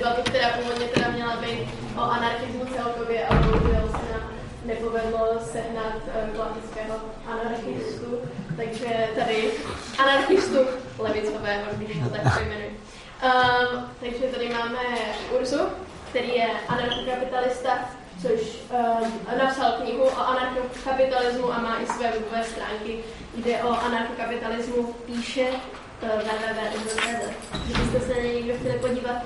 debatu, která původně teda měla být o anarchismu celkově a bohužel se nám nepovedlo sehnat klasického anarchistu, takže tady anarchistu levicového, když to tak pojmenuji. Um, takže tady máme Urzu, který je anarchokapitalista, což um, napsal knihu o anarchokapitalismu a má i své webové stránky, kde o anarchokapitalismu píše www.cz. Kdybyste se na někdo chtěli podívat.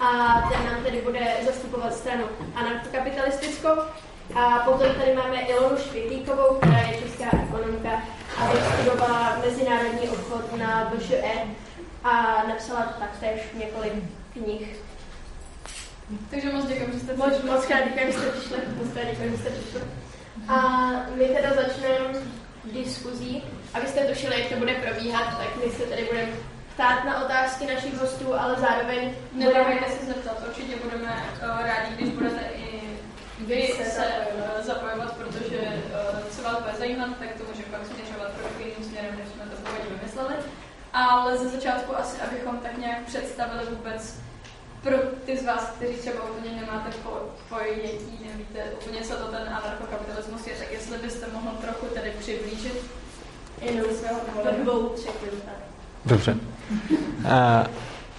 A ten nám tedy bude zastupovat stranu anarchokapitalistickou. A potom tady máme Ilonu Švitlíkovou, která je česká ekonomka a vystudovala mezinárodní obchod na VŠE a napsala taktéž několik knih. Takže moc děkuji, že jste přišli. Moc, moc krát děkuji, že jste přišli. Moc krát děkuji, že jste přišli. A my teda začneme diskuzí. Abyste tušili, jak to bude probíhat, tak my se tady budeme ptát na otázky našich hostů, ale zároveň... Neváhejte se zeptat, určitě budeme uh, rádi, když budete i vy se, se uh, zapojovat, protože uh, co vás bude zajímat, tak to může pak směřovat trochu jiným směrem, než jsme to původně vymysleli. Ale ze začátku asi, abychom tak nějak představili vůbec pro ty z vás, kteří třeba úplně nemáte pojetí, nevíte úplně, co to ten anarchokapitalismus je, tak jestli byste mohl trochu tedy přiblížit jenom svého dvou, třech Dobře. Uh,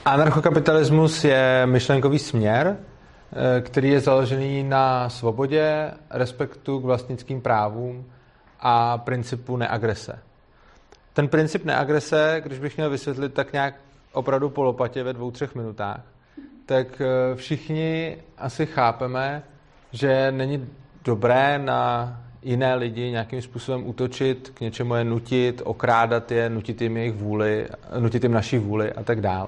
anarchokapitalismus je myšlenkový směr, eh, který je založený na svobodě, respektu k vlastnickým právům a principu neagrese. Ten princip neagrese, když bych měl vysvětlit tak nějak opravdu po lopatě ve dvou, třech minutách, tak eh, všichni asi chápeme, že není dobré na jiné lidi nějakým způsobem útočit, k něčemu je nutit, okrádat je, nutit jim jejich vůli, nutit jim naší vůli a tak dále.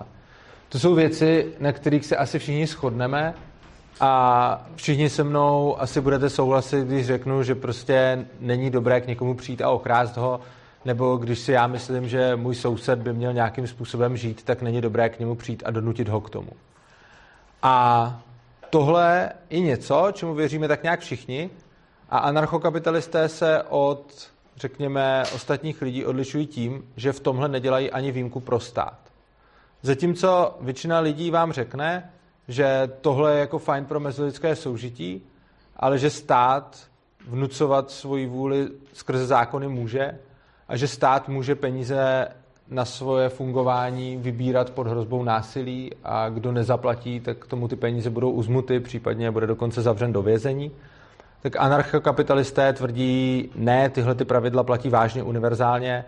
To jsou věci, na kterých se asi všichni shodneme a všichni se mnou asi budete souhlasit, když řeknu, že prostě není dobré k někomu přijít a okrást ho, nebo když si já myslím, že můj soused by měl nějakým způsobem žít, tak není dobré k němu přijít a donutit ho k tomu. A tohle je něco, čemu věříme tak nějak všichni, a anarchokapitalisté se od, řekněme, ostatních lidí odlišují tím, že v tomhle nedělají ani výjimku pro stát. Zatímco většina lidí vám řekne, že tohle je jako fajn pro mezilidské soužití, ale že stát vnucovat svoji vůli skrze zákony může a že stát může peníze na svoje fungování vybírat pod hrozbou násilí a kdo nezaplatí, tak tomu ty peníze budou uzmuty, případně bude dokonce zavřen do vězení. Tak anarchokapitalisté tvrdí, ne, tyhle ty pravidla platí vážně univerzálně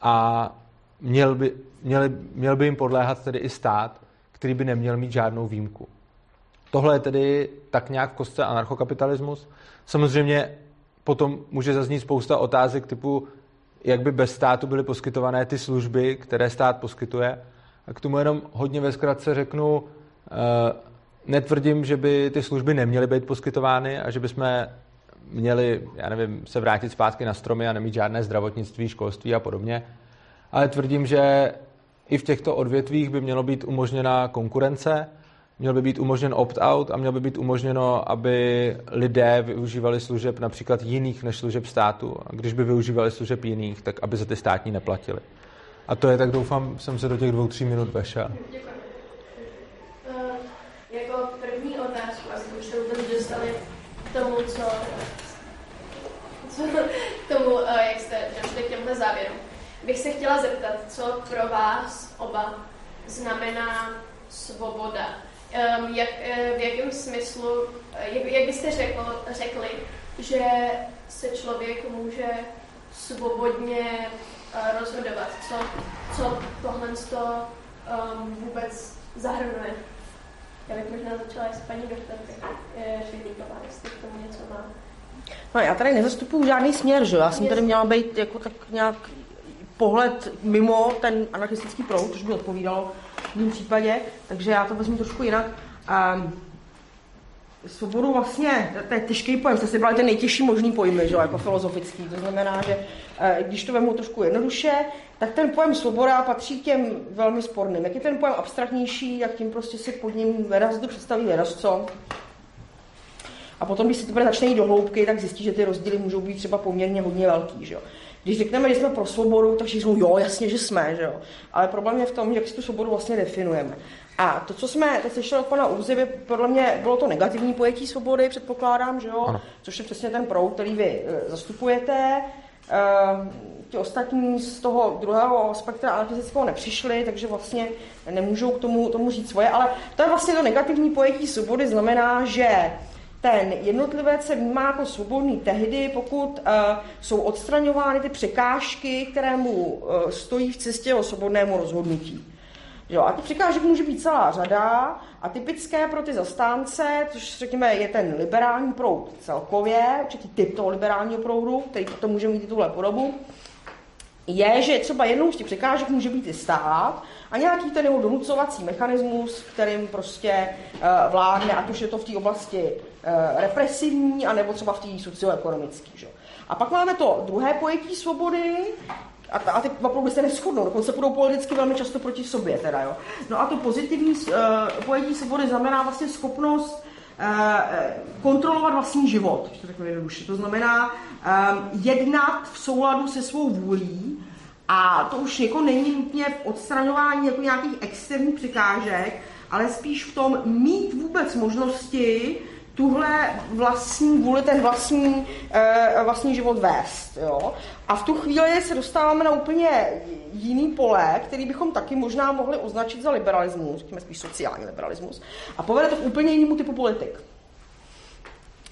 a měl by, měl, měl by jim podléhat tedy i stát, který by neměl mít žádnou výjimku. Tohle je tedy tak nějak v kostce anarchokapitalismus. Samozřejmě potom může zaznít spousta otázek typu, jak by bez státu byly poskytované ty služby, které stát poskytuje. A k tomu jenom hodně ve zkratce řeknu, eh, netvrdím, že by ty služby neměly být poskytovány a že bychom měli, já nevím, se vrátit zpátky na stromy a nemít žádné zdravotnictví, školství a podobně. Ale tvrdím, že i v těchto odvětvích by mělo být umožněna konkurence, měl by být umožněn opt-out a mělo by být umožněno, aby lidé využívali služeb například jiných než služeb státu. A když by využívali služeb jiných, tak aby za ty státní neplatili. A to je, tak doufám, jsem se do těch dvou, tří minut vešel. Děkuji. Uh, jako první otázku, asi už se vůbec dostali k tomu, co, co k tomu, uh, jak jste došli k těmhle závěrům. Bych se chtěla zeptat, co pro vás oba znamená svoboda um, jak, eh, v jakém smyslu, eh, jak, jak byste řekl, řekli, že se člověk může svobodně rozhodovat, co, co tohle to, um, vůbec zahrnuje. Já bych možná začala s paní doktorky Švidlíková, jestli k tomu něco má. No, já tady nezastupuju žádný směr, že? Já jsem tady měla být jako tak nějak pohled mimo ten anarchistický proud, což by odpovídalo v mém případě, takže já to vezmu trošku jinak. Um, svobodu vlastně, to je těžký pojem, jste si brali ten nejtěžší možný pojmy, že, jako filozofický, to znamená, že eh, když to vemu trošku jednoduše, tak ten pojem svoboda patří k těm velmi sporným. Jak je ten pojem abstraktnější, jak tím prostě si pod ním verazdu představí co. A potom, když se to začne jít do hloubky, tak zjistí, že ty rozdíly můžou být třeba poměrně hodně velký. Že jo. Když řekneme, že jsme pro svobodu, tak všichni jo, jasně, že jsme, že jo. Ale problém je v tom, jak si tu svobodu vlastně definujeme. A to, co jsme teď slyšeli od pana Úzy, podle mě bylo to negativní pojetí svobody, předpokládám, že jo? Ano. Což je přesně ten proud, který vy e, zastupujete. E, ti ostatní z toho druhého spektra anarchistického nepřišli, takže vlastně nemůžou k tomu, tomu říct svoje, ale to je vlastně to negativní pojetí svobody, znamená, že ten jednotlivec se vnímá jako svobodný tehdy, pokud uh, jsou odstraňovány ty překážky, které mu uh, stojí v cestě o svobodnému rozhodnutí. Jo, a těch překážek může být celá řada a typické pro ty zastánce, což řekněme je ten liberální proud celkově, určitý typ toho liberálního proudu, který potom může mít i tuhle podobu, je, že třeba jednou z těch překážek může být i stát a nějaký ten jeho donucovací mechanismus, kterým prostě uh, vládne, ať už je to v té oblasti represivní, anebo třeba v té socioekonomické. Že? A pak máme to druhé pojetí svobody, a, a ty opravdu se neschodnou, dokonce budou politicky velmi často proti sobě. Teda, jo. No a to pozitivní uh, pojetí svobody znamená vlastně schopnost kontrolovat vlastní život, to řeknu jednoduše. To znamená um, jednat v souladu se svou vůlí a to už jako není nutně v odstraňování jako nějakých externích překážek, ale spíš v tom mít vůbec možnosti tuhle vlastní vůli, ten vlastní, uh, vlastní život vést. Jo? A v tu chvíli se dostáváme na úplně jiný pole, který bychom taky možná mohli označit za liberalismus, řekněme spíš sociální liberalismus, a povede to k úplně jinému typu politik.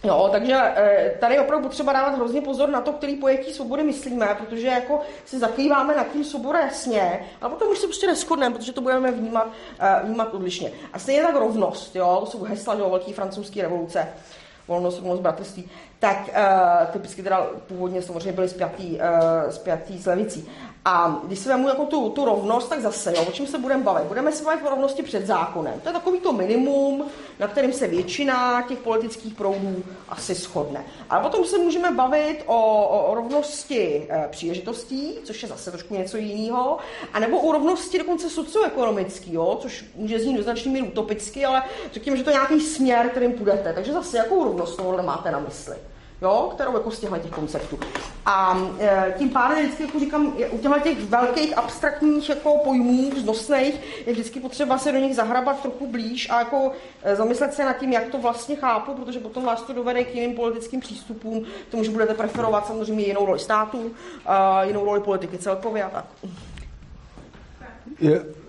Jo, takže eh, tady je opravdu potřeba dávat hrozně pozor na to, který pojetí svobody myslíme, protože jako se zakrýváme nad tím svoboda jasně, ale potom už se prostě neschodneme, protože to budeme vnímat, eh, vnímat odlišně. A stejně tak rovnost, jo, to jsou hesla, jo, velký francouzské revoluce, volnost, volnost, bratrství, tak uh, typicky teda původně samozřejmě byly spjatý, uh, spjatý s levicí. A když si vemu jako tu, tu rovnost, tak zase, jo, o čem se budeme bavit? Budeme se bavit o rovnosti před zákonem. To je takový to minimum, na kterým se většina těch politických proudů asi shodne. A potom se můžeme bavit o, o rovnosti e, příležitostí, což je zase trošku něco jiného, anebo o rovnosti dokonce socioekonomického, což může znít do značný míry utopicky, ale řekněme, že to je nějaký směr, kterým půjdete. Takže zase jakou rovnost tohle máte na mysli? Jo, kterou jako z těchto těch konceptů. A e, tím pádem vždycky jako říkám, u těchto těch velkých abstraktních jako pojmů vznosných je vždycky potřeba se do nich zahrabat trochu blíž a jako e, zamyslet se nad tím, jak to vlastně chápu, protože potom vás to dovede k jiným politickým přístupům, k tomu, že budete preferovat samozřejmě jinou roli státu, a jinou roli politiky celkově a tak.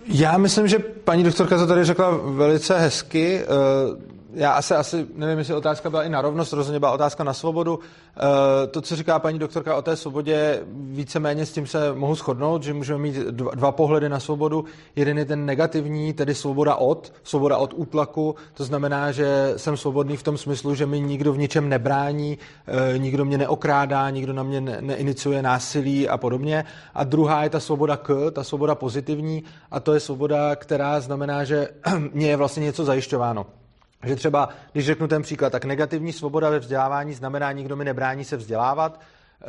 Já myslím, že paní doktorka to tady řekla velice hezky. E, já asi, asi nevím, jestli otázka byla i na rovnost, rozhodně byla otázka na svobodu. Eh, to, co říká paní doktorka o té svobodě, víceméně s tím se mohu shodnout, že můžeme mít dva, dva pohledy na svobodu. Jeden je ten negativní, tedy svoboda od, svoboda od útlaku. To znamená, že jsem svobodný v tom smyslu, že mi nikdo v ničem nebrání, eh, nikdo mě neokrádá, nikdo na mě neiniciuje násilí a podobně. A druhá je ta svoboda k, ta svoboda pozitivní, a to je svoboda, která znamená, že mě je vlastně něco zajišťováno. Že třeba, když řeknu ten příklad, tak negativní svoboda ve vzdělávání znamená, nikdo mi nebrání se vzdělávat, eh,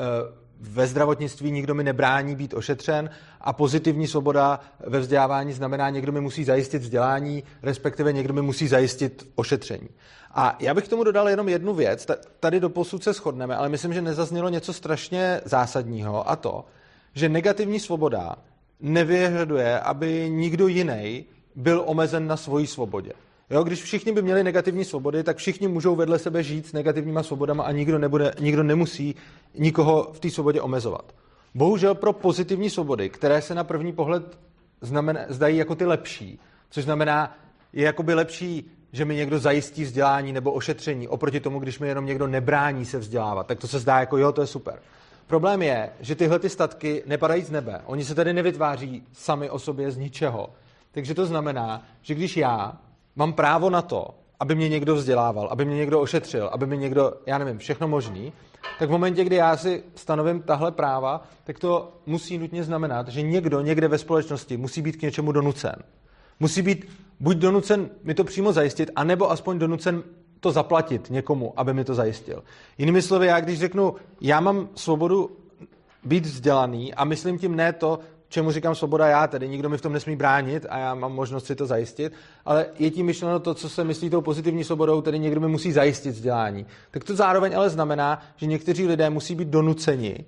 ve zdravotnictví nikdo mi nebrání být ošetřen a pozitivní svoboda ve vzdělávání znamená, někdo mi musí zajistit vzdělání, respektive někdo mi musí zajistit ošetření. A já bych k tomu dodal jenom jednu věc. Tady do posud se shodneme, ale myslím, že nezaznělo něco strašně zásadního a to, že negativní svoboda nevyžaduje, aby nikdo jiný byl omezen na svoji svobodě. Jo, když všichni by měli negativní svobody, tak všichni můžou vedle sebe žít s negativníma svobodama a nikdo, nebude, nikdo nemusí nikoho v té svobodě omezovat. Bohužel pro pozitivní svobody, které se na první pohled znamen, zdají jako ty lepší, což znamená, je jakoby lepší, že mi někdo zajistí vzdělání nebo ošetření, oproti tomu, když mi jenom někdo nebrání se vzdělávat, tak to se zdá jako jo, to je super. Problém je, že tyhle ty statky nepadají z nebe. Oni se tady nevytváří sami o sobě z ničeho. Takže to znamená, že když já mám právo na to, aby mě někdo vzdělával, aby mě někdo ošetřil, aby mě někdo, já nevím, všechno možný, tak v momentě, kdy já si stanovím tahle práva, tak to musí nutně znamenat, že někdo někde ve společnosti musí být k něčemu donucen. Musí být buď donucen mi to přímo zajistit, anebo aspoň donucen to zaplatit někomu, aby mi to zajistil. Jinými slovy, já když řeknu, já mám svobodu být vzdělaný a myslím tím ne to, čemu říkám svoboda já, tedy nikdo mi v tom nesmí bránit a já mám možnost si to zajistit, ale je tím myšleno to, co se myslí tou pozitivní svobodou, tedy někdo mi musí zajistit vzdělání. Tak to zároveň ale znamená, že někteří lidé musí být donuceni,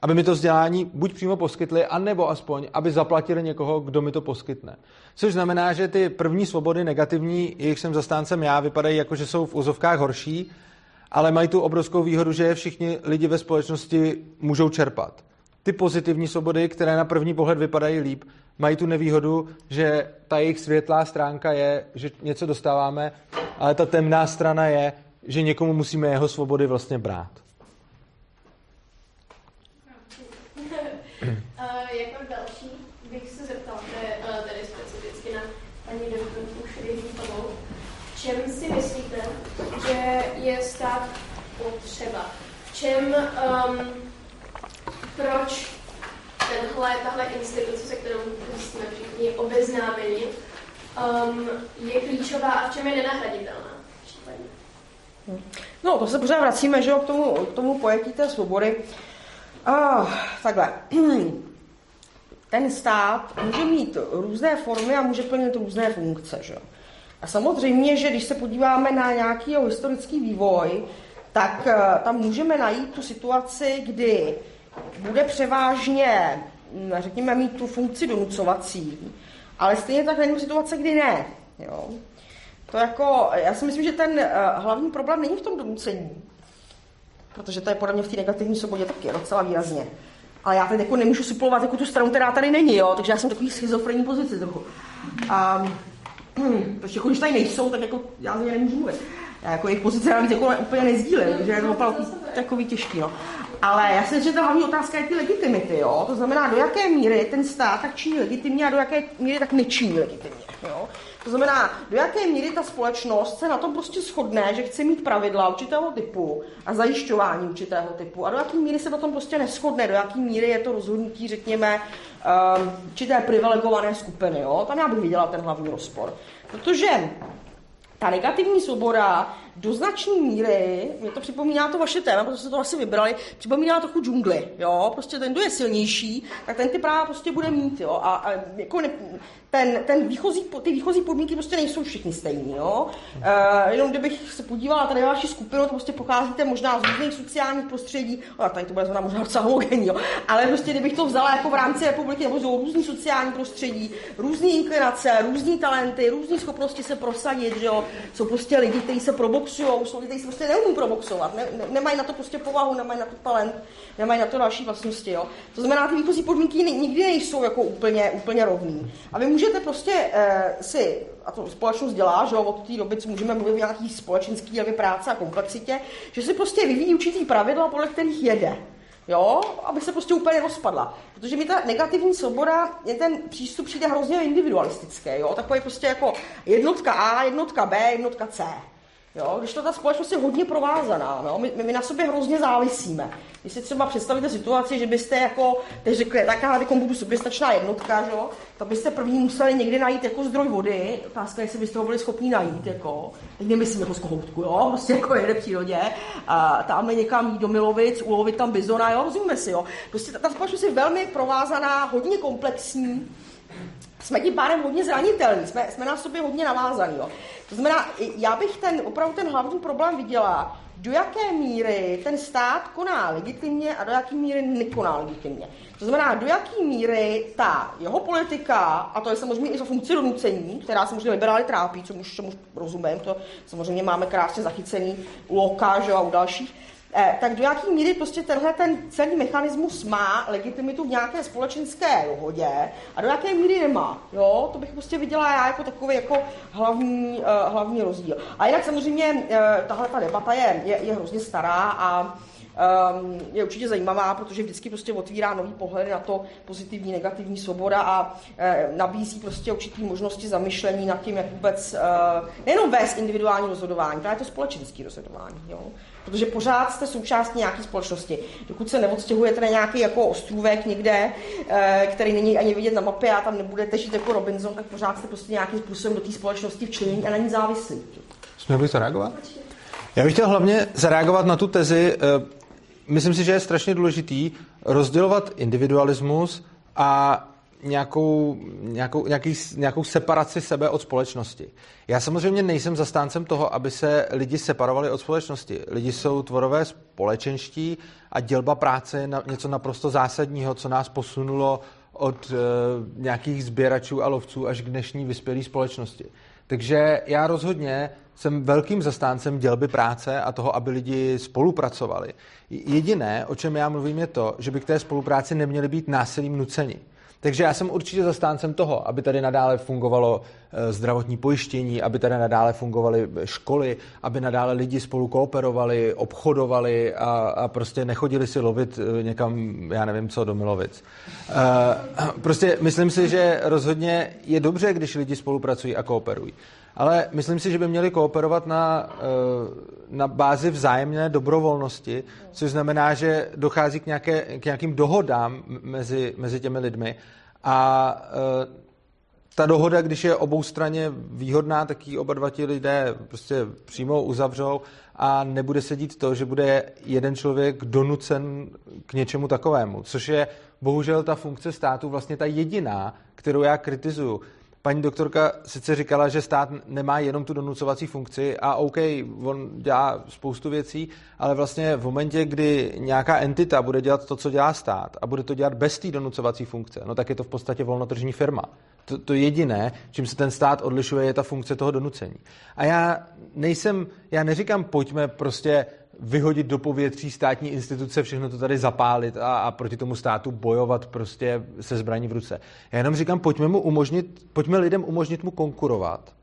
aby mi to vzdělání buď přímo poskytli, anebo aspoň, aby zaplatili někoho, kdo mi to poskytne. Což znamená, že ty první svobody negativní, jejich jsem zastáncem já, vypadají jako, že jsou v úzovkách horší, ale mají tu obrovskou výhodu, že je všichni lidi ve společnosti můžou čerpat. Ty pozitivní svobody, které na první pohled vypadají líp, mají tu nevýhodu, že ta jejich světlá stránka je, že něco dostáváme, ale ta temná strana je, že někomu musíme jeho svobody vlastně brát. uh, jako další bych se zeptal, uh, tady specificky na paní doktorku Šrivíkovou, v čem si myslíte, že je stát potřeba? V čem, um, proč tenhle, tahle instituce, se kterou jsme všichni obeznámeni, um, je klíčová a v čem je nenahraditelná? No, to se pořád vracíme, že jo, k tomu, k tomu pojetí té svobody. Ah, takhle. Ten stát může mít různé formy a může plnit různé funkce, že jo. A samozřejmě, že když se podíváme na nějaký historický vývoj, tak uh, tam můžeme najít tu situaci, kdy bude převážně, hm, řekněme, mít tu funkci donucovací, ale stejně tak není situace, kdy ne. Jo. To jako, já si myslím, že ten uh, hlavní problém není v tom donucení, protože to je podle mě v té negativní svobodě taky docela výrazně. Ale já teď jako nemůžu suplovat jako tu stranu, která tady není, jo? takže já jsem takový schizofrenní pozici trochu. A, protože jako, když tady nejsou, tak jako já z nemůžu mluvit. Já jako jejich pozice navíc jako úplně nezdílím, takže je to opravdu takový těžký. No. Ale já si myslím, že ta hlavní otázka je ty legitimity, jo? To znamená, do jaké míry ten stát tak činí legitimně a do jaké míry tak nečiní legitimně, jo? To znamená, do jaké míry ta společnost se na tom prostě shodne, že chce mít pravidla určitého typu a zajišťování určitého typu a do jaké míry se na tom prostě neschodne, do jaké míry je to rozhodnutí, řekněme, um, určité privilegované skupiny. Jo? Tam já bych viděla ten hlavní rozpor. Protože ta negativní svoboda do značné míry, mě to připomíná to vaše téma, protože jste to asi vybrali, připomíná trochu džungli, jo, prostě ten, kdo je silnější, tak ten ty práva prostě bude mít, jo, a, a jako ne, ten, ten výchozí, ty výchozí podmínky prostě nejsou všichni stejný, jo. E, jenom kdybych se podívala tady na vaši skupinu, to prostě pocházíte možná z různých sociálních prostředí, tak tady to bude znamená možná docela homogenní, jo, ale prostě kdybych to vzala jako v rámci republiky, nebo z různý sociální prostředí, různé inklinace, různé talenty, různé schopnosti se prosadit, jo, jsou prostě lidi, kteří se proboxují, jsou se prostě neumí proboxovat, ne, ne, nemají na to prostě povahu, nemají na to talent, nemají na to další vlastnosti, jo. To znamená, ty výchozí podmínky nikdy nejsou jako úplně, úplně rovný. A vy můžete prostě eh, si, a to společnost dělá, že od té doby, co můžeme mluvit o nějaký společenský práce a komplexitě, že si prostě vyvíjí určitý pravidla, podle kterých jede. Jo, aby se prostě úplně rozpadla. Protože mi ta negativní svoboda, je ten přístup přijde hrozně individualistický, jo, takový prostě jako jednotka A, jednotka B, jednotka C. Jo, když to ta společnost je hodně provázaná, no, my, my, na sobě hrozně závisíme. Když si třeba představíte situaci, že byste jako teď řekli, tak já teď budu soběstačná jednotka, že? to byste první museli někdy najít jako zdroj vody, otázka jestli byste ho byli schopni najít, jako, teď nemyslím jako z kohoutku, jo, prostě jako jede v přírodě, a tam někam jít do Milovic, ulovit tam bizona, jo, rozumíme si, jo. Prostě ta, ta společnost je velmi provázaná, hodně komplexní, jsme tím pádem hodně zranitelní, jsme, jsme na sobě hodně navázaní. To znamená, já bych ten, opravdu ten hlavní problém viděla, do jaké míry ten stát koná legitimně a do jaké míry nekoná legitimně. To znamená, do jaké míry ta jeho politika, a to je samozřejmě i za funkci donucení, která možná liberály trápí, co už rozumím, to samozřejmě máme krásně zachycený u Loka že, a u dalších, tak do jaký míry prostě tenhle ten celý mechanismus má legitimitu v nějaké společenské dohodě a do jaké míry nemá. Jo? To bych prostě viděla já jako takový jako hlavní, uh, hlavní rozdíl. A jinak samozřejmě uh, tahle ta debata je, je, je hrozně stará a um, je určitě zajímavá, protože vždycky prostě otvírá nový pohled na to pozitivní, negativní svoboda a uh, nabízí prostě určitý možnosti zamyšlení nad tím, jak vůbec uh, nejenom vést individuální rozhodování, právě to společenské rozhodování. Jo? Protože pořád jste součástí nějaké společnosti. Dokud se neodstěhujete na nějaký jako ostrůvek někde, eh, který není ani vidět na mapě a tam nebudete žít jako Robinson, tak pořád jste prostě nějakým způsobem do té společnosti včlenění a na ní závislí. Směl bych zareagovat? Já bych chtěl hlavně zareagovat na tu tezi. Eh, myslím si, že je strašně důležitý rozdělovat individualismus a nějakou, nějakou, nějaký, nějakou separaci sebe od společnosti. Já samozřejmě nejsem zastáncem toho, aby se lidi separovali od společnosti. Lidi jsou tvorové společenští a dělba práce je na, něco naprosto zásadního, co nás posunulo od e, nějakých sběračů a lovců až k dnešní vyspělé společnosti. Takže já rozhodně jsem velkým zastáncem dělby práce a toho, aby lidi spolupracovali. Jediné, o čem já mluvím, je to, že by k té spolupráci neměli být násilím nuceni. Takže já jsem určitě zastáncem toho, aby tady nadále fungovalo eh, zdravotní pojištění, aby tady nadále fungovaly školy, aby nadále lidi spolu kooperovali, obchodovali a, a prostě nechodili si lovit eh, někam, já nevím co, do Milovic. Prostě myslím si, že rozhodně je dobře, když lidi spolupracují a kooperují. Ale myslím si, že by měli kooperovat na, na bázi vzájemné dobrovolnosti, což znamená, že dochází k, nějaké, k nějakým dohodám mezi, mezi těmi lidmi. A e, ta dohoda, když je obou straně výhodná, tak ji oba dva ti lidé prostě přímo uzavřou a nebude se dít to, že bude jeden člověk donucen k něčemu takovému, což je bohužel ta funkce státu vlastně ta jediná, kterou já kritizuju paní doktorka sice říkala, že stát nemá jenom tu donucovací funkci a OK, on dělá spoustu věcí, ale vlastně v momentě, kdy nějaká entita bude dělat to, co dělá stát a bude to dělat bez té donucovací funkce, no tak je to v podstatě volnotržní firma. To, to jediné, čím se ten stát odlišuje, je ta funkce toho donucení. A já nejsem, já neříkám, pojďme prostě vyhodit do povětří státní instituce, všechno to tady zapálit a, a proti tomu státu bojovat prostě se zbraní v ruce. Já jenom říkám, pojďme, mu umožnit, pojďme lidem umožnit mu konkurovat.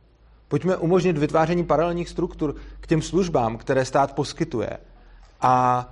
Pojďme umožnit vytváření paralelních struktur k těm službám, které stát poskytuje. A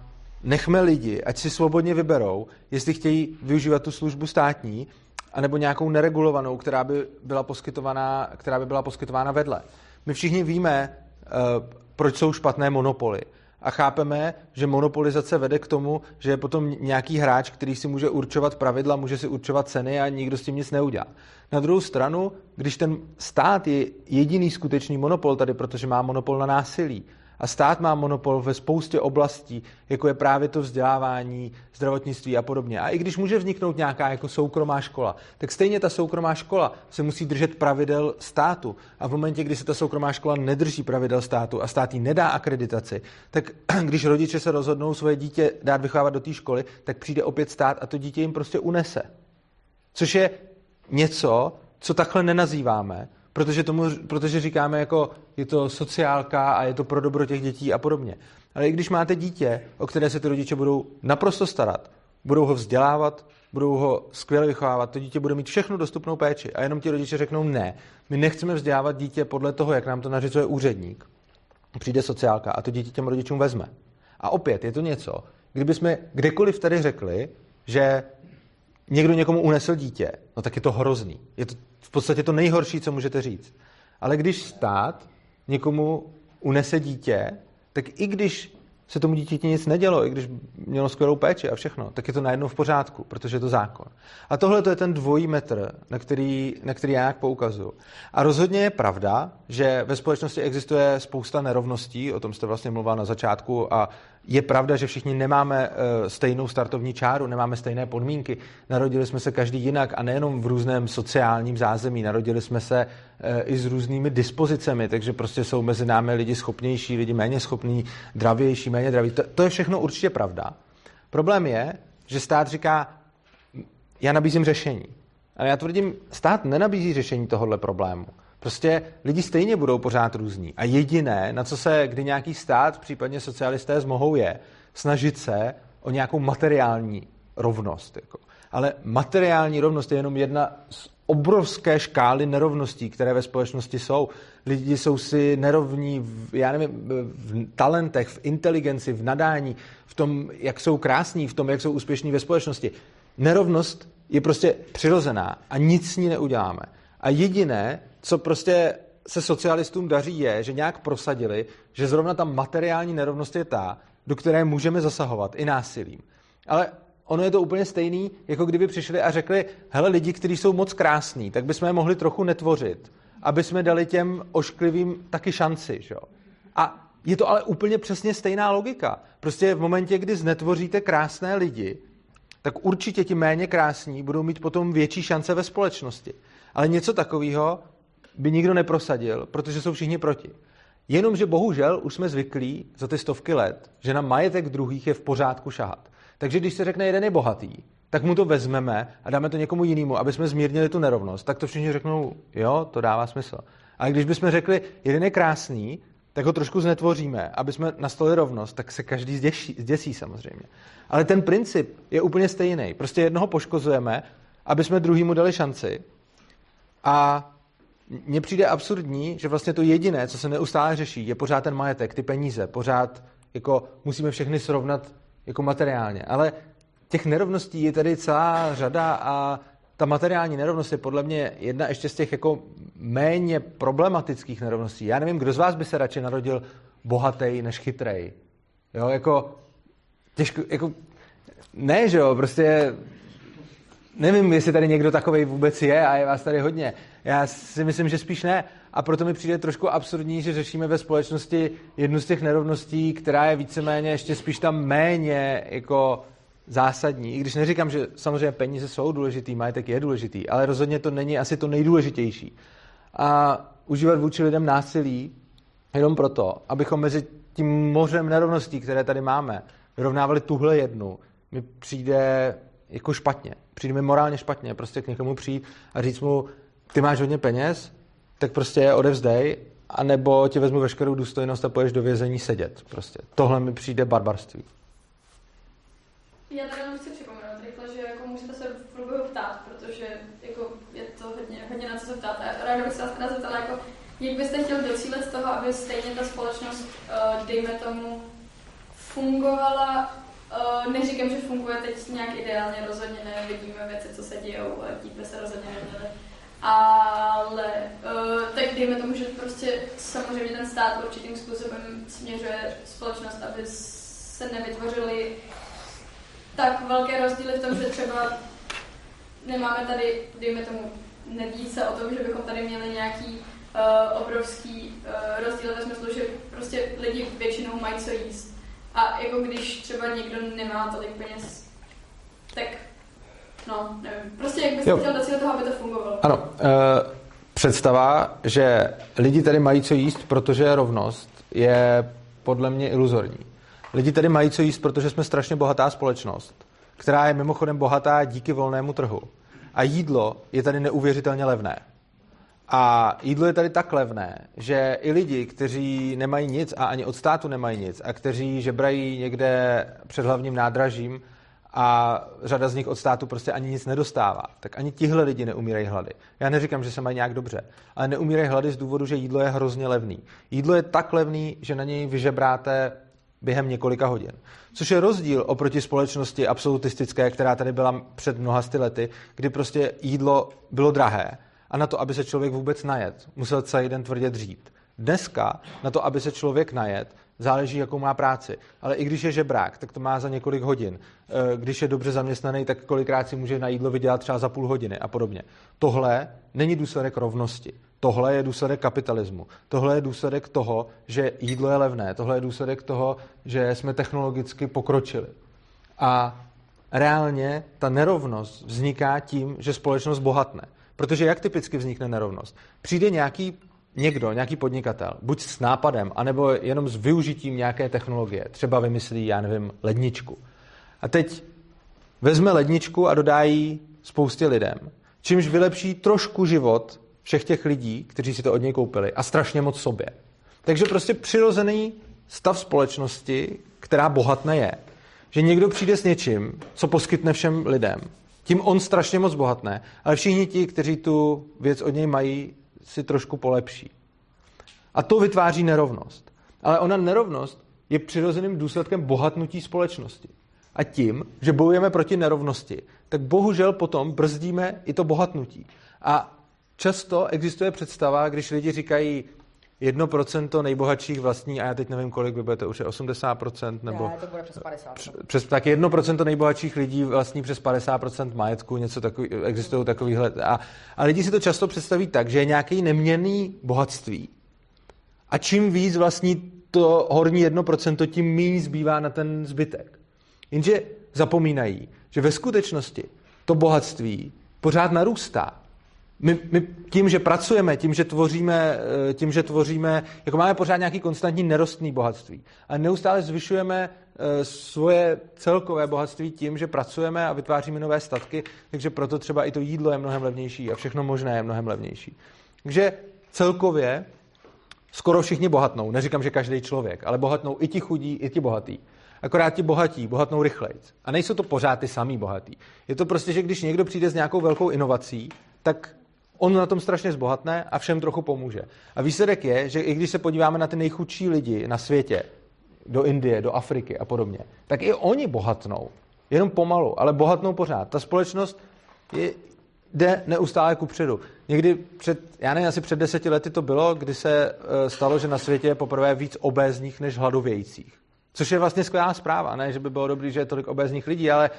nechme lidi, ať si svobodně vyberou, jestli chtějí využívat tu službu státní, anebo nějakou neregulovanou, která by byla poskytovaná, která by byla poskytována vedle. My všichni víme, uh, proč jsou špatné monopoly a chápeme, že monopolizace vede k tomu, že je potom nějaký hráč, který si může určovat pravidla, může si určovat ceny a nikdo s tím nic neudělá. Na druhou stranu, když ten stát je jediný skutečný monopol tady, protože má monopol na násilí, a stát má monopol ve spoustě oblastí, jako je právě to vzdělávání, zdravotnictví a podobně. A i když může vzniknout nějaká jako soukromá škola, tak stejně ta soukromá škola se musí držet pravidel státu. A v momentě, kdy se ta soukromá škola nedrží pravidel státu a stát jí nedá akreditaci, tak když rodiče se rozhodnou svoje dítě dát vychovávat do té školy, tak přijde opět stát a to dítě jim prostě unese. Což je něco, co takhle nenazýváme, protože, tomu, protože říkáme, jako je to sociálka a je to pro dobro těch dětí a podobně. Ale i když máte dítě, o které se ty rodiče budou naprosto starat, budou ho vzdělávat, budou ho skvěle vychovávat, to dítě bude mít všechnu dostupnou péči a jenom ti rodiče řeknou ne, my nechceme vzdělávat dítě podle toho, jak nám to nařizuje úředník. Přijde sociálka a to dítě těm rodičům vezme. A opět je to něco, kdyby jsme kdekoliv tady řekli, že někdo někomu unesl dítě, no tak je to hrozný. Je to v podstatě to nejhorší, co můžete říct. Ale když stát někomu unese dítě, tak i když se tomu dítěti nic nedělo, i když mělo skvělou péči a všechno, tak je to najednou v pořádku, protože je to zákon. A tohle to je ten dvojí metr, na který, na který já jak poukazuju. A rozhodně je pravda, že ve společnosti existuje spousta nerovností, o tom jste vlastně mluvil na začátku, a je pravda, že všichni nemáme eh, stejnou startovní čáru, nemáme stejné podmínky. Narodili jsme se každý jinak a nejenom v různém sociálním zázemí. Narodili jsme se eh, i s různými dispozicemi, takže prostě jsou mezi námi lidi schopnější, lidi méně schopní, dravější, méně draví. To, to je všechno určitě pravda. Problém je, že stát říká, já nabízím řešení. Ale já tvrdím, stát nenabízí řešení tohohle problému. Prostě lidi stejně budou pořád různí. A jediné, na co se kdy nějaký stát, případně socialisté zmohou, je snažit se o nějakou materiální rovnost. Jako. Ale materiální rovnost je jenom jedna z obrovské škály nerovností, které ve společnosti jsou. Lidi jsou si nerovní v, já nevím, v talentech, v inteligenci, v nadání, v tom, jak jsou krásní, v tom, jak jsou úspěšní ve společnosti. Nerovnost je prostě přirozená a nic s ní neuděláme. A jediné, co prostě se socialistům daří, je, že nějak prosadili, že zrovna ta materiální nerovnost je ta, do které můžeme zasahovat i násilím. Ale ono je to úplně stejný, jako kdyby přišli a řekli, hele, lidi, kteří jsou moc krásní, tak bychom je mohli trochu netvořit, aby jsme dali těm ošklivým taky šanci. Že? A je to ale úplně přesně stejná logika. Prostě v momentě, kdy znetvoříte krásné lidi, tak určitě ti méně krásní budou mít potom větší šance ve společnosti. Ale něco takového by nikdo neprosadil, protože jsou všichni proti. Jenomže bohužel už jsme zvyklí za ty stovky let, že na majetek druhých je v pořádku šahat. Takže když se řekne, jeden je bohatý, tak mu to vezmeme a dáme to někomu jinému, aby jsme zmírnili tu nerovnost, tak to všichni řeknou, jo, to dává smysl. Ale když bychom řekli, jeden je krásný, tak ho trošku znetvoříme, aby jsme nastali rovnost, tak se každý zděsí, zděsí samozřejmě. Ale ten princip je úplně stejný. Prostě jednoho poškozujeme, aby jsme druhýmu dali šanci. A mně přijde absurdní, že vlastně to jediné, co se neustále řeší, je pořád ten majetek, ty peníze, pořád jako musíme všechny srovnat jako materiálně. Ale těch nerovností je tady celá řada a ta materiální nerovnost je podle mě jedna ještě z těch jako méně problematických nerovností. Já nevím, kdo z vás by se radši narodil bohatý než chytrej. Jo, jako těžko, jako ne, že jo, prostě nevím, jestli tady někdo takový vůbec je a je vás tady hodně. Já si myslím, že spíš ne. A proto mi přijde trošku absurdní, že řešíme ve společnosti jednu z těch nerovností, která je víceméně ještě spíš tam méně jako zásadní. I když neříkám, že samozřejmě peníze jsou důležitý, majetek je důležitý, ale rozhodně to není asi to nejdůležitější. A užívat vůči lidem násilí jenom proto, abychom mezi tím mořem nerovností, které tady máme, vyrovnávali tuhle jednu, mi přijde jako špatně. Přijde mi morálně špatně prostě k někomu přijít a říct mu, ty máš hodně peněz, tak prostě je odevzdej, anebo ti vezmu veškerou důstojnost a poješ do vězení sedět. Prostě. Tohle mi přijde barbarství. Já tady jenom chci připomenout rychle, že jako můžete se v průběhu ptát, protože jako je to hodně, hodně na co se ptát. A ráda bych se vás teda zeptala, jako, jak byste chtěl docílit z toho, aby stejně ta společnost, uh, dejme tomu, fungovala neříkám, že funguje teď nějak ideálně, rozhodně ne, vidíme věci, co se dějou, díky se rozhodně neměli. Ale uh, tak dejme tomu, že prostě samozřejmě ten stát určitým způsobem směřuje společnost, aby se nevytvořily tak velké rozdíly v tom, že třeba nemáme tady, dejme tomu, neví se o tom, že bychom tady měli nějaký uh, obrovský uh, rozdíl ve smyslu, že prostě lidi většinou mají co jíst. A jako když třeba někdo nemá tolik peněz, tak no, nevím. Prostě jak byste chtěl docílit toho, aby to fungovalo. Ano, uh, představa, že lidi tady mají co jíst, protože je rovnost, je podle mě iluzorní. Lidi tady mají co jíst, protože jsme strašně bohatá společnost, která je mimochodem bohatá díky volnému trhu. A jídlo je tady neuvěřitelně levné. A jídlo je tady tak levné, že i lidi, kteří nemají nic a ani od státu nemají nic a kteří žebrají někde před hlavním nádražím a řada z nich od státu prostě ani nic nedostává, tak ani tihle lidi neumírají hlady. Já neříkám, že se mají nějak dobře, ale neumírají hlady z důvodu, že jídlo je hrozně levný. Jídlo je tak levný, že na něj vyžebráte během několika hodin. Což je rozdíl oproti společnosti absolutistické, která tady byla před mnoha lety, kdy prostě jídlo bylo drahé a na to, aby se člověk vůbec najet, musel celý den tvrdě dřít. Dneska na to, aby se člověk najet, záleží, jakou má práci. Ale i když je žebrák, tak to má za několik hodin. E, když je dobře zaměstnaný, tak kolikrát si může na jídlo vydělat třeba za půl hodiny a podobně. Tohle není důsledek rovnosti. Tohle je důsledek kapitalismu. Tohle je důsledek toho, že jídlo je levné. Tohle je důsledek toho, že jsme technologicky pokročili. A reálně ta nerovnost vzniká tím, že společnost bohatne. Protože jak typicky vznikne nerovnost? Přijde nějaký někdo, nějaký podnikatel, buď s nápadem, anebo jenom s využitím nějaké technologie, třeba vymyslí, já nevím, ledničku. A teď vezme ledničku a dodá ji spoustě lidem, čímž vylepší trošku život všech těch lidí, kteří si to od něj koupili a strašně moc sobě. Takže prostě přirozený stav společnosti, která bohatne je, že někdo přijde s něčím, co poskytne všem lidem. Tím on strašně moc bohatne, ale všichni ti, kteří tu věc od něj mají, si trošku polepší. A to vytváří nerovnost. Ale ona nerovnost je přirozeným důsledkem bohatnutí společnosti. A tím, že bojujeme proti nerovnosti, tak bohužel potom brzdíme i to bohatnutí. A často existuje představa, když lidi říkají, 1% nejbohatších vlastní, a já teď nevím, kolik by bude, to už je 80%, nebo... Ne, to bude přes 50. Přes, tak 1% nejbohatších lidí vlastní přes 50% majetku, něco takový, existují takovýhle. A, a lidi si to často představí tak, že je nějaký neměný bohatství. A čím víc vlastní to horní 1%, tím méně zbývá na ten zbytek. Jenže zapomínají, že ve skutečnosti to bohatství pořád narůstá. My, my tím, že pracujeme, tím, že tvoříme, eh, tím, že tvoříme, jako máme pořád nějaký konstantní nerostný bohatství. A neustále zvyšujeme eh, svoje celkové bohatství tím, že pracujeme a vytváříme nové statky, takže proto třeba i to jídlo je mnohem levnější a všechno možné je mnohem levnější. Takže celkově skoro všichni bohatnou. Neříkám, že každý člověk, ale bohatnou i ti chudí, i ti bohatí. Akorát ti bohatí bohatnou rychleji. A nejsou to pořád ty samý bohatí. Je to prostě, že když někdo přijde s nějakou velkou inovací, tak on na tom strašně zbohatne a všem trochu pomůže. A výsledek je, že i když se podíváme na ty nejchudší lidi na světě, do Indie, do Afriky a podobně, tak i oni bohatnou. Jenom pomalu, ale bohatnou pořád. Ta společnost je, jde neustále ku předu. Někdy před, já nevím, asi před deseti lety to bylo, kdy se eh, stalo, že na světě je poprvé víc obézních než hladovějících. Což je vlastně skvělá zpráva, ne, že by bylo dobrý, že je tolik obézních lidí, ale,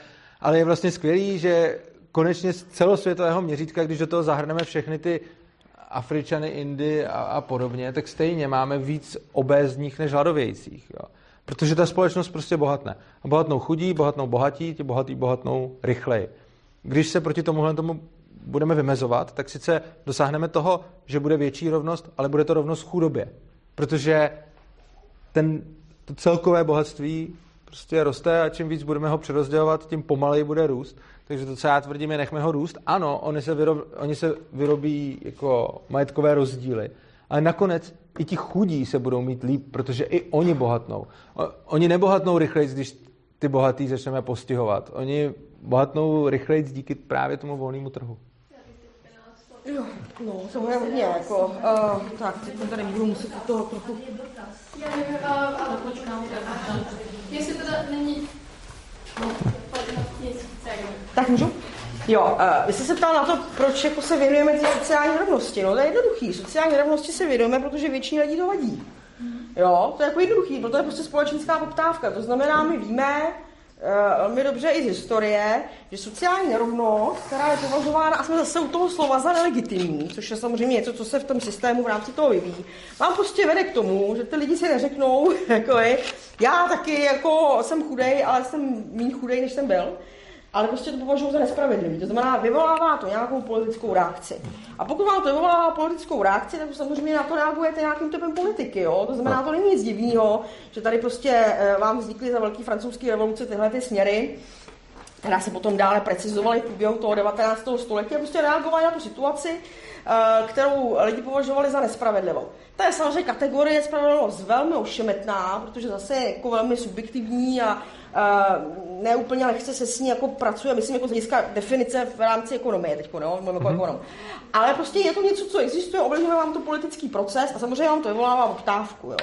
ale je vlastně skvělý, že konečně z celosvětového měřítka, když do toho zahrneme všechny ty Afričany, Indy a, a podobně, tak stejně máme víc obézních než hladovějících. Jo. Protože ta společnost prostě bohatne. A bohatnou chudí, bohatnou bohatí, ti bohatí bohatnou rychleji. Když se proti tomuhle tomu budeme vymezovat, tak sice dosáhneme toho, že bude větší rovnost, ale bude to rovnost v chudobě. Protože ten, to celkové bohatství prostě roste a čím víc budeme ho přerozdělovat, tím pomaleji bude růst. Takže to, co já tvrdím, je nechme ho růst. Ano, oni se, vyrob, oni se vyrobí jako majetkové rozdíly, ale nakonec i ti chudí se budou mít líp, protože i oni bohatnou. Oni nebohatnou rychleji, když ty bohatý začneme postihovat. Oni bohatnou rychleji díky právě tomu volnému trhu. Jo, no, to je hodně, jako, uh, tak, teď tady budu muset to trochu... Já nevím, uh, ale počkám, jestli teda není... Tak můžu? Jo, uh, vy jste se ptal na to, proč jako se věnujeme té sociální rovnosti. No to je jednoduchý. Sociální rovnosti se věnujeme, protože většině lidí to vadí. Jo, to je jako jednoduchý, protože je prostě společenská poptávka. To znamená, my víme, velmi dobře i z historie, že sociální nerovnost, která je považována, a jsme zase u toho slova za nelegitimní, což je samozřejmě něco, co se v tom systému v rámci toho vyvíjí, vám prostě vede k tomu, že ty lidi si neřeknou, jako je, já taky jako jsem chudej, ale jsem méně chudej, než jsem byl ale prostě to považuji za nespravedlivý. To znamená, vyvolává to nějakou politickou reakci. A pokud vám to vyvolává politickou reakci, tak samozřejmě na to reagujete nějakým typem politiky. Jo? To znamená, to není nic divného, že tady prostě eh, vám vznikly za velký francouzský revoluce tyhle ty směry, která se potom dále precizovaly v průběhu toho 19. století a prostě reagovali na tu situaci, kterou lidi považovali za nespravedlivou. To je samozřejmě kategorie spravedlnost velmi ošemetná, protože zase je jako velmi subjektivní a uh, neúplně lehce se s ní jako pracuje, myslím jako z hlediska definice v rámci ekonomie teď, no, mluvím jako mm-hmm. ekonom. Ale prostě je to něco, co existuje, ovlivňuje vám to politický proces a samozřejmě vám to vyvolává poptávku, jo.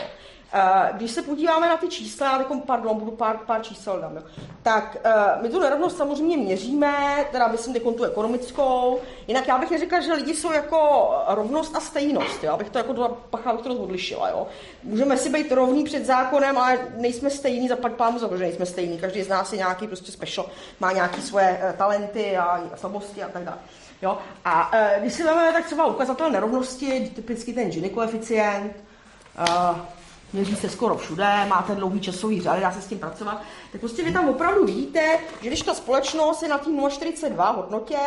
Uh, když se podíváme na ty čísla, já pardon, budu pár, pár čísel dám, jo. tak uh, my tu nerovnost samozřejmě měříme, teda myslím teď tu ekonomickou, jinak já bych neřekla, že lidi jsou jako rovnost a stejnost, jo, abych to jako do pacha, abych to odlišila, jo. Můžeme si být rovní před zákonem, ale nejsme stejní, za pámu za že nejsme stejní, každý z nás je nějaký prostě special, má nějaký svoje uh, talenty a slabosti a tak dále. Jo? A uh, když si vezmeme tak třeba ukazatel nerovnosti, typicky ten Gini koeficient, uh, měří se skoro všude, máte dlouhý časový řád, dá se s tím pracovat, tak prostě vy tam opravdu vidíte, že když ta společnost je na tým 0,42 hodnotě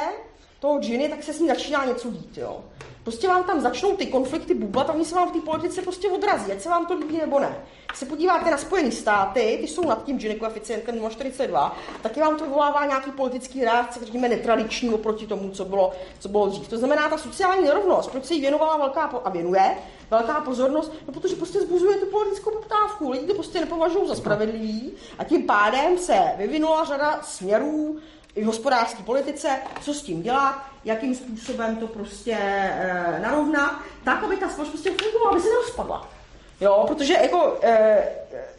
toho džiny, tak se s ní začíná něco dít. Jo. Prostě vám tam začnou ty konflikty bublat a oni se vám v té politice prostě odrazí, ať se vám to líbí nebo ne. Když se podíváte na Spojené státy, ty jsou nad tím Gini koeficientem 0,42, taky vám to vyvolává nějaký politický reakce, řekněme netradiční oproti tomu, co bylo, co bylo dřív. To znamená, ta sociální nerovnost, proč se jí věnovala velká a věnuje velká pozornost, no protože prostě zbuzuje tu politickou poptávku. Lidi to prostě nepovažují za spravedlivý a tím pádem se vyvinula řada směrů, i v hospodářské politice, co s tím dělat, jakým způsobem to prostě e, narovnat, tak, aby ta společnost prostě fungovala, aby se nerozpadla. Jo, protože jako e,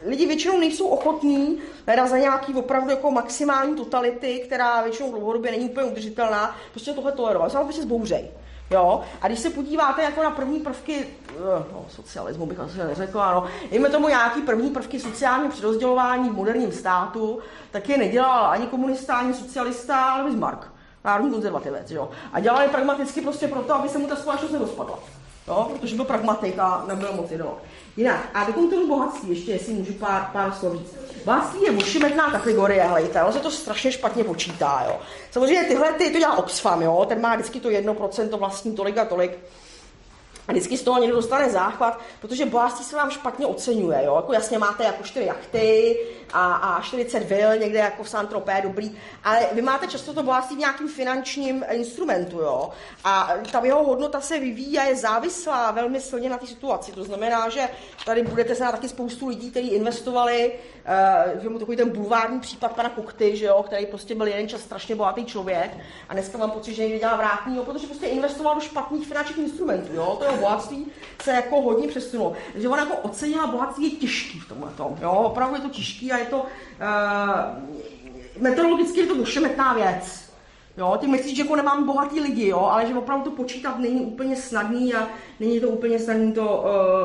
lidi většinou nejsou ochotní hledat za nějaký opravdu jako maximální totality, která většinou dlouhodobě není úplně udržitelná, prostě tohle tolerovat. Se prostě zbouřej. Jo? A když se podíváte jako na první prvky eh, no, socialismu, bych asi neřekla, no, jíme tomu nějaký první prvky sociálního přerozdělování v moderním státu, tak je nedělal ani komunista, ani socialista, ale Bismarck, národní konzervativec. Jo? A dělali pragmaticky prostě proto, aby se mu ta společnost nerozpadla. Jo, protože byl pragmatik a nebyl moc ideolog. Jinak, a do tomu bohatství, ještě jestli můžu pár, pár slov říct. Bohatství je ošimetná kategorie, hejte, ale se to strašně špatně počítá, jo. Samozřejmě tyhle, ty, to dělá Oxfam, jo, ten má vždycky to 1% vlastní tolik a tolik. A vždycky z toho někdo dostane záchvat, protože bohatství se vám špatně oceňuje. Jo? Jako jasně máte jako čtyři jachty a, a 40 vil někde jako v Saint-Tropez, dobrý, ale vy máte často to bohatství v nějakým finančním instrumentu. Jo? A ta jeho hodnota se vyvíjí a je závislá velmi silně na té situaci. To znamená, že tady budete znát taky spoustu lidí, kteří investovali, uh, takový ten bulvární případ pana Kuchty, že jo? který prostě byl jeden čas strašně bohatý člověk a dneska mám pocit, že někdy dělá vrátný, jo? protože prostě investoval do špatných finančních instrumentů. Jo? To je bohatství se jako hodně přesunulo. Že ona jako ocenila bohatství je těžký v tomhle tom. Jo? Opravdu je to těžký a je to uh, meteorologicky je to ošemetná věc. Jo, ty myslíš, že jako nemám bohatý lidi, jo, ale že opravdu to počítat není úplně snadný a není to úplně snadný to,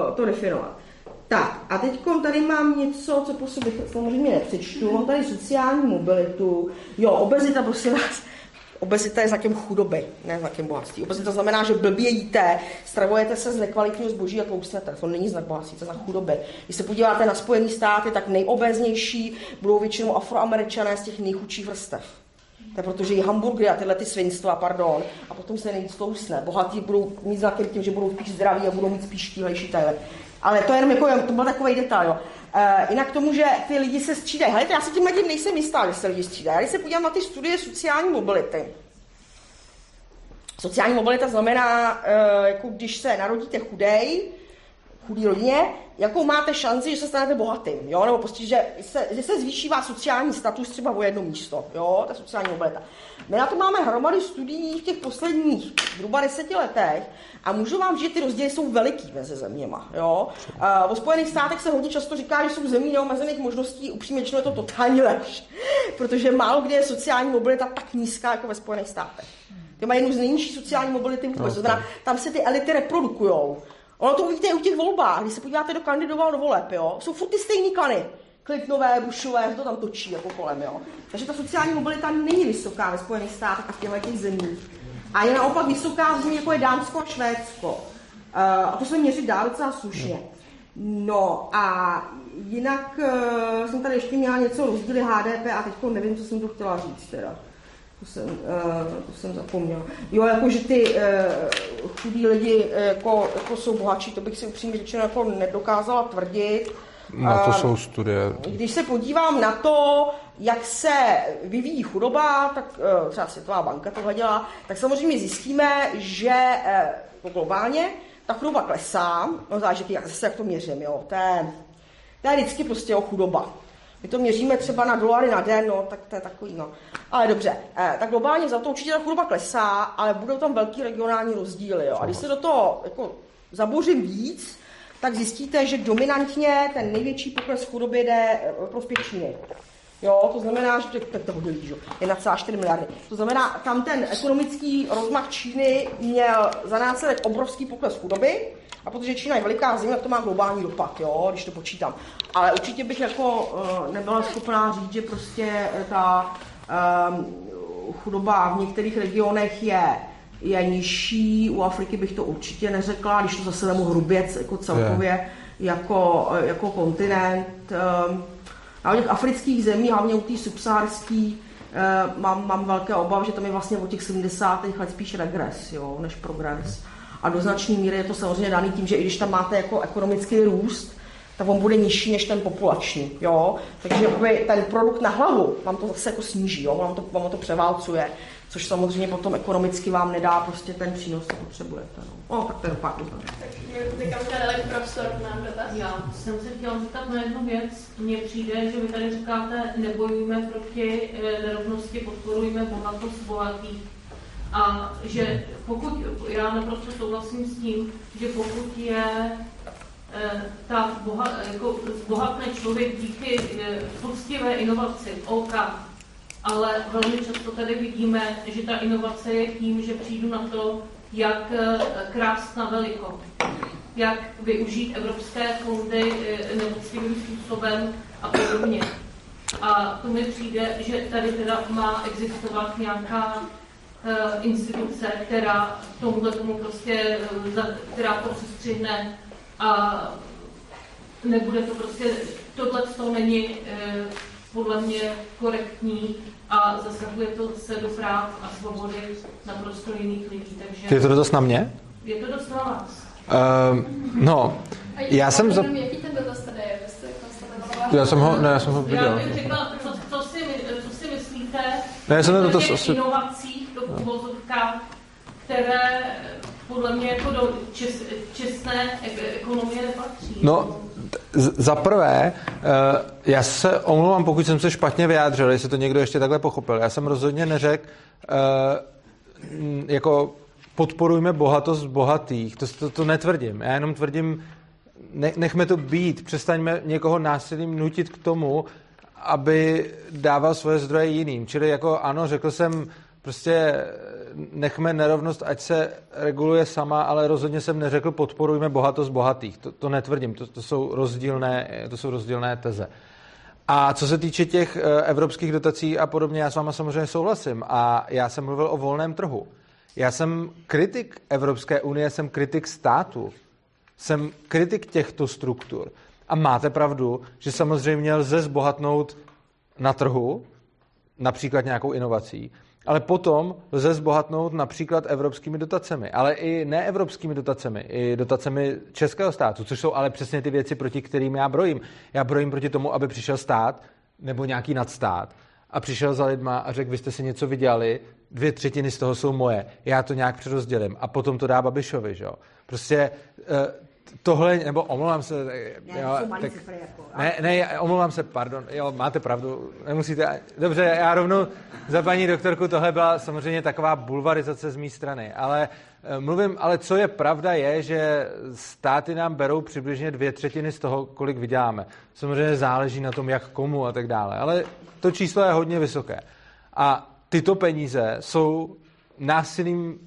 uh, to definovat. Tak, a teď tady mám něco, co po sobě samozřejmě nepřečtu. Mám tady sociální mobilitu. Jo, obezita, prosím vás, Obezita je znakem chudoby, ne znakem bohatství. Obezita znamená, že blbě jíte, stravujete se z nekvalitního zboží a tloustnete. To není znak bohatství, to je znak chudoby. Když se podíváte na Spojené státy, tak nejobeznější budou většinou afroameričané z těch nejchudších vrstev. To je protože i hamburgery a tyhle ty svinstva, pardon, a potom se nejvíc tlousne. Bohatí budou mít znakem tím, že budou spíš zdraví a budou mít spíš štíhlejší tajle. Ale to je jenom jako, to byl takový detail. Jo. Uh, jinak tomu, že ty lidi se střídají. Hele, já se tím tím nejsem jistá, že se lidi střídají. Já když se podívám na ty studie sociální mobility, Sociální mobilita znamená, uh, jako když se narodíte chudej, chudý rodině, jakou máte šanci, že se stanete bohatým, jo? nebo prostě, že se, že se zvýší váš sociální status třeba o jedno místo, jo? ta sociální mobilita. My na to máme hromady studií v těch posledních zhruba deseti letech a můžu vám říct, že ty rozdíly jsou veliký mezi zeměma. Jo? Uh, o Spojených státech se hodně často říká, že jsou zemí neomezených možností, upřímně je to totální lež, protože málo kde je sociální mobilita tak nízká jako ve Spojených státech. Ty mají jednu z nejnižší sociální mobility vůbec. No, znamená, tam se ty elity reprodukujou. Ono to uvidíte i u těch volbách, když se podíváte do kandidoval do voleb, jo, jsou furt ty stejný klany. Clintonové, Bushové, to tam točí jako kolem, jo. Takže ta sociální mobilita není vysoká ve Spojených státech a v těchto těch zemích. A je naopak vysoká země, jako je Dánsko a Švédsko. Uh, a to se měří dá docela slušně. No a jinak uh, jsem tady ještě měla něco rozdíly HDP a teď nevím, co jsem to chtěla říct teda. To jsem, uh, to jsem zapomněla. Jo, jako, že ty uh, chudí lidi uh, jako, jako jsou bohatší, to bych si upřímně řečeno jako nedokázala tvrdit. Na to jsou studie. Když se podívám na to, jak se vyvíjí chudoba, tak uh, třeba Světová banka tohle dělá, tak samozřejmě zjistíme, že uh, globálně ta chudoba klesá, no záleží, jak, zase jak to měřím, jo, to je, to je vždycky prostě o chudoba. My to měříme třeba na dolary na den, no, tak to je takový, no. Ale dobře, eh, tak globálně za to určitě ta chudoba klesá, ale budou tam velký regionální rozdíly, jo. A když se do toho jako zabořím víc, tak zjistíte, že dominantně ten největší pokles chudoby jde eh, prospěch Číny. Jo, to znamená, že to, to hodně lížu, 1,4 miliardy. To znamená, tam ten ekonomický rozmach Číny měl za následek obrovský pokles chudoby, a protože Čína je veliká země, tak to má globální dopad, jo, když to počítám. Ale určitě bych jako uh, nebyla schopná říct, že prostě ta um, chudoba v některých regionech je je nižší, u Afriky bych to určitě neřekla, když to zase nemu hruběc jako celkově je. jako, jako kontinent. Um, a u těch afrických zemí, hlavně u té subsaharské, uh, mám, mám velké obavy, že tam je vlastně od těch 70. let spíš regres, jo, než progres. A do značné míry je to samozřejmě daný tím, že i když tam máte jako ekonomický růst, tak on bude nižší než ten populační, jo. Takže ten produkt na hlavu vám to zase jako sníží, jo, vám to, vám to převálcuje, což samozřejmě potom ekonomicky vám nedá prostě ten přínos, co potřebujete, no. O, tak to je Tak nám dotaz. Já jsem se chtěla zeptat na jednu věc. Mně přijde, že vy tady říkáte, nebojujeme proti eh, nerovnosti, podporujeme bohatost bohatých a že pokud, já naprosto souhlasím s tím, že pokud je eh, ta boha, jako bohatný člověk díky eh, poctivé inovaci, OK, ale velmi často tady vidíme, že ta inovace je tím, že přijdu na to, jak eh, krást na veliko, jak využít evropské fondy nepoctivým způsobem a podobně. A to mi přijde, že tady teda má existovat nějaká instituce, která tomuhle tomu prostě, která to přestřihne a nebude to prostě, tohle to není podle mě korektní a zasahuje to se do práv a svobody naprosto jiných lidí. Takže je to dost na mě? Je to dost na vás. Uh, no, já jsem... Za... Jaký ten dotaz tady je? Já jsem ho, ne, já jsem ho viděl. Já bych řekla, myslíte ne, jsem o dotaz těch asi... inovacích do uvozovkách, které podle mě jako do čes, čestné ekonomie nepatří. No, za prvé, eh, já se omlouvám, pokud jsem se špatně vyjádřil, jestli to někdo ještě takhle pochopil. Já jsem rozhodně neřekl, eh, jako podporujme bohatost bohatých. To, to, to netvrdím. Já jenom tvrdím, ne, nechme to být. Přestaňme někoho násilím nutit k tomu, aby dával svoje zdroje jiným. Čili jako ano, řekl jsem, prostě nechme nerovnost, ať se reguluje sama, ale rozhodně jsem neřekl podporujme bohatost bohatých. To, to netvrdím, to, to, jsou rozdílné, to jsou rozdílné teze. A co se týče těch eh, evropských dotací a podobně, já s váma samozřejmě souhlasím. A já jsem mluvil o volném trhu. Já jsem kritik Evropské unie, jsem kritik státu. Jsem kritik těchto struktur. A máte pravdu, že samozřejmě lze zbohatnout na trhu, například nějakou inovací, ale potom lze zbohatnout například evropskými dotacemi, ale i neevropskými dotacemi, i dotacemi českého státu, což jsou ale přesně ty věci, proti kterým já brojím. Já brojím proti tomu, aby přišel stát nebo nějaký nadstát a přišel za lidma a řekl, vy jste si něco vydělali, dvě třetiny z toho jsou moje, já to nějak přerozdělím a potom to dá Babišovi, že jo. Prostě eh, tohle, nebo omlouvám se, jo, tak, jako, ne, ne, omlouvám se, pardon, jo, máte pravdu, nemusíte, dobře, já rovnou za paní doktorku, tohle byla samozřejmě taková bulvarizace z mé strany, ale eh, mluvím, ale co je pravda je, že státy nám berou přibližně dvě třetiny z toho, kolik vyděláme. Samozřejmě záleží na tom, jak komu a tak dále, ale to číslo je hodně vysoké. A tyto peníze jsou násilím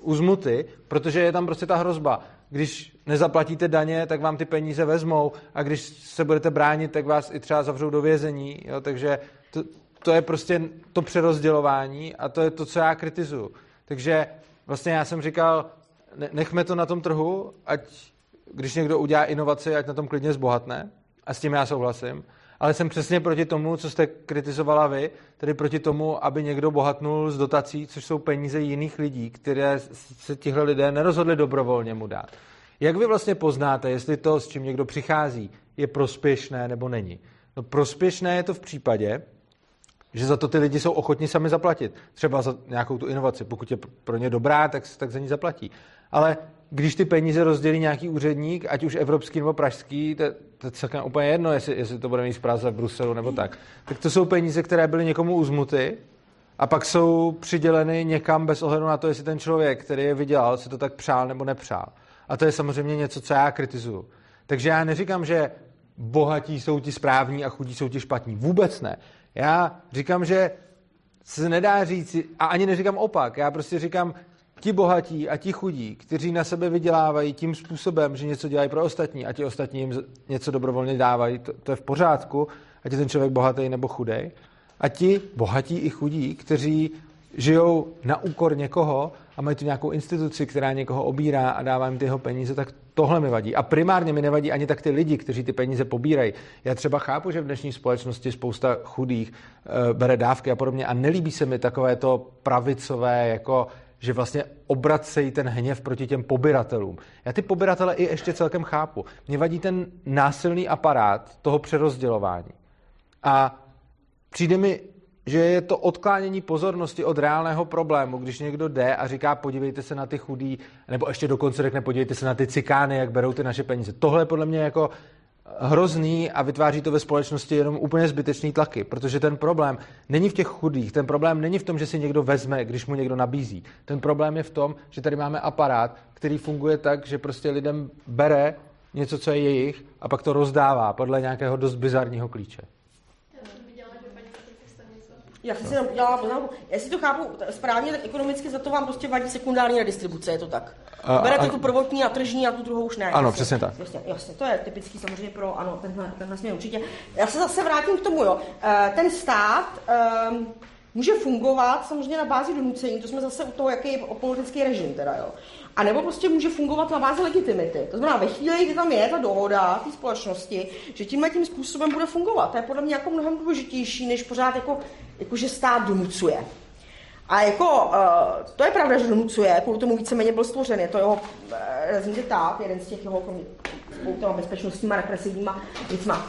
uzmuty, protože je tam prostě ta hrozba když nezaplatíte daně, tak vám ty peníze vezmou a když se budete bránit, tak vás i třeba zavřou do vězení. Jo? Takže to, to je prostě to přerozdělování a to je to, co já kritizuju. Takže vlastně já jsem říkal, nechme to na tom trhu, ať když někdo udělá inovaci, ať na tom klidně zbohatne. A s tím já souhlasím. Ale jsem přesně proti tomu, co jste kritizovala vy, tedy proti tomu, aby někdo bohatnul z dotací, což jsou peníze jiných lidí, které se tihle lidé nerozhodli dobrovolně mu dát. Jak vy vlastně poznáte, jestli to, s čím někdo přichází, je prospěšné nebo není? No prospěšné je to v případě, že za to ty lidi jsou ochotní sami zaplatit. Třeba za nějakou tu inovaci. Pokud je pro ně dobrá, tak, tak za ní zaplatí. Ale když ty peníze rozdělí nějaký úředník, ať už evropský nebo pražský, to, to je celkem úplně jedno, jestli, jestli to bude mít z Praze, v Bruselu nebo tak, tak to jsou peníze, které byly někomu uzmuty a pak jsou přiděleny někam bez ohledu na to, jestli ten člověk, který je vydělal, si to tak přál nebo nepřál. A to je samozřejmě něco, co já kritizuju. Takže já neříkám, že bohatí jsou ti správní a chudí jsou ti špatní. Vůbec ne. Já říkám, že se nedá říct, a ani neříkám opak, já prostě říkám, ti bohatí a ti chudí, kteří na sebe vydělávají tím způsobem, že něco dělají pro ostatní a ti ostatní jim něco dobrovolně dávají, to, to je v pořádku, ať je ten člověk bohatý nebo chudej. A ti bohatí i chudí, kteří žijou na úkor někoho a mají tu nějakou instituci, která někoho obírá a dává jim ty jeho peníze, tak tohle mi vadí. A primárně mi nevadí ani tak ty lidi, kteří ty peníze pobírají. Já třeba chápu, že v dnešní společnosti spousta chudých e, bere dávky a podobně a nelíbí se mi takové to pravicové, jako že vlastně obracejí ten hněv proti těm pobiratelům. Já ty pobiratele i ještě celkem chápu. Mě vadí ten násilný aparát toho přerozdělování. A přijde mi, že je to odklánění pozornosti od reálného problému, když někdo jde a říká, podívejte se na ty chudí, nebo ještě dokonce řekne, podívejte se na ty cikány, jak berou ty naše peníze. Tohle je podle mě jako hrozný a vytváří to ve společnosti jenom úplně zbytečný tlaky, protože ten problém není v těch chudých, ten problém není v tom, že si někdo vezme, když mu někdo nabízí. Ten problém je v tom, že tady máme aparát, který funguje tak, že prostě lidem bere něco, co je jejich a pak to rozdává podle nějakého dost bizarního klíče. Já si jenom udělala poznámku. Jestli to chápu správně, tak ekonomicky za to vám prostě vadí sekundární redistribuce, je to tak? A, Berete a, tu prvotní a tržní a tu druhou už ne. Ano, jasně, přesně tak. Jasně, jasně, to je typický samozřejmě pro, ano, tenhle, tenhle směr určitě. Já se zase vrátím k tomu, jo. Eh, ten stát, um, může fungovat samozřejmě na bázi donucení, to jsme zase u toho, jaký je politický režim teda, jo. A nebo prostě může fungovat na bázi legitimity. To znamená, ve chvíli, kdy tam je ta dohoda té společnosti, že tímhle tím způsobem bude fungovat. To je podle mě jako mnohem důležitější, než pořád jako, jako že stát donucuje. A jako, uh, to je pravda, že donucuje, kvůli tomu víceméně byl stvořen, je to jeho uh, tát, jeden z těch jeho spolu bezpečnostníma, represivníma věcma.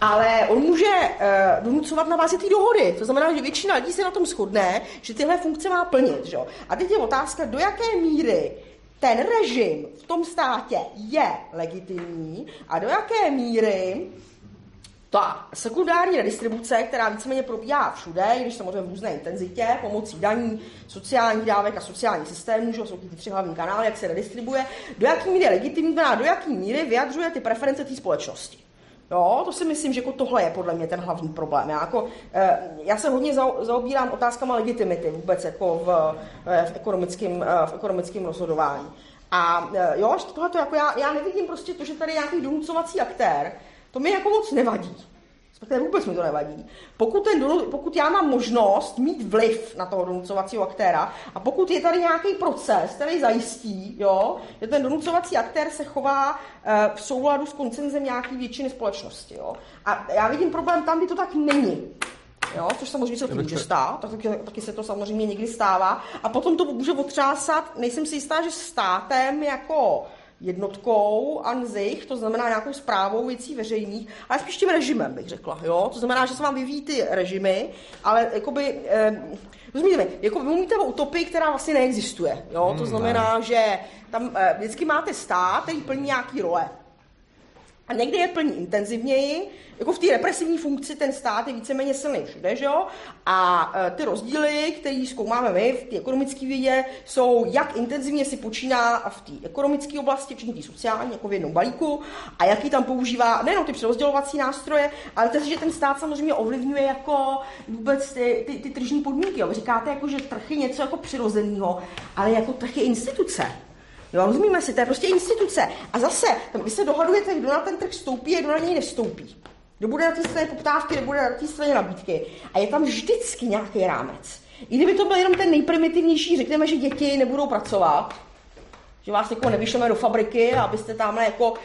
Ale on může uh, donucovat na bázi té dohody. To znamená, že většina lidí se na tom shodne, že tyhle funkce má plnit. Že? A teď je otázka, do jaké míry ten režim v tom státě je legitimní a do jaké míry ta sekundární redistribuce, která víceméně probíhá všude, i když samozřejmě v různé intenzitě, pomocí daní, sociálních dávek a sociálních systémů, že jsou ty tři hlavní kanály, jak se redistribuje, do jaký míry je legitimní, do jaký míry vyjadřuje ty preference té společnosti. Jo, to si myslím, že jako tohle je podle mě ten hlavní problém. Já, jako, eh, já se hodně zaobírám otázkama legitimity vůbec jako v, eh, v, ekonomickém, eh, v ekonomickém rozhodování. A jo, tohle to jako já, já nevidím prostě to, že tady je nějaký donucovací aktér, to mi jako moc nevadí. Respektive vůbec mi to nevadí. Pokud, ten, pokud já mám možnost mít vliv na toho donucovacího aktéra a pokud je tady nějaký proces, který zajistí, jo, že ten donucovací aktér se chová uh, v souladu s koncenzem nějaké většiny společnosti. Jo. A já vidím problém tam, kdy to tak není. Jo, což samozřejmě se to může stát, tak, taky, taky se to samozřejmě někdy stává. A potom to může otřásat, nejsem si jistá, že státem jako jednotkou anzich, to znamená nějakou zprávou věcí veřejných, ale spíš tím režimem, bych řekla. Jo? To znamená, že se vám vyvíjí ty režimy, ale jakoby, eh, rozumíte jako vy mluvíte o utopii, která vlastně neexistuje. Jo? To hmm, znamená, že tam eh, vždycky máte stát, který plní nějaký role. A někdy je plní intenzivněji, jako v té represivní funkci ten stát je víceméně silný všude, že jo? A e, ty rozdíly, které zkoumáme my v té ekonomické vědě, jsou, jak intenzivně si počíná v té ekonomické oblasti, včetně té sociální, jako v jednom balíku, a jaký tam používá nejenom ty přerozdělovací nástroje, ale to, že ten stát samozřejmě ovlivňuje jako vůbec ty, ty, ty tržní podmínky. Jo? Vy říkáte, jako, že trh je něco jako přirozeného, ale jako trh je instituce. Jo, rozumíme si, to je prostě instituce. A zase, vy se dohadujete, kdo na ten trh stoupí a kdo na něj nestoupí. Kdo bude na té straně poptávky, kdo bude na té straně nabídky. A je tam vždycky nějaký rámec. I kdyby to byl jenom ten nejprimitivnější, řekneme, že děti nebudou pracovat, že vás jako nevyšleme do fabriky, abyste tam jako uh,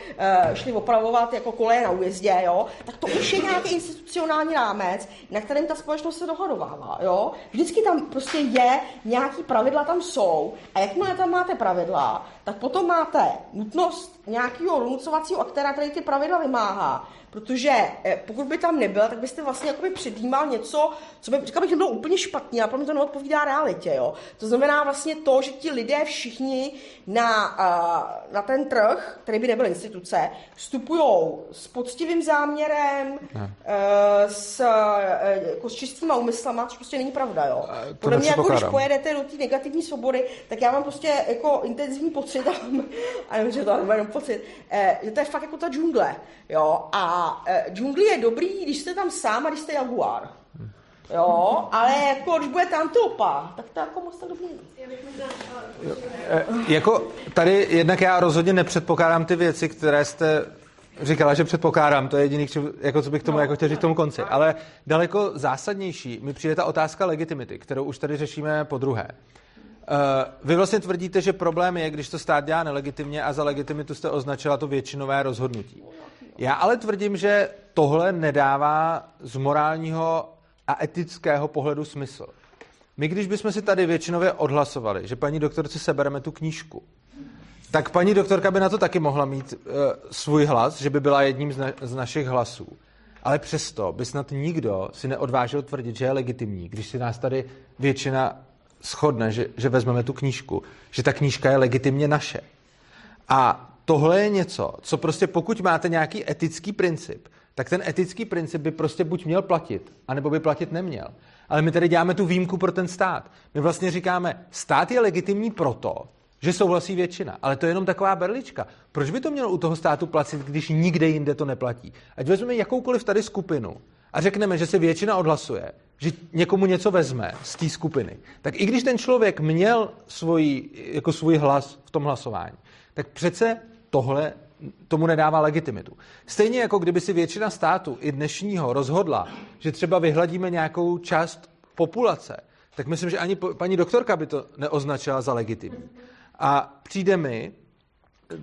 šli opravovat jako koleje na újezdě, jo, tak to už je nějaký institucionální rámec, na kterém ta společnost se dohodovává, jo. Vždycky tam prostě je, nějaký pravidla tam jsou a jakmile tam máte pravidla, tak potom máte nutnost nějakého donucovacího aktéra, který ty pravidla vymáhá. Protože eh, pokud by tam nebyl, tak byste vlastně jakoby předjímal něco, co by, říkal bych, nebylo úplně špatně, a pro mě to neodpovídá realitě. Jo? To znamená vlastně to, že ti lidé všichni na, uh, na ten trh, který by nebyl instituce, vstupují s poctivým záměrem, uh, s, jako s čistýma úmyslama, což prostě není pravda. Jo? Podle mě, jako, když pojedete do té negativní svobody, tak já mám prostě jako intenzivní pocit, a nevím, že to je jenom pocit, uh, že to je fakt jako ta džungle. Jo? A a e, džungli je dobrý, když jste tam sám a když jste jaguár. Jo, ale jako, když bude antilopa, tak to jako moc tak dobrý. E, jako tady jednak já rozhodně nepředpokládám ty věci, které jste říkala, že předpokládám, to je jediný, jako co bych tomu no, jako chtěl říct k tomu konci. Ale daleko zásadnější mi přijde ta otázka legitimity, kterou už tady řešíme po druhé. Uh, vy vlastně tvrdíte, že problém je, když to stát dělá nelegitimně a za legitimitu jste označila to většinové rozhodnutí. Já ale tvrdím, že tohle nedává z morálního a etického pohledu smysl. My, když bychom si tady většinově odhlasovali, že paní doktorce sebereme tu knížku, tak paní doktorka by na to taky mohla mít uh, svůj hlas, že by byla jedním z, na- z našich hlasů. Ale přesto by snad nikdo si neodvážil tvrdit, že je legitimní, když si nás tady většina shodne, že, že vezmeme tu knížku, že ta knížka je legitimně naše. A tohle je něco, co prostě pokud máte nějaký etický princip, tak ten etický princip by prostě buď měl platit, anebo by platit neměl. Ale my tady děláme tu výjimku pro ten stát. My vlastně říkáme, stát je legitimní proto, že souhlasí většina. Ale to je jenom taková berlička. Proč by to mělo u toho státu platit, když nikde jinde to neplatí? Ať vezmeme jakoukoliv tady skupinu a řekneme, že se většina odhlasuje, že někomu něco vezme z té skupiny, tak i když ten člověk měl svůj, jako svůj hlas v tom hlasování, tak přece tohle tomu nedává legitimitu. Stejně jako kdyby si většina státu i dnešního rozhodla, že třeba vyhladíme nějakou část populace, tak myslím, že ani paní doktorka by to neoznačila za legitimní. A přijde mi,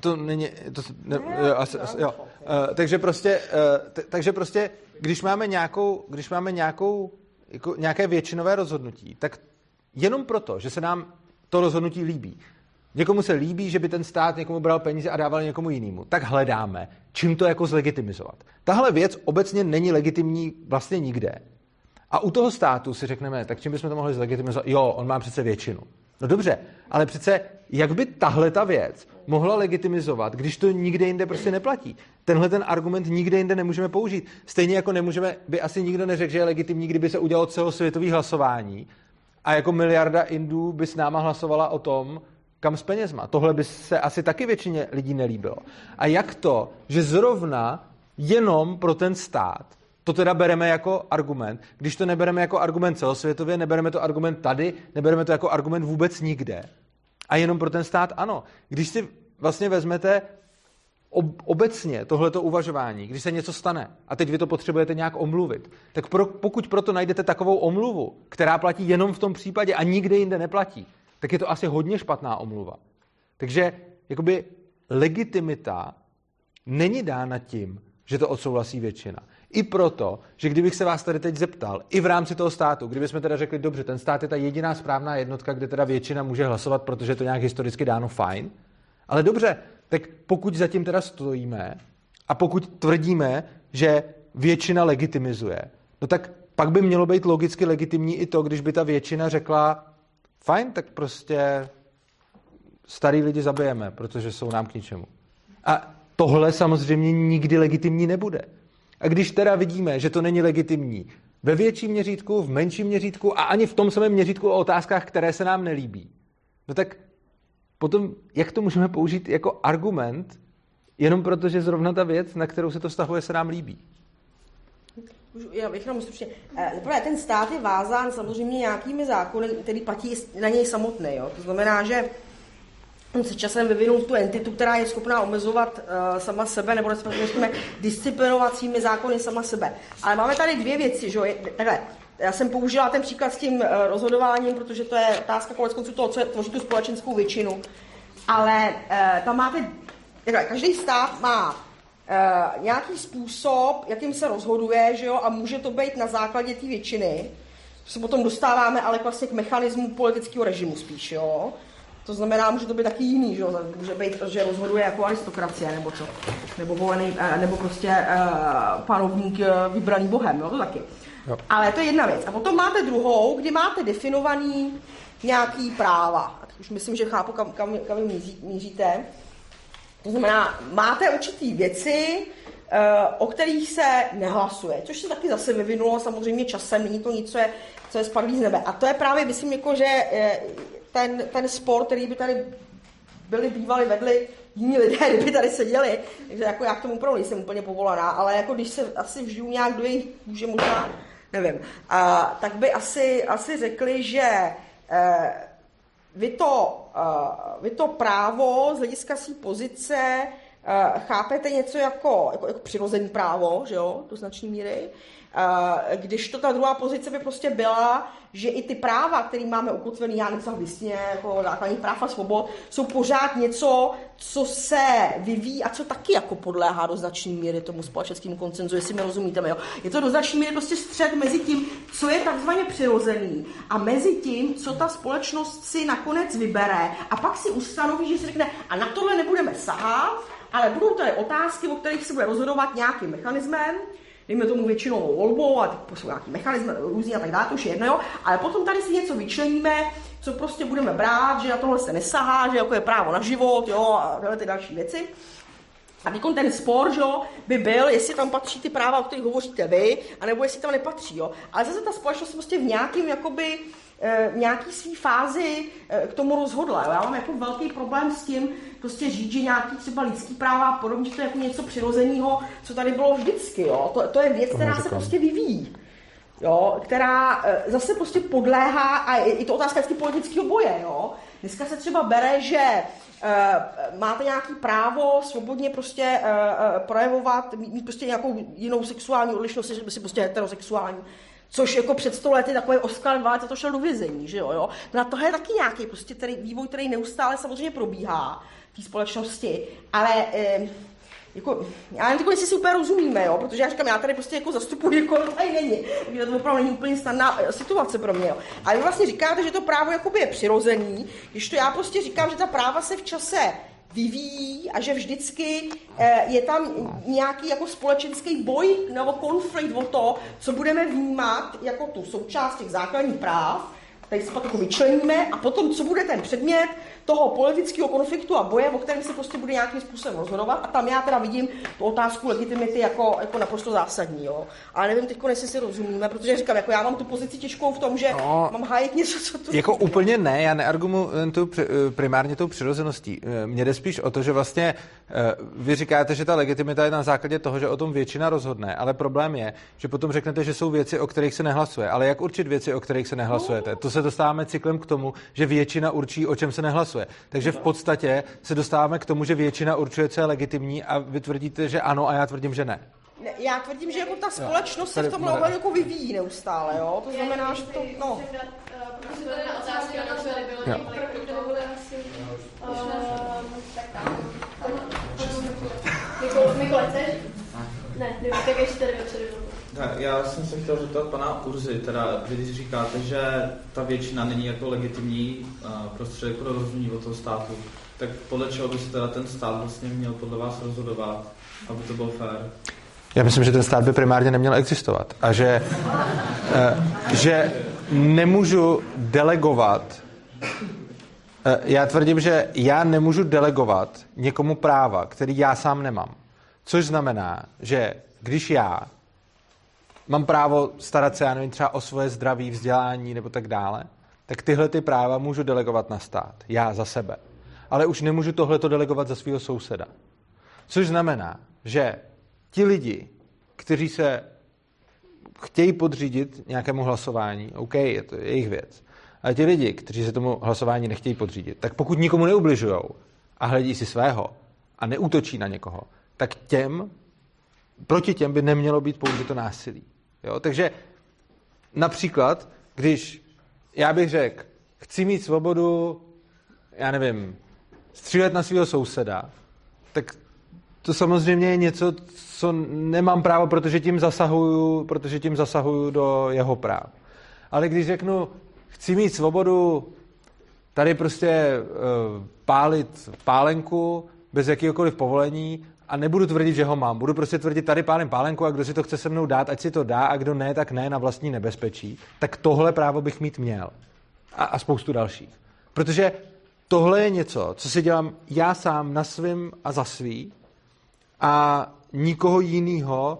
to není, to, ne, jo, asi, asi, jo. Uh, takže prostě, uh, t, takže prostě, když máme nějakou, když máme nějakou, jako nějaké většinové rozhodnutí, tak jenom proto, že se nám to rozhodnutí líbí, někomu se líbí, že by ten stát někomu bral peníze a dával někomu jinému, tak hledáme, čím to jako zlegitimizovat. Tahle věc obecně není legitimní vlastně nikde. A u toho státu si řekneme, tak čím bychom to mohli zlegitimizovat? Jo, on má přece většinu. No dobře, ale přece jak by tahle ta věc mohla legitimizovat, když to nikde jinde prostě neplatí? Tenhle ten argument nikde jinde nemůžeme použít. Stejně jako nemůžeme, by asi nikdo neřekl, že je legitimní, kdyby se udělalo celosvětový hlasování a jako miliarda Indů by s náma hlasovala o tom, kam s penězma. Tohle by se asi taky většině lidí nelíbilo. A jak to, že zrovna jenom pro ten stát to teda bereme jako argument. Když to nebereme jako argument celosvětově, nebereme to argument tady, nebereme to jako argument vůbec nikde. A jenom pro ten stát ano. Když si vlastně vezmete ob- obecně tohleto uvažování, když se něco stane a teď vy to potřebujete nějak omluvit, tak pro, pokud proto najdete takovou omluvu, která platí jenom v tom případě a nikde jinde neplatí, tak je to asi hodně špatná omluva. Takže jakoby legitimita není dána tím, že to odsouhlasí většina. I proto, že kdybych se vás tady teď zeptal, i v rámci toho státu, kdybychom teda řekli, dobře, ten stát je ta jediná správná jednotka, kde teda většina může hlasovat, protože je to nějak historicky dáno fajn, ale dobře, tak pokud zatím teda stojíme a pokud tvrdíme, že většina legitimizuje, no tak pak by mělo být logicky legitimní i to, když by ta většina řekla, fajn, tak prostě starý lidi zabijeme, protože jsou nám k ničemu. A tohle samozřejmě nikdy legitimní nebude. A když teda vidíme, že to není legitimní ve větším měřítku, v menším měřítku a ani v tom samém měřítku o otázkách, které se nám nelíbí, no tak potom jak to můžeme použít jako argument, jenom proto, že zrovna ta věc, na kterou se to vztahuje, se nám líbí? Já bych jenom stručně. Zaprvé, ten stát je vázán samozřejmě nějakými zákony, který platí na něj samotný. Jo? To znamená, že se časem vyvinul tu entitu, která je schopná omezovat uh, sama sebe, nebo respektive disciplinovat svými zákony sama sebe. Ale máme tady dvě věci, že takhle. Já jsem použila ten příklad s tím uh, rozhodováním, protože to je otázka konec konců toho, co je, tvoří tu společenskou většinu. Ale uh, tam máte, takhle, každý stát má uh, nějaký způsob, jakým se rozhoduje, že jo, a může to být na základě té většiny. Se potom dostáváme ale vlastně k mechanismu politického režimu spíš, jo. To znamená, může to být taky jiný, že může být, že rozhoduje jako aristokracie, nebo co, nebo volený, eh, nebo prostě uh, panovník uh, vybraný bohem, jo, to taky. Jo. Ale to je jedna věc. A potom máte druhou, kdy máte definovaný nějaký práva. A už myslím, že chápu, kam, kam, kam míří, míříte. To znamená, máte určitý věci, uh, o kterých se nehlasuje, což se taky zase vyvinulo samozřejmě časem, není to nic, co je, co je spadlý z nebe. A to je právě, myslím, jako, že ten, ten spor, který by tady byli bývali, vedli jiní lidé, kdyby tady seděli. Takže jako já k tomu opravdu nejsem úplně povolaná, ale jako když se asi vžiju nějak do jejich kůže, možná, nevím, a, tak by asi, asi řekli, že eh, vy, to, eh, vy to právo z hlediska své pozice eh, chápete něco jako, jako, jako přirozený právo, že jo, do značné míry, když to ta druhá pozice by prostě byla, že i ty práva, které máme ukotvené, já nevím, listině, jako základní práv a svobod, jsou pořád něco, co se vyvíjí a co taky jako podléhá do značné míry tomu společenskému koncenzu, jestli mi rozumíte. Jo? Je to do značné míry prostě střed mezi tím, co je takzvaně přirozený a mezi tím, co ta společnost si nakonec vybere a pak si ustanoví, že si řekne, a na tohle nebudeme sahat, ale budou tady otázky, o kterých se bude rozhodovat nějakým mechanismem, dejme tomu většinou volbou a tak jsou nějaký mechanizmy různý a tak dále, to už je jedno, jo. ale potom tady si něco vyčleníme, co prostě budeme brát, že na tohle se nesahá, že jako je právo na život, jo, a tyhle ty další věci. A teď ten spor, že jo, by byl, jestli tam patří ty práva, o kterých hovoříte vy, anebo jestli tam nepatří. Jo. Ale zase ta společnost prostě v nějakým jakoby, nějaký svý fázi eh, k tomu rozhodla. Já mám jako velký problém s tím prostě říct, že nějaký třeba lidský práva a podobně, to je jako něco přirozeného, co tady bylo vždycky. Jo? To, to je věc, která se prostě vyvíjí. Jo, která eh, zase prostě podléhá, a je to otázka vždycky politického boje, jo. Dneska se třeba bere, že uh, máte nějaký právo svobodně prostě uh, uh, projevovat, mít, mít prostě nějakou jinou sexuální odlišnost, že si prostě heterosexuální Což jako před sto lety takový Oscar Wilde za to šel do vězení, že jo, jo. Na to je taky nějaký prostě tady vývoj, který neustále samozřejmě probíhá v té společnosti, ale eh, jako, já nevím, jako, jestli si úplně rozumíme, jo, protože já říkám, já tady prostě jako zastupuji kdo tady není. Takže to opravdu není úplně snadná eh, situace pro mě. Jo. A vy vlastně říkáte, že to právo jakoby je přirozený, když to já prostě říkám, že ta práva se v čase vyvíjí a že vždycky eh, je tam nějaký jako společenský boj nebo konflikt o to, co budeme vnímat jako tu součást těch základních práv, tady se pak jako vyčleníme a potom, co bude ten předmět, toho politického konfliktu a boje, o kterém se prostě bude nějakým způsobem rozhodovat. A tam já teda vidím tu otázku legitimity jako, jako naprosto zásadní. Jo. Ale nevím teď, jestli si rozumíme, protože říkám, jako já mám tu pozici těžkou v tom, že no, mám hájit něco, co tu... Jako úplně ne, já neargumumentuju primárně tou přirozeností. Mně jde spíš o to, že vlastně eh, vy říkáte, že ta legitimita je na základě toho, že o tom většina rozhodne, ale problém je, že potom řeknete, že jsou věci, o kterých se nehlasuje. Ale jak určit věci, o kterých se nehlasujete? To se dostáváme cyklem k tomu, že většina určí, o čem se nehlasuje hlasuje. Takže v podstatě se dostáváme k tomu, že většina určuje, co je legitimní a vy tvrdíte, že ano a já tvrdím, že ne. ne já tvrdím, že jako ta společnost se v tom ohledu jako vyvíjí neustále, jo? To znamená, že to, no. Mikole, chceš? Ne, tak ještě tady večer. Já jsem se chtěl zeptat pana Urzy, teda když říkáte, že ta většina není jako legitimní uh, prostředek pro rozhodnutí od toho státu, tak podle čeho by se teda ten stát vlastně měl podle vás rozhodovat, aby to bylo fér? Já myslím, že ten stát by primárně neměl existovat a že, uh, že nemůžu delegovat uh, já tvrdím, že já nemůžu delegovat někomu práva, který já sám nemám. Což znamená, že když já mám právo starat se, já nevím, třeba o svoje zdraví, vzdělání nebo tak dále, tak tyhle ty práva můžu delegovat na stát. Já za sebe. Ale už nemůžu tohleto delegovat za svého souseda. Což znamená, že ti lidi, kteří se chtějí podřídit nějakému hlasování, OK, je to jejich věc. Ale ti lidi, kteří se tomu hlasování nechtějí podřídit, tak pokud nikomu neubližují a hledí si svého a neútočí na někoho, tak těm, proti těm by nemělo být použito násilí. Jo? Takže například, když já bych řekl, chci mít svobodu, já nevím, střílet na svého souseda, tak to samozřejmě je něco, co nemám právo, protože tím zasahuju, protože tím zasahuju do jeho práv. Ale když řeknu, chci mít svobodu tady prostě uh, pálit pálenku bez jakéhokoliv povolení a nebudu tvrdit, že ho mám. Budu prostě tvrdit, tady pálím pálenku a kdo si to chce se mnou dát, ať si to dá a kdo ne, tak ne na vlastní nebezpečí. Tak tohle právo bych mít měl. A, a spoustu dalších. Protože tohle je něco, co si dělám já sám na svým a za svý a nikoho jiného,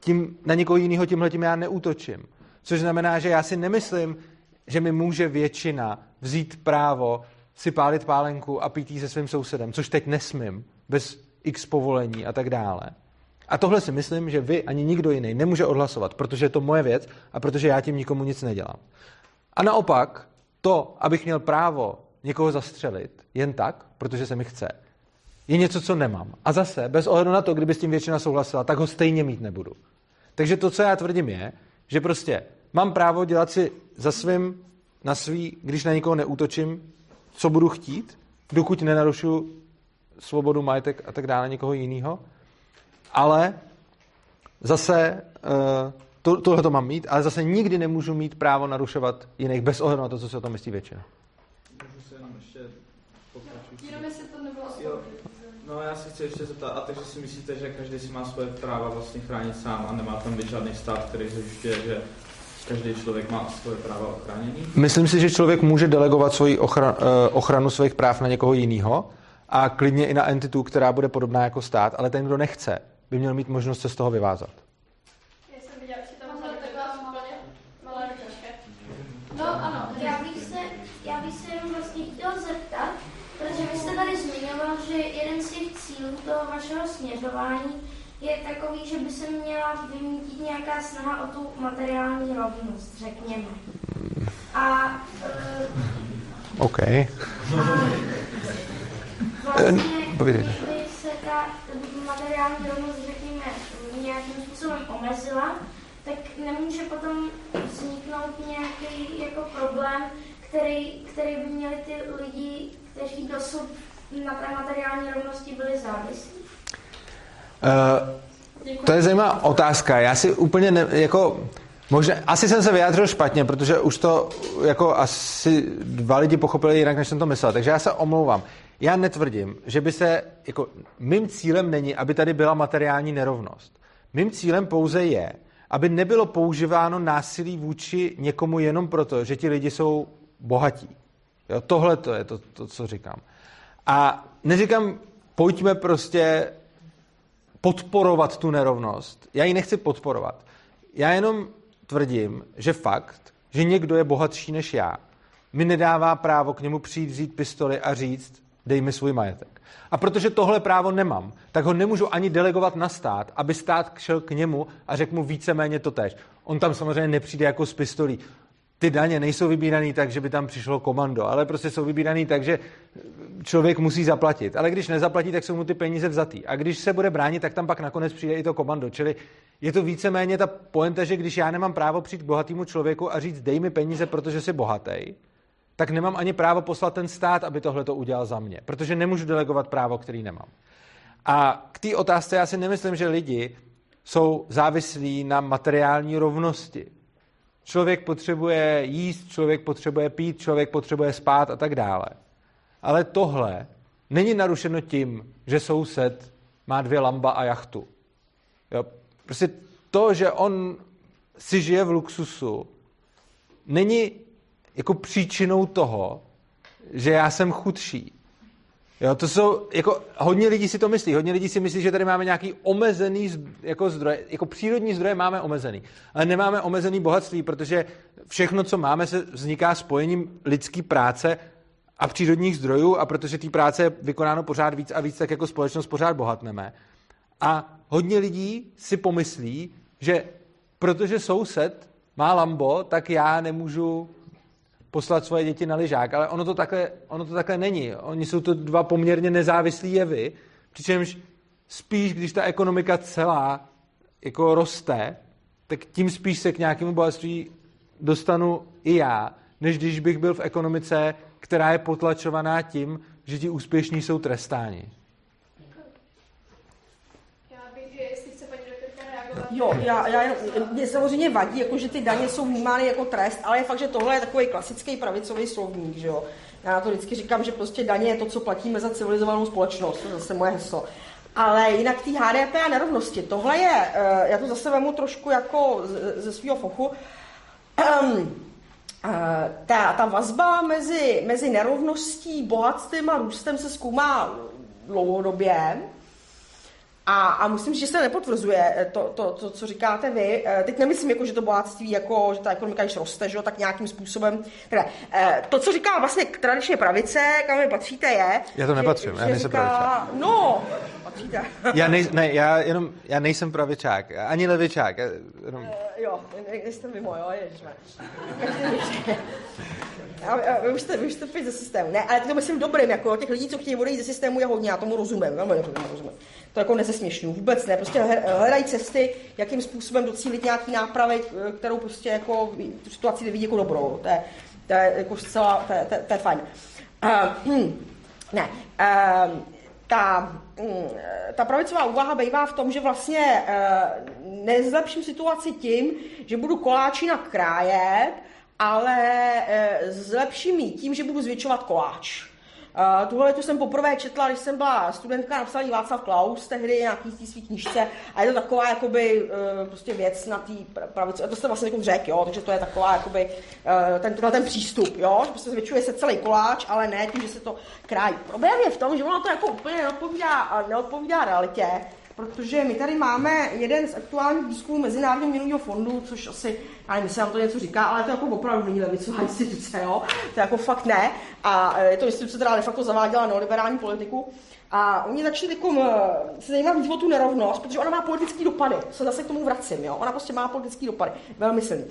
tím, na nikoho jiného tímhle tím já neútočím. Což znamená, že já si nemyslím, že mi může většina vzít právo si pálit pálenku a pít se svým sousedem, což teď nesmím, bez x povolení a tak dále. A tohle si myslím, že vy ani nikdo jiný nemůže odhlasovat, protože je to moje věc a protože já tím nikomu nic nedělám. A naopak, to, abych měl právo někoho zastřelit jen tak, protože se mi chce, je něco, co nemám. A zase, bez ohledu na to, kdyby s tím většina souhlasila, tak ho stejně mít nebudu. Takže to, co já tvrdím, je, že prostě mám právo dělat si za svým na svý, když na někoho neútočím, co budu chtít, dokud nenarušu svobodu, majetek a tak dále někoho jiného. Ale zase eh, to, tohle to mám mít, ale zase nikdy nemůžu mít právo narušovat jiných bez ohledu na to, co si o tom myslí většina. Můžu se jenom ještě Jenom jestli to nebylo jo. No já si chci ještě zeptat, a takže si myslíte, že každý si má svoje práva vlastně chránit sám a nemá tam být žádný stát, který zajišťuje, že každý člověk má svoje práva ochránění? Myslím si, že člověk může delegovat svoji ochra, eh, ochranu svých práv na někoho jiného, a klidně i na entitu, která bude podobná jako stát, ale ten, kdo nechce, by měl mít možnost se z toho vyvázat. No ano, já bych se, já bych se jenom vlastně chtěl zeptat, protože vy jste tady zmiňoval, že jeden z těch cílů toho vašeho směřování je takový, že by se měla vymítit nějaká snaha o tu materiální rovnost, řekněme. A... Uh, OK. A, Povídejte. se ta materiální rovnost, řekněme, nějakým způsobem omezila, tak nemůže potom vzniknout nějaký jako problém, který, který by měli ty lidi, kteří dosud na té materiální rovnosti byli závislí? Uh, to je zajímavá otázka. Já si úplně ne, jako Možná, asi jsem se vyjádřil špatně, protože už to jako asi dva lidi pochopili jinak, než jsem to myslel. Takže já se omlouvám. Já netvrdím, že by se, jako mým cílem není, aby tady byla materiální nerovnost. Mým cílem pouze je, aby nebylo používáno násilí vůči někomu jenom proto, že ti lidi jsou bohatí. Jo, tohle to je to, to, co říkám. A neříkám, pojďme prostě podporovat tu nerovnost. Já ji nechci podporovat. Já jenom tvrdím, že fakt, že někdo je bohatší než já, mi nedává právo k němu přijít, vzít pistoli a říct, dej mi svůj majetek. A protože tohle právo nemám, tak ho nemůžu ani delegovat na stát, aby stát šel k němu a řekl mu víceméně to tež. On tam samozřejmě nepřijde jako s pistolí. Ty daně nejsou vybíraný tak, že by tam přišlo komando, ale prostě jsou vybíraný tak, že člověk musí zaplatit. Ale když nezaplatí, tak jsou mu ty peníze vzatý. A když se bude bránit, tak tam pak nakonec přijde i to komando. Čili je to víceméně ta poenta, že když já nemám právo přijít k bohatému člověku a říct, dej mi peníze, protože jsi bohatý, tak nemám ani právo poslat ten stát, aby tohle to udělal za mě, protože nemůžu delegovat právo, který nemám. A k té otázce já si nemyslím, že lidi jsou závislí na materiální rovnosti. Člověk potřebuje jíst, člověk potřebuje pít, člověk potřebuje spát a tak dále. Ale tohle není narušeno tím, že soused má dvě lamba a jachtu. Jo? Prostě to, že on si žije v luxusu, není jako příčinou toho, že já jsem chudší. Jo, to jsou, jako, hodně lidí si to myslí. Hodně lidí si myslí, že tady máme nějaký omezený jako zdroje, jako přírodní zdroje máme omezený. Ale nemáme omezený bohatství, protože všechno, co máme, se vzniká spojením lidské práce a přírodních zdrojů a protože té práce je vykonáno pořád víc a víc, tak jako společnost pořád bohatneme. A hodně lidí si pomyslí, že protože soused má Lambo, tak já nemůžu poslat svoje děti na lyžák, ale ono to takhle, ono to takhle není. Oni jsou to dva poměrně nezávislí jevy, přičemž spíš, když ta ekonomika celá jako roste, tak tím spíš se k nějakému bohatství dostanu i já, než když bych byl v ekonomice, která je potlačovaná tím, že ti úspěšní jsou trestáni. Jo, já, já, mě samozřejmě vadí, jako, že ty daně jsou vnímány jako trest, ale je fakt, že tohle je takový klasický pravicový slovník, že jo. Já to vždycky říkám, že prostě daně je to, co platíme za civilizovanou společnost, to je zase moje heslo. Ale jinak té HDP a nerovnosti, tohle je, eh, já to zase vemu trošku jako ze svého fochu, um, ta, ta vazba mezi, mezi nerovností, bohatstvím a růstem se zkoumá dlouhodobě. A, a musím, že se nepotvrzuje eh, to, to, to, co říkáte vy. Eh, teď nemyslím, jako, že to bohatství, jako, že ta ekonomika již roste, že, tak nějakým způsobem. Teda, eh, to, co říká vlastně tradičně pravice, kam vy patříte, je... Já to nepatřím, že, já nejsem říká, pravičák. No, já, nej, ne, já, jenom, já nejsem pravičák, ani levičák. Já, jenom... jo, nejste mimo, jo. A, a, vy, už jste, vy už jste ze systému. Ne, ale to myslím dobrým, jako těch lidí, co chtějí odejít ze systému, je hodně, já tomu rozumím, velmi tomu rozumím. To jako nezesměšňuju, vůbec ne. Prostě hledají cesty, jakým způsobem docílit nějaký nápravy, kterou prostě jako tu situaci nevidí jako dobrou. To je, to je jako zcela, to je, to, to je fajn. Uh, hm, ne. Uh, ta, ta pravicová úvaha bývá v tom, že vlastně uh, nezlepším situaci tím, že budu koláči na krájet, ale e, zlepším ji tím, že budu zvětšovat koláč. Uh, tuhle tu jsem poprvé četla, když jsem byla studentka, napsal Václav Klaus, tehdy nějaký z svý knižce a je to taková jakoby, uh, prostě věc na té pravici, a to jste vlastně jako řekl, jo, takže to je taková jakoby, uh, ten, ten přístup, jo, že prostě zvětšuje se celý koláč, ale ne tím, že se to krájí. Problém je v tom, že ono to jako úplně neodpovídá, neodpovídá realitě, protože my tady máme jeden z aktuálních výzkumů Mezinárodního měnového fondu, což asi, já nevím, jestli vám to něco říká, ale to jako opravdu není levicová instituce, jo? to jako fakt ne. A e, je to instituce, která de facto zaváděla neoliberální politiku. A oni začali jako, se zajímat o tu nerovnost, protože ona má politický dopady. Se zase k tomu vracím, jo? Ona prostě má politický dopady, velmi silný.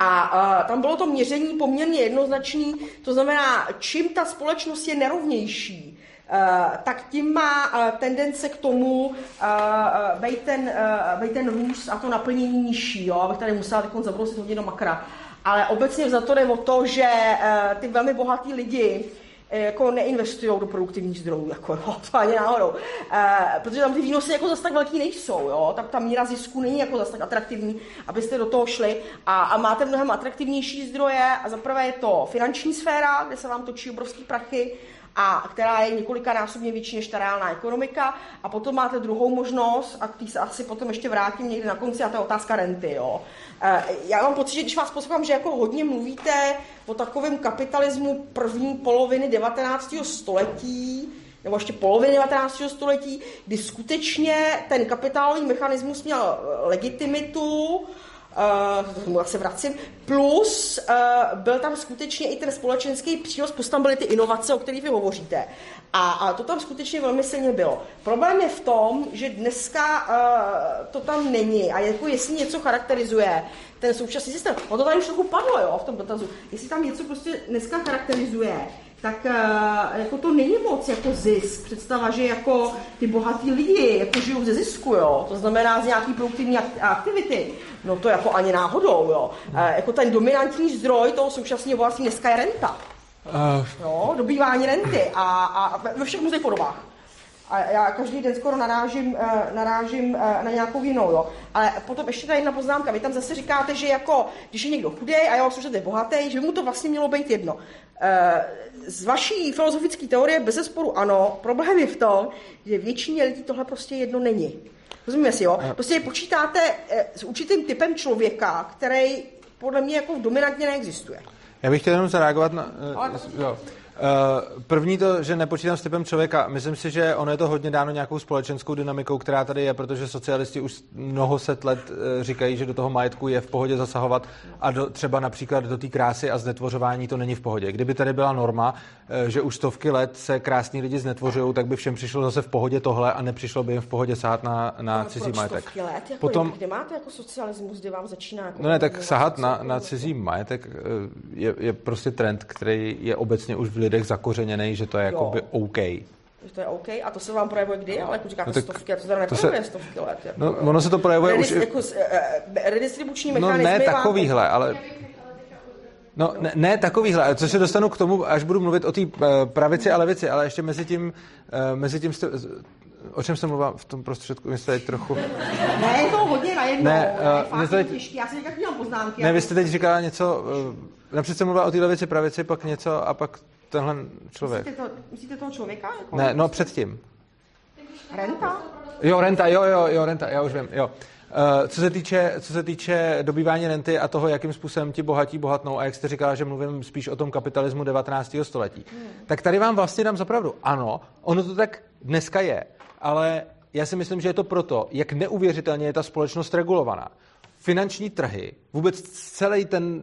A, a tam bylo to měření poměrně jednoznačné, to znamená, čím ta společnost je nerovnější, tak tím má uh, tendence k tomu uh, být ten, uh, ten růst a to naplnění nižší, jo, abych tady musela teď zabrousit hodně do makra. Ale obecně za to jde o to, že ty velmi bohatý lidi Eh, jako neinvestují do produktivních zdrojů, jako jo, to ani náhodou. E, protože tam ty výnosy jako zase tak velký nejsou, jo, tak ta míra zisku není jako zase tak atraktivní, abyste do toho šli a, a máte mnohem atraktivnější zdroje a zaprvé je to finanční sféra, kde se vám točí obrovský prachy, a která je několikanásobně větší než ta reálná ekonomika. A potom máte druhou možnost, a k té se asi potom ještě vrátím někdy na konci, a to je otázka renty. Jo. Eh, já mám pocit, že když vás poslouchám, že jako hodně mluvíte o takovém kapitalismu první poloviny 19. století, nebo ještě poloviny 19. století, kdy skutečně ten kapitálový mechanismus měl legitimitu, uh, se vracím, plus uh, byl tam skutečně i ten společenský přínos, plus tam byly ty inovace, o kterých vy hovoříte. A, a to tam skutečně velmi silně bylo. Problém je v tom, že dneska uh, to tam není a jako jestli něco charakterizuje ten současný systém, o to tady už trochu padlo jo, v tom dotazu, jestli tam něco prostě dneska charakterizuje, tak uh, jako to není moc jako zisk. Představa, že jako ty bohatý lidi jako žijou ze zisku, jo. To znamená z nějaký produktivní aktivity. No to jako ani náhodou, jo. Uh, jako ten dominantní zdroj toho současného bohatství dneska je renta. Uh. No, dobývání renty a, a ve všech různých podobách. A já každý den skoro narážím, narážím na nějakou jinou, jo. Ale potom ještě ta jedna poznámka. Vy tam zase říkáte, že jako, když je někdo chudý a jeho služeb je bohatý, že by mu to vlastně mělo být jedno. Z vaší filozofické teorie bez zesporu ano. Problém je v tom, že většině lidí tohle prostě jedno není. Rozumíme si, jo? Prostě počítáte eh, s určitým typem člověka, který podle mě jako dominantně neexistuje. Já bych chtěl jenom zareagovat na... Ale jo. Uh, první to, že nepočítám s typem člověka. Myslím si, že ono je to hodně dáno nějakou společenskou dynamikou, která tady je, protože socialisti už mnoho set let uh, říkají, že do toho majetku je v pohodě zasahovat a do, třeba například do té krásy a znetvořování to není v pohodě. Kdyby tady byla norma, uh, že už stovky let se krásní lidi znetvořují, tak by všem přišlo zase v pohodě tohle a nepřišlo by jim v pohodě sahat na, na no, cizí majetek. Let? Jako Potom, kde máte jako socialismus, kdy vám začíná? Jako no ne, tak sahat na, na cizí majetek je, je prostě trend, který je obecně už v lidech zakořeněný, že to je jako by OK. Že to je OK. A to se vám projevuje kdy? Ale jako říkáte no, stovky, a to se teda neprojevuje se, stovky let. Jako, no, ono se to projevuje redis, už... Jako, uh, redistribuční mechanismy... No ne takovýhle, ale... No, ne, ne takovýhle, co se dostanu k tomu, až budu mluvit o té uh, pravici a levici, ale ještě mezi tím, mezi tím jste, o čem jsem mluvil v tom prostředku, jste teď trochu... Ne, je to hodně najednou, ne, uh, je teď... těžký, já si říkám, měl poznámky. Ne, vy jste teď říkala něco, napřed jsem mluvila o té levici, pravici, pak něco a pak tenhle člověk. Myslíte, to, myslíte toho člověka? Jako ne, no předtím. Renta? Jo, renta, jo, jo, jo, renta, já už vím, jo. Uh, co, se týče, co se týče dobývání renty a toho, jakým způsobem ti bohatí bohatnou, a jak jste říkala, že mluvím spíš o tom kapitalismu 19. století, hmm. tak tady vám vlastně dám zapravdu. Ano, ono to tak dneska je, ale já si myslím, že je to proto, jak neuvěřitelně je ta společnost regulovaná. Finanční trhy, vůbec celý ten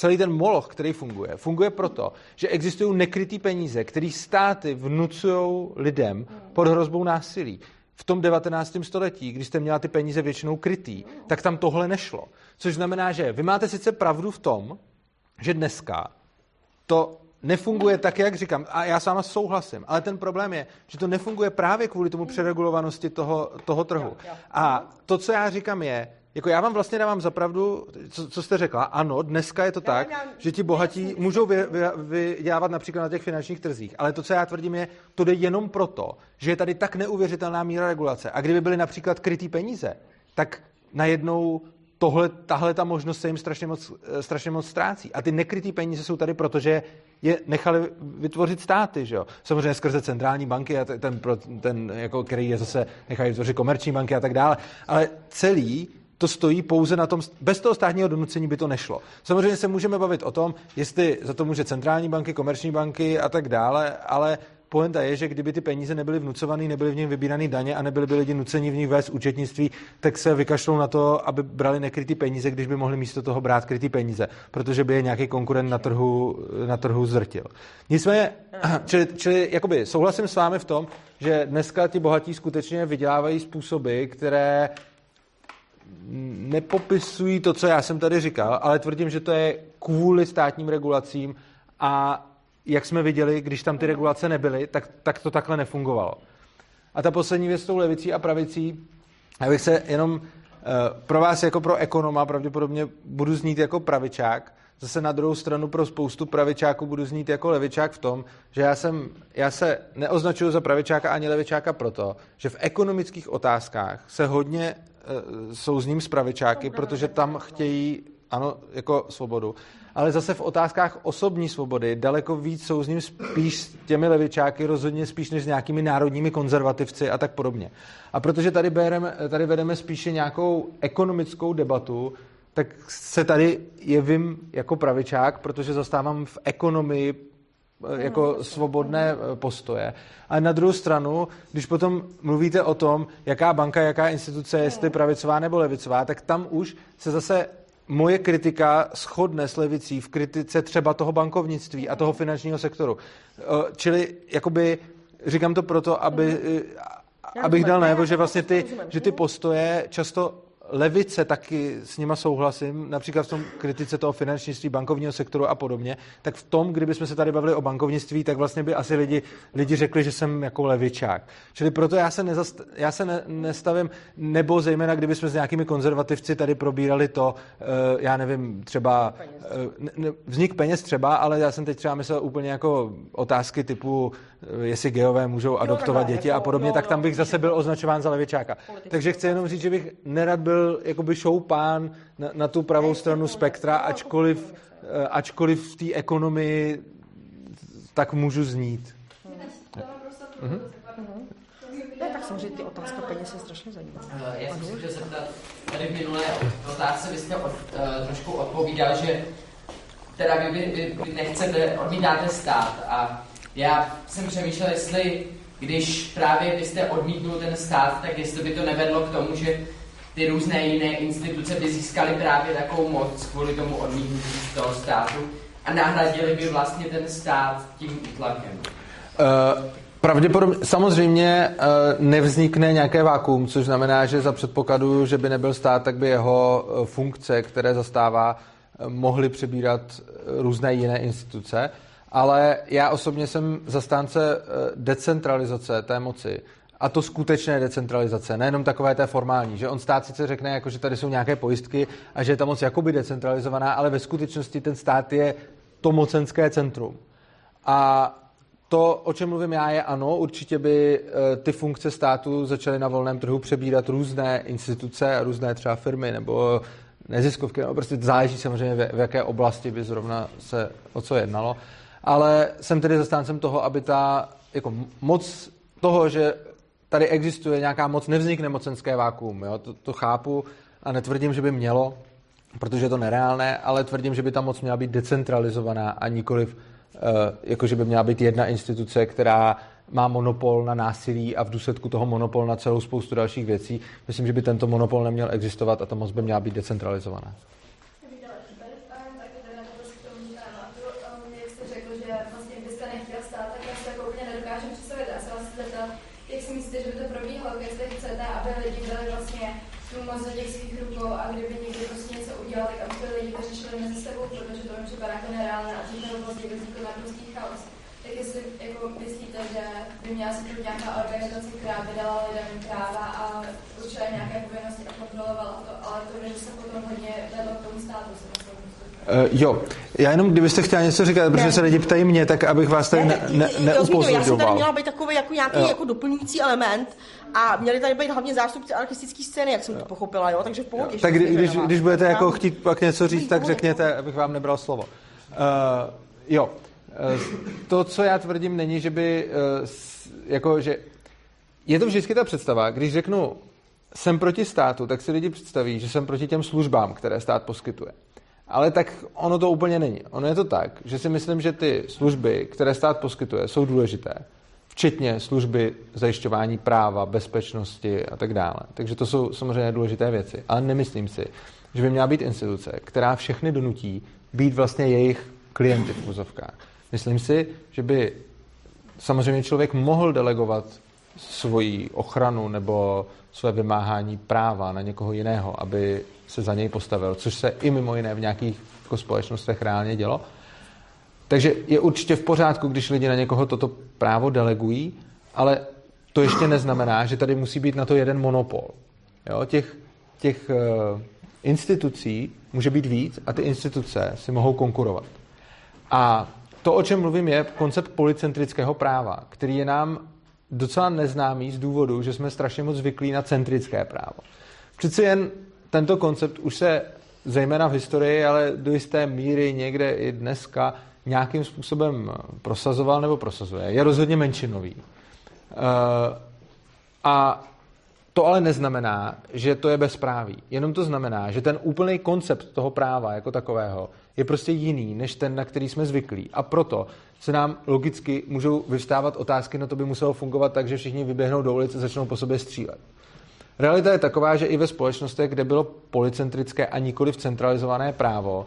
celý ten moloch, který funguje, funguje proto, že existují nekrytý peníze, které státy vnucují lidem pod hrozbou násilí. V tom 19. století, když jste měla ty peníze většinou krytý, tak tam tohle nešlo. Což znamená, že vy máte sice pravdu v tom, že dneska to nefunguje tak, jak říkám. A já s váma souhlasím. Ale ten problém je, že to nefunguje právě kvůli tomu přeregulovanosti toho, toho trhu. A to, co já říkám, je, jako já vám vlastně dávám zapravdu, co, co jste řekla. Ano, dneska je to tak, že ti bohatí můžou vy, vy, vydělávat například na těch finančních trzích. Ale to, co já tvrdím, je, to jde jenom proto, že je tady tak neuvěřitelná míra regulace. A kdyby byly například krytý peníze, tak najednou tohle, tahle ta možnost se jim strašně moc, eh, strašně moc ztrácí. A ty nekrytý peníze jsou tady, protože je nechali vytvořit státy, že jo? Samozřejmě skrze centrální banky a ten, ten jako, který je zase nechali vytvořit komerční banky a tak dále. Ale celý to stojí pouze na tom, bez toho státního donucení by to nešlo. Samozřejmě se můžeme bavit o tom, jestli za to může centrální banky, komerční banky a tak dále, ale poenta je, že kdyby ty peníze nebyly vnucované, nebyly v nich vybírané daně a nebyly by lidi nuceni v nich vést účetnictví, tak se vykašlou na to, aby brali nekrytý peníze, když by mohli místo toho brát krytý peníze, protože by je nějaký konkurent na trhu, na trhu zrtil. Nicméně, čili, čili jakoby souhlasím s vámi v tom, že dneska ti bohatí skutečně vydělávají způsoby, které nepopisují to, co já jsem tady říkal, ale tvrdím, že to je kvůli státním regulacím a jak jsme viděli, když tam ty regulace nebyly, tak, tak to takhle nefungovalo. A ta poslední věc s tou levicí a pravicí, já bych se jenom uh, pro vás jako pro ekonoma pravděpodobně budu znít jako pravičák, zase na druhou stranu pro spoustu pravičáků budu znít jako levičák v tom, že já, jsem, já se neoznačuju za pravičáka ani levičáka proto, že v ekonomických otázkách se hodně jsou s ním s pravičáky, protože tam chtějí ano, jako svobodu. Ale zase v otázkách osobní svobody daleko víc jsou s ním spíš s těmi levičáky, rozhodně spíš než s nějakými národními konzervativci a tak podobně. A protože tady, bereme, tady vedeme spíše nějakou ekonomickou debatu, tak se tady jevím jako pravičák, protože zastávám v ekonomii eh, jako svobodné eh, postoje. A na druhou stranu, když potom mluvíte o tom, jaká banka, jaká instituce je, jestli pravicová nebo levicová, tak tam už se zase moje kritika shodne s levicí v kritice třeba toho bankovnictví a toho finančního sektoru. Eh, čili jakoby říkám to proto, aby, abych dal najevo, že vlastně ty, že ty postoje často levice taky s nima souhlasím, například v tom kritice toho finančnictví, bankovního sektoru a podobně, tak v tom, kdybychom se tady bavili o bankovnictví, tak vlastně by asi lidi, lidi řekli, že jsem jako levičák. Čili proto já se, nezast, já se ne, nestavím, nebo zejména kdybychom s nějakými konzervativci tady probírali to, uh, já nevím, třeba ne, vznik peněz třeba, ale já jsem teď třeba myslel úplně jako otázky typu, uh, jestli geové můžou adoptovat děti a podobně, tak tam bych zase byl označován za levičáka. Takže chci jenom říct, že bych nerad byl byl jakoby šoupán na, na tu pravou stranu spektra, ačkoliv, eh, ačkoliv v té ekonomii tak můžu znít. Mhm. Ne, tak samozřejmě ty otázka peněz je strašně zajímavá. Uh, já jsem se zeptat, tady v minulé otázce vy jste od, uh, trošku odpovídal, že teda vy, vy, vy nechcete, odmítáte stát a já jsem přemýšlel, jestli když právě byste odmítnul ten stát, tak jestli by to nevedlo k tomu, že ty různé jiné instituce by získaly právě takovou moc kvůli tomu odmítnutí toho státu a nahradili by vlastně ten stát tím útlakem. Uh, pravděpodobně, samozřejmě uh, nevznikne nějaké vákuum, což znamená, že za předpokladu, že by nebyl stát, tak by jeho uh, funkce, které zastává, mohly přebírat různé jiné instituce. Ale já osobně jsem zastánce decentralizace té moci a to skutečné decentralizace, nejenom takové té formální, že on stát sice řekne, jako, že tady jsou nějaké pojistky a že je ta moc jakoby decentralizovaná, ale ve skutečnosti ten stát je to mocenské centrum. A to, o čem mluvím já, je ano, určitě by eh, ty funkce státu začaly na volném trhu přebírat různé instituce různé třeba firmy nebo neziskovky, no prostě záleží samozřejmě, v jaké oblasti by zrovna se o co jednalo. Ale jsem tedy zastáncem toho, aby ta jako moc toho, že tady existuje nějaká moc, nevznikne mocenské vákuum. Jo? To, to chápu a netvrdím, že by mělo, protože je to nereálné, ale tvrdím, že by ta moc měla být decentralizovaná a nikoliv, uh, jako že by měla být jedna instituce, která má monopol na násilí a v důsledku toho monopol na celou spoustu dalších věcí. Myslím, že by tento monopol neměl existovat a ta moc by měla být decentralizovaná. moc do těch svých rukou a kdyby někdo prostě něco udělal, tak aby to lidi vyřešili mezi sebou, protože to mi připadá jako nereálné a tím vlastně vznikl naprostý chaos. Tak jestli jako myslíte, že by měla se tu nějaká organizace, která by dala lidem práva a určila nějaké povinnosti a kontrolovala to, ale to, že se potom hodně vedlo k tomu státu, se Uh, jo, já jenom kdybyste chtěla něco říkat, protože se lidi ptají mě, tak abych vás tady ne, ne, ne, Já jsem tady měla být takový jako nějaký jako doplňující element a měli tady být hlavně zástupci anarchistické scény, jak jsem to pochopila, jo, takže v pohodě. Tak kdy, když, když budete jako chtít pak něco říct, tak řekněte, abych vám nebral slovo. Uh, jo, uh, to, co já tvrdím, není, že by, uh, jako, že je to vždycky ta představa, když řeknu, jsem proti státu, tak si lidi představí, že jsem proti těm službám, které stát poskytuje. Ale tak ono to úplně není. Ono je to tak, že si myslím, že ty služby, které stát poskytuje, jsou důležité. Včetně služby zajišťování práva, bezpečnosti a tak dále. Takže to jsou samozřejmě důležité věci. Ale nemyslím si, že by měla být instituce, která všechny donutí být vlastně jejich klienty v vozovkách. Myslím si, že by samozřejmě člověk mohl delegovat svoji ochranu nebo své vymáhání práva na někoho jiného, aby se za něj postavil, což se i mimo jiné v nějakých jako společnostech reálně dělo. Takže je určitě v pořádku, když lidi na někoho toto právo delegují, ale to ještě neznamená, že tady musí být na to jeden monopol. Jo? Těch, těch uh, institucí může být víc a ty instituce si mohou konkurovat. A to, o čem mluvím, je koncept policentrického práva, který je nám docela neznámý z důvodu, že jsme strašně moc zvyklí na centrické právo. Přeci jen tento koncept už se zejména v historii, ale do jisté míry někde i dneska nějakým způsobem prosazoval nebo prosazuje. Je rozhodně menšinový. Eh, a to ale neznamená, že to je bezpráví. Jenom to znamená, že ten úplný koncept toho práva jako takového je prostě jiný, než ten, na který jsme zvyklí. A proto se nám logicky můžou vyvstávat otázky, no to by muselo fungovat tak, že všichni vyběhnou do ulice a začnou po sobě střílet. Realita je taková, že i ve společnostech, kde bylo policentrické a nikoli v centralizované právo,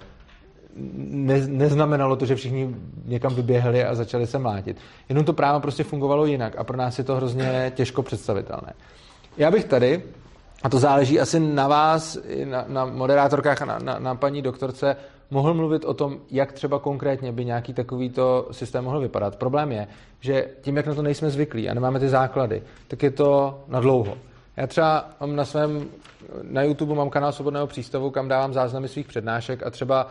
ne, neznamenalo to, že všichni někam vyběhli a začali se mlátit. Jenom to právo prostě fungovalo jinak a pro nás je to hrozně těžko představitelné. Já bych tady, a to záleží asi na vás, na, na moderátorkách a na, na, na paní doktorce, mohl mluvit o tom, jak třeba konkrétně by nějaký takovýto systém mohl vypadat. Problém je, že tím, jak na to nejsme zvyklí a nemáme ty základy, tak je to na dlouho. Já třeba mám na svém, na YouTube mám kanál Svobodného přístavu, kam dávám záznamy svých přednášek a třeba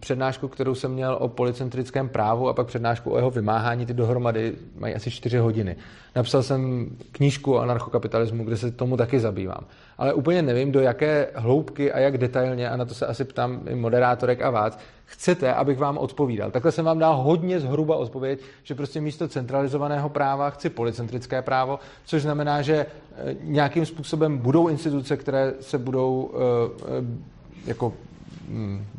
přednášku, kterou jsem měl o policentrickém právu a pak přednášku o jeho vymáhání, ty dohromady mají asi čtyři hodiny. Napsal jsem knížku o anarchokapitalismu, kde se tomu taky zabývám. Ale úplně nevím, do jaké hloubky a jak detailně, a na to se asi ptám i moderátorek a vás, chcete, abych vám odpovídal. Takhle jsem vám dal hodně zhruba odpověď, že prostě místo centralizovaného práva chci policentrické právo, což znamená, že eh, nějakým způsobem budou instituce, které se budou uh, jako Mm,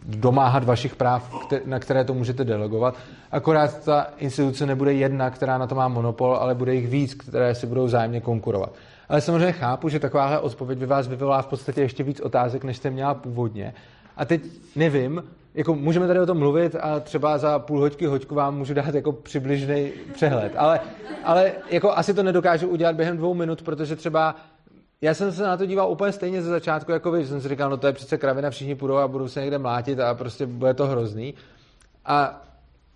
domáhat vašich práv, na které to můžete delegovat. Akorát ta instituce nebude jedna, která na to má monopol, ale bude jich víc, které si budou zájemně konkurovat. Ale samozřejmě chápu, že takováhle odpověď by vás vyvolá v podstatě ještě víc otázek, než jste měla původně. A teď nevím, jako můžeme tady o tom mluvit a třeba za půl hoďky hoďku vám můžu dát jako přibližný přehled. Ale, ale jako asi to nedokážu udělat během dvou minut, protože třeba já jsem se na to díval úplně stejně ze začátku, jako vy, jsem si říkal, no to je přece kravina, všichni půjdou a budou se někde mlátit a prostě bude to hrozný. A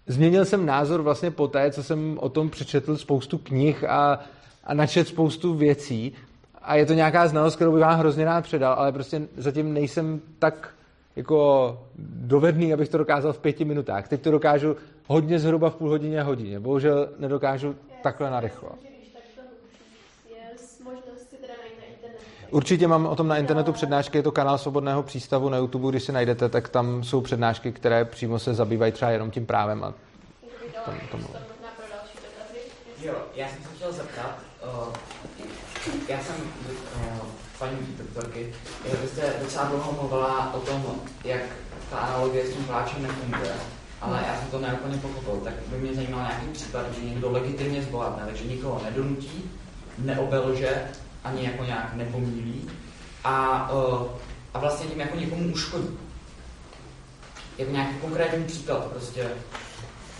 změnil jsem názor vlastně po té, co jsem o tom přečetl spoustu knih a, a načet spoustu věcí. A je to nějaká znalost, kterou bych vám hrozně rád předal, ale prostě zatím nejsem tak jako dovedný, abych to dokázal v pěti minutách. Teď to dokážu hodně zhruba v půl hodině a hodině. Bohužel nedokážu takhle narychlo. Určitě mám o tom na internetu přednášky, je to kanál Svobodného přístavu na YouTube, když si najdete, tak tam jsou přednášky, které přímo se zabývají třeba jenom tím právem a tam, tomu. Jo, já jsem se chtěl zeptat, uh, já jsem uh, paní doktorky, vy jste docela dlouho mluvila o tom, jak ta analogie s tím pláčem nefunguje, ale já jsem to neúplně pochopil, tak by mě zajímal nějaký případ, že někdo legitimně zbohatne, takže nikoho nedonutí, neobelže ani jako nějak nepomílí a, uh, a vlastně tím jako někomu uškodí. Jako nějaký konkrétní příklad prostě.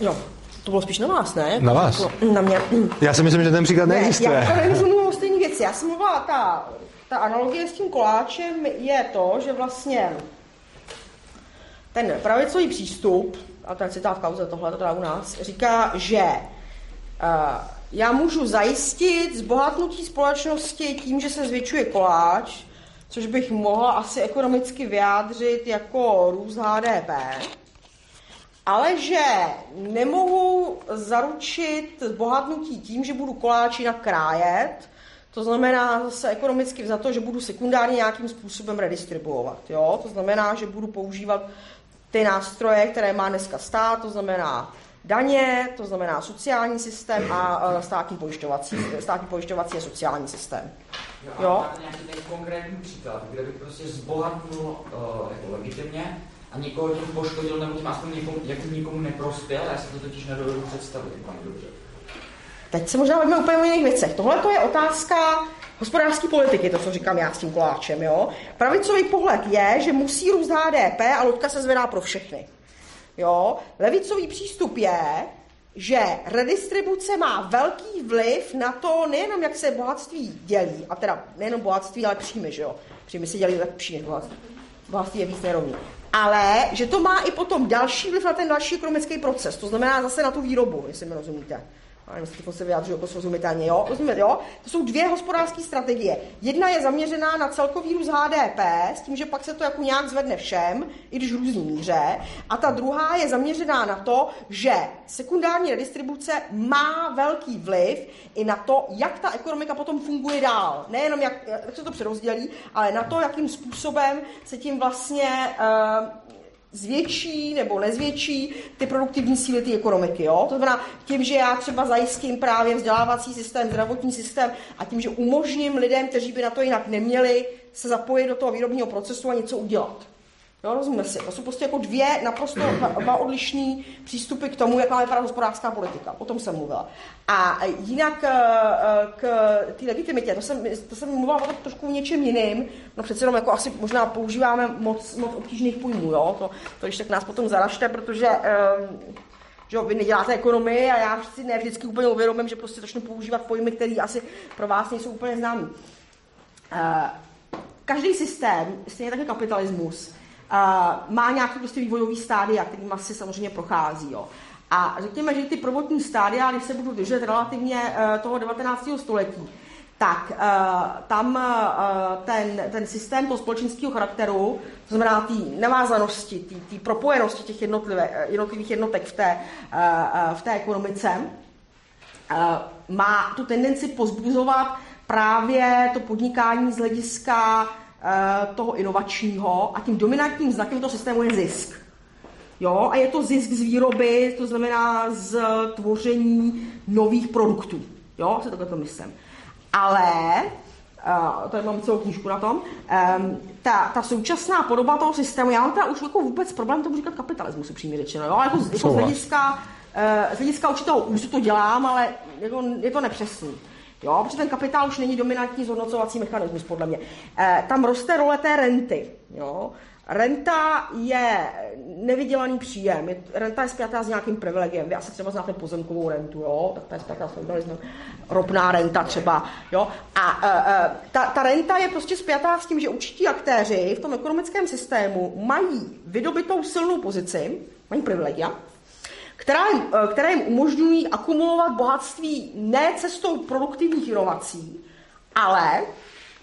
Jo, to bylo spíš na vás, ne? Na vás? Jako na mě. Já si myslím, že ten příklad neexistuje. Ne, já tady mluvím o stejné věci. Já jsem mluvila, ta, ta analogie s tím koláčem je to, že vlastně ten pravicový přístup, a ten citát v kauze, tohle to u nás, říká, že uh, já můžu zajistit zbohatnutí společnosti tím, že se zvětšuje koláč, což bych mohla asi ekonomicky vyjádřit jako růst HDP, ale že nemohu zaručit zbohatnutí tím, že budu koláči nakrájet, to znamená zase ekonomicky za to, že budu sekundárně nějakým způsobem redistribuovat. Jo? To znamená, že budu používat ty nástroje, které má dneska stát, to znamená daně, to znamená sociální systém a e, státní pojišťovací, státní pojišťovací a sociální systém. Jo, jo? nějaký ten konkrétní příklad, kde bych prostě zbohatnul uh, jako legitimně a někoho tím poškodil nebo tím aspoň někomu, jako nikomu neprospěl, já si to totiž nedovedu představit úplně dobře. Teď se možná bavíme úplně o jiných věcech. Tohle to je otázka hospodářské politiky, to, co říkám já s tím koláčem. Jo? Pravicový pohled je, že musí růst HDP a loďka se zvedá pro všechny. Jo? Levicový přístup je, že redistribuce má velký vliv na to, nejenom jak se bohatství dělí, a teda nejenom bohatství, ale příjmy, že jo. Příjmy se dělí lepší než bohatství. Bohatství je víc nerovný. Ale že to má i potom další vliv na ten další ekonomický proces, to znamená zase na tu výrobu, jestli mi rozumíte nevím, jestli se vyjádřu jako srozumitelně, jo? Rozumíte, jo? To jsou dvě hospodářské strategie. Jedna je zaměřená na celkový růst HDP, s tím, že pak se to jako nějak zvedne všem, i když v různý míře. A ta druhá je zaměřená na to, že sekundární redistribuce má velký vliv i na to, jak ta ekonomika potom funguje dál. Nejenom jak, jak se to přerozdělí, ale na to, jakým způsobem se tím vlastně uh, zvětší nebo nezvětší ty produktivní síly té ekonomiky. Jo? To znamená, tím, že já třeba zajistím právě vzdělávací systém, zdravotní systém a tím, že umožním lidem, kteří by na to jinak neměli, se zapojit do toho výrobního procesu a něco udělat. Jo, rozumíme si. To jsou prostě jako dvě naprosto dva odlišné přístupy k tomu, jak má vypadat hospodářská politika. O tom jsem mluvila. A jinak eh, eh, k té legitimitě, to jsem, to jsem mluvila o trošku něčem jiným. No přece jenom jako asi možná používáme moc, moc obtížných pojmů, jo. To, to když tak nás potom zaražte, protože um, že vy neděláte ekonomii a já si ne vždycky úplně uvědomím, že prostě začnu používat pojmy, které asi pro vás nejsou úplně známé. Uh, každý systém, stejně tak kapitalismus, má nějaký prostě vývojový stádia, kterým asi samozřejmě prochází. Jo. A řekněme, že ty prvotní stádia, když se budu držet relativně uh, toho 19. století, tak uh, tam uh, ten, ten systém toho společenského charakteru, to znamená té navázanosti, té propojenosti těch jednotlivých jednotek v té, v té ekonomice, má tu tendenci pozbuzovat právě to podnikání z hlediska Eh, toho inovačního a tím dominantním znakem toho systému je zisk. Jo, a je to zisk z výroby, to znamená z tvoření nových produktů. Jo, se takhle to myslím. Ale, uh, tady mám celou knížku na tom, um, ta, ta současná podoba toho systému, já mám teda už jako vůbec problém tomu říkat kapitalismus, upřímně řečeno, jo, jako, jako z hlediska, uh, z hlediska určitého úzu to dělám, ale jako, je to nepřesný. Jo, protože ten kapitál už není dominantní zhodnocovací mechanismus, podle mě. E, tam roste role té renty. Jo. Renta je nevydělaný příjem. Renta je spjatá s nějakým privilegiem. Vy asi třeba znáte pozemkovou rentu, jo? tak to je spjatá s feudalismem. Ropná renta třeba. Jo? A e, e, ta, ta renta je prostě spjatá s tím, že určití aktéři v tom ekonomickém systému mají vydobitou silnou pozici, mají privilegia, která jim, eh, které jim umožňují akumulovat bohatství ne cestou produktivních inovací, ale,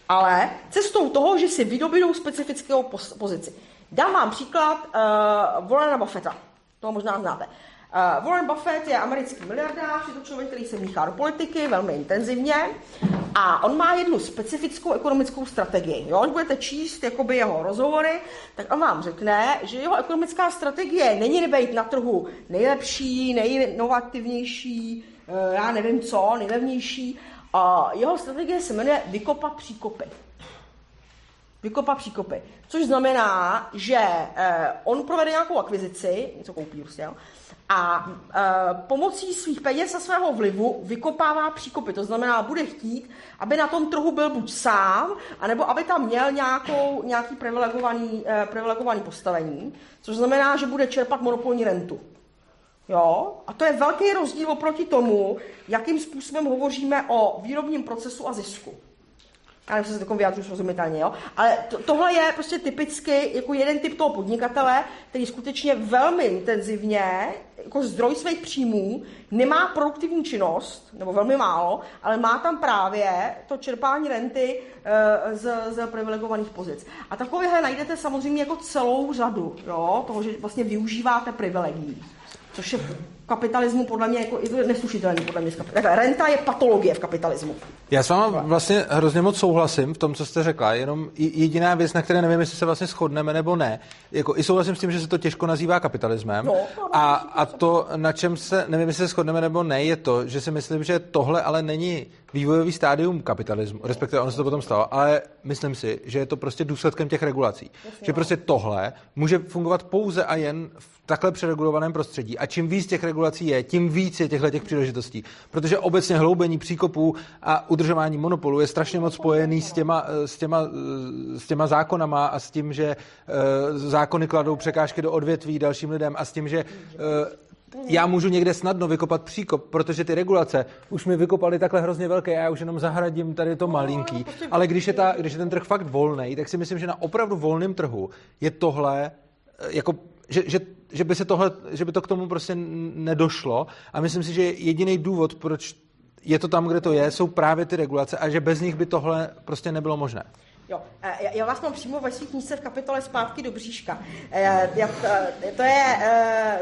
ale cestou toho, že si vydobydou specifickou pozici. Dám vám příklad uh, Warrena Buffetta. To možná znáte. Uh, Warren Buffett je americký miliardář, je to člověk, který se míchá do politiky velmi intenzivně a on má jednu specifickou ekonomickou strategii. Jo? Když budete číst jakoby jeho rozhovory, tak on vám řekne, že jeho ekonomická strategie není být na trhu nejlepší, nejinovativnější, uh, já nevím co, nejlevnější. A jeho strategie se jmenuje vykopat příkopy vykopat příkopy. Což znamená, že eh, on provede nějakou akvizici, něco koupí prostě, jo, a e, pomocí svých peněz a svého vlivu vykopává příkopy. To znamená, bude chtít, aby na tom trhu byl buď sám, anebo aby tam měl nějakou, nějaký privilegovaný, e, privilegovaný postavení, což znamená, že bude čerpat monopolní rentu. Jo? A to je velký rozdíl oproti tomu, jakým způsobem hovoříme o výrobním procesu a zisku. Já nevím, se takovým vyjádřu srozumitelně, jo? Ale to, tohle je prostě typicky jako jeden typ toho podnikatele, který skutečně velmi intenzivně, jako zdroj svých příjmů, nemá produktivní činnost, nebo velmi málo, ale má tam právě to čerpání renty e, z, z privilegovaných pozic. A takovéhle najdete samozřejmě jako celou řadu, jo? toho, že vlastně využíváte privilegií, což je kapitalismu podle mě jako, neslušitelný podle mě. Renta je patologie v kapitalismu. Já s váma vlastně hrozně moc souhlasím v tom, co jste řekla, jenom jediná věc, na které nevím, jestli se vlastně shodneme nebo ne, jako i souhlasím s tím, že se to těžko nazývá kapitalismem no, a, a to, na čem se, nevím, jestli se shodneme nebo ne, je to, že si myslím, že tohle ale není vývojový stádium kapitalismu, respektive ono se to potom stalo, ale myslím si, že je to prostě důsledkem těch regulací. Jasně, že no. prostě tohle může fungovat pouze a jen v takhle přeregulovaném prostředí. A čím víc těch regulací je, tím víc je těchto těch příležitostí. Protože obecně hloubení příkopů a udržování monopolu je strašně moc spojený s těma, s těma, s těma zákonama a s tím, že uh, zákony kladou překážky do odvětví dalším lidem a s tím, že já můžu někde snadno vykopat příkop, protože ty regulace už mi vykopaly takhle hrozně velké a já už jenom zahradím tady to malinký. Prostě Ale když je, ta, když je ten trh fakt volný, tak si myslím, že na opravdu volném trhu je tohle eh, jako že, že, že, by se tohle, že by to k tomu prostě nedošlo a myslím si, že jediný důvod, proč je to tam, kde to je, jsou právě ty regulace a že bez nich by tohle prostě nebylo možné. Jo, já, já vás mám přímo ve svých knížce v kapitole Zpátky do bříška. Já, to, je,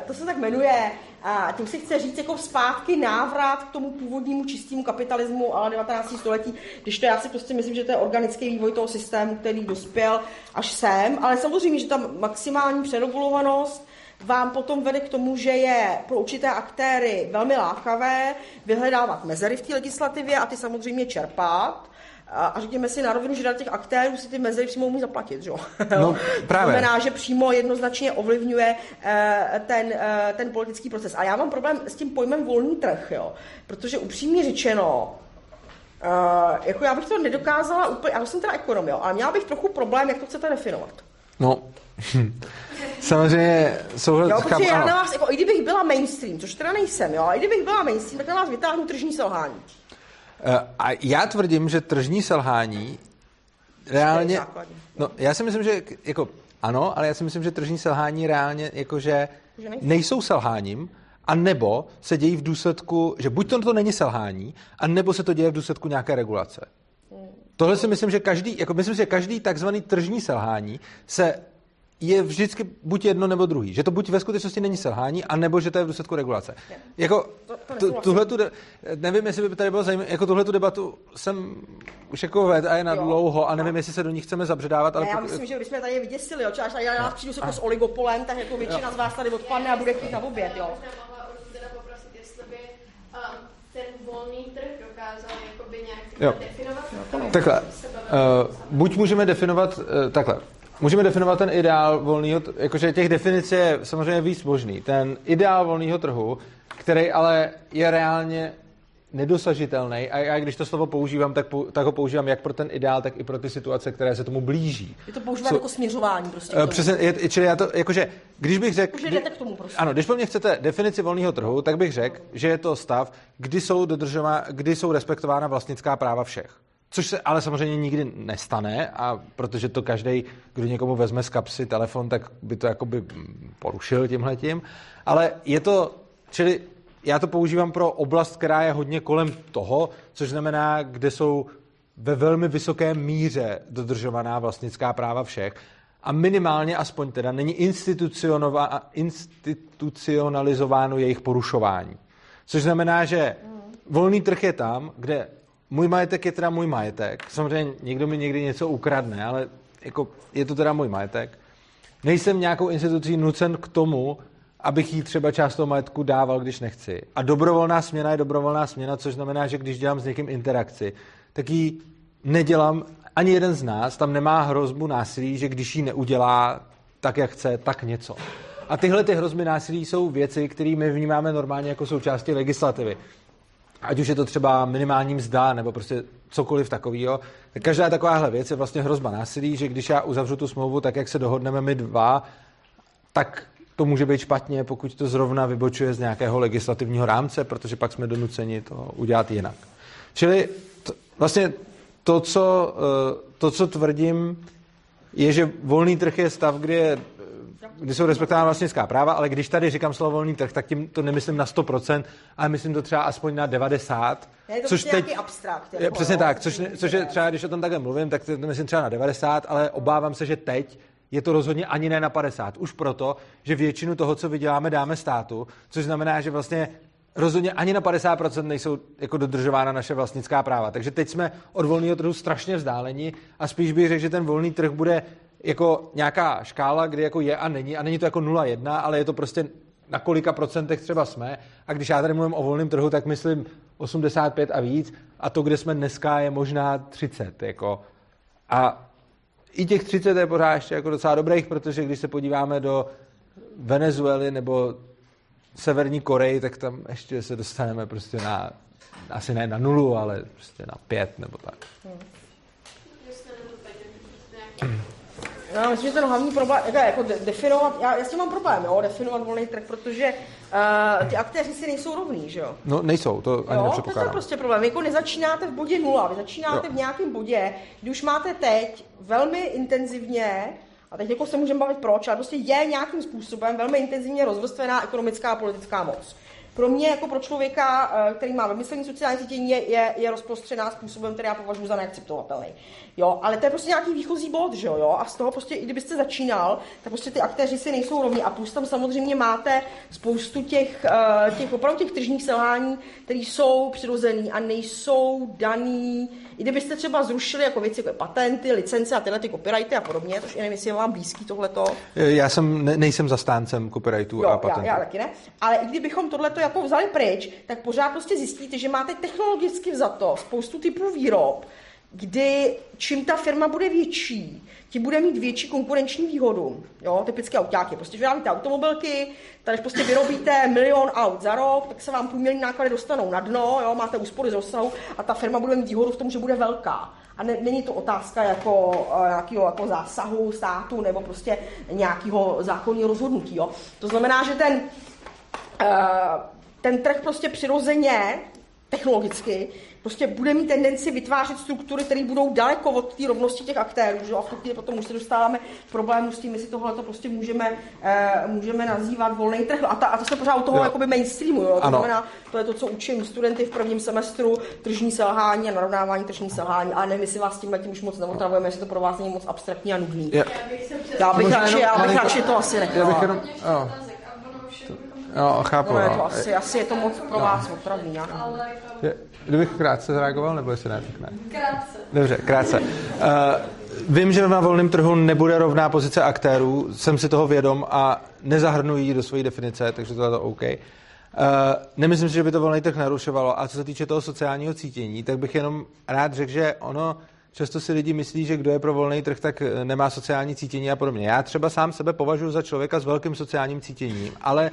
to se tak jmenuje, a tím si chce říct jako zpátky návrat k tomu původnímu čistému kapitalismu ale 19. století, když to já si prostě myslím, že to je organický vývoj toho systému, který dospěl až sem, ale samozřejmě, že tam maximální přeregulovanost vám potom vede k tomu, že je pro určité aktéry velmi lákavé vyhledávat mezery v té legislativě a ty samozřejmě čerpat a řekněme si na rovinu, že na těch aktérů si ty mezery přímo umí zaplatit. Že? No, právě. To znamená, že přímo jednoznačně ovlivňuje eh, ten, eh, ten politický proces. A já mám problém s tím pojmem volný trh, jo? protože upřímně řečeno, Uh, jako já bych to nedokázala úplně, já jsem teda ekonom, jo, ale měla bych trochu problém, jak to chcete definovat. No, samozřejmě souhlas. Jo, protože já na vás, jako, i kdybych byla mainstream, což teda nejsem, jo, ale i kdybych byla mainstream, tak na vás vytáhnu tržní selhání. Eh, a já tvrdím, že tržní selhání reálně... No, já si myslím, že jako ano, ale já si myslím, že tržní selhání reálně jakože nejsou selháním, a nebo se dějí v důsledku, že buď to, to není selhání, a nebo se to děje v důsledku nějaké regulace. Hmm. Tohle si myslím, že každý, jako myslím, že každý takzvaný tržní selhání se je vždycky buď jedno nebo druhý. Že to buď ve skutečnosti není selhání, anebo že to je v důsledku regulace. Je. Jako, tu, tuhle tu, nevím, jestli by tady bylo zajímavé, jako tuhle tu debatu jsem už jako ved a je na jo. dlouho a nevím, jestli se do ní chceme zabředávat. Ale já myslím, že bychom tady vyděsili, jo, část, já, já přijdu se jako s oligopolem, tak jako většina jo. z vás tady odpadne a bude chtít na oběd, jo. ten volný trh dokázal jakoby nějak definovat? Takhle, uh, buď můžeme definovat, uh, takhle, Můžeme definovat ten ideál volného, jakože těch definic je samozřejmě víc možný. Ten ideál volného trhu, který ale je reálně nedosažitelný a já když to slovo používám, tak, tak ho používám jak pro ten ideál, tak i pro ty situace, které se tomu blíží. Je to používat so, jako směřování prostě. Uh, přesně, je, čili já to, jakože, když bych řekl... Už jdete k tomu prostě. Ano, když po mně chcete definici volného trhu, tak bych řekl, že je to stav, kdy jsou, dodržová, kdy jsou respektována vlastnická práva všech. Což se ale samozřejmě nikdy nestane, a protože to každý, kdo někomu vezme z kapsy telefon, tak by to jakoby porušil tímhletím. Ale je to, čili já to používám pro oblast, která je hodně kolem toho, což znamená, kde jsou ve velmi vysoké míře dodržovaná vlastnická práva všech a minimálně aspoň teda není institucionalizováno jejich porušování. Což znamená, že volný trh je tam, kde můj majetek je teda můj majetek. Samozřejmě někdo mi někdy něco ukradne, ale jako je to teda můj majetek. Nejsem nějakou institucí nucen k tomu, abych jí třeba část toho majetku dával, když nechci. A dobrovolná směna je dobrovolná směna, což znamená, že když dělám s někým interakci, tak ji nedělám, ani jeden z nás tam nemá hrozbu násilí, že když ji neudělá tak, jak chce, tak něco. A tyhle ty hrozby násilí jsou věci, které my vnímáme normálně jako součástí legislativy ať už je to třeba minimální mzda nebo prostě cokoliv takového, tak každá takováhle věc je vlastně hrozba násilí, že když já uzavřu tu smlouvu tak, jak se dohodneme my dva, tak to může být špatně, pokud to zrovna vybočuje z nějakého legislativního rámce, protože pak jsme donuceni to udělat jinak. Čili to, vlastně to co, eh, to, co tvrdím, je, že volný trh je stav, kdy je kdy jsou respektována vlastnická práva, ale když tady říkám slovo volný trh, tak tím to nemyslím na 100%, ale myslím to třeba aspoň na 90%. Je to což prostě teď, abstrakt. Jako, přesně tak, což, což je třeba, když o tom takhle mluvím, tak to myslím třeba na 90, ale obávám se, že teď je to rozhodně ani ne na 50. Už proto, že většinu toho, co vyděláme, dáme státu, což znamená, že vlastně rozhodně ani na 50% nejsou jako dodržována naše vlastnická práva. Takže teď jsme od volného trhu strašně vzdáleni a spíš bych řekl, že ten volný trh bude jako nějaká škála, kdy jako je a není, a není to jako 0,1, ale je to prostě na kolika procentech třeba jsme. A když já tady mluvím o volném trhu, tak myslím 85 a víc. A to, kde jsme dneska, je možná 30. Jako. A i těch 30 je pořád ještě jako docela dobrých, protože když se podíváme do Venezuely nebo Severní Koreji, tak tam ještě se dostaneme prostě na, asi ne na nulu, ale prostě na pět nebo tak. Hmm. No, myslím, že ten hlavní problém, jako, jako definovat, já, já s tím mám problém, jo, definovat volný trh, protože uh, ty aktéři si nejsou rovní, že jo? No, nejsou, to ani jo, to je prostě problém. Jako nezačínáte v bodě nula, vy začínáte jo. v nějakém bodě, kdy už máte teď velmi intenzivně a teď jako se můžeme bavit proč, ale prostě je nějakým způsobem velmi intenzivně rozvrstvená ekonomická a politická moc pro mě jako pro člověka, eh, který má vymyslení sociální cítění, je, je, je rozprostřená způsobem, který já považuji za neakceptovatelný. Jo, ale to je prostě nějaký výchozí bod, že jo, a z toho prostě, i kdybyste začínal, tak prostě ty aktéři si nejsou rovní a plus tam samozřejmě máte spoustu těch, eh, těch opravdu těch tržních selhání, které jsou přirozený a nejsou daný, i kdybyste třeba zrušili jako věci jako patenty, licence a tyhle ty copyrighty a podobně, což nevím, jestli je vám blízký tohleto. Já jsem, ne, nejsem zastáncem copyrightů jo, a patentů. Já, já taky ne, ale i kdybychom tohleto jako vzali pryč, tak pořád prostě zjistíte, že máte technologicky vzato spoustu typů výrob, kdy čím ta firma bude větší, ti bude mít větší konkurenční výhodu. Jo, typické autáky. Prostě vyrábíte automobilky, tady prostě vyrobíte milion aut za rok, tak se vám průměrní náklady dostanou na dno, jo, máte úspory z rozsahu a ta firma bude mít výhodu v tom, že bude velká. A ne, není to otázka jako uh, nějakého jako zásahu státu nebo prostě nějakého zákonního rozhodnutí. Jo. To znamená, že ten, uh, ten trh prostě přirozeně technologicky prostě bude mít tendenci vytvářet struktury, které budou daleko od té rovnosti těch aktérů. Že? A v tu chvíli potom už se dostáváme k problému s tím, jestli tohle to prostě můžeme, eh, můžeme nazývat volný trh. A, ta, a to se pořád u toho jakoby mainstreamu. Jo? To ano. znamená, to je to, co učím studenty v prvním semestru, tržní selhání a narovnávání tržní selhání. A nevím, jestli vás tím tím už moc neotravujeme, jestli to pro vás není moc abstraktní a nudný. Já, já bych, radši, já bych radši to asi nechala. Já bych jenom, Jo, chápu. No, je to no. asi, asi je to moc pro vás otravný, já Kdybych krátce zareagoval, nebo jestli ne, tak ne? Krátce. Dobře, krátce. Uh, vím, že na volném trhu nebude rovná pozice aktérů, jsem si toho vědom a nezahrnuji ji do své definice, takže to je to OK. Uh, nemyslím si, že by to volný trh narušovalo. A co se týče toho sociálního cítění, tak bych jenom rád řekl, že ono často si lidi myslí, že kdo je pro volný trh, tak nemá sociální cítění a podobně. Já třeba sám sebe považuji za člověka s velkým sociálním cítěním, ale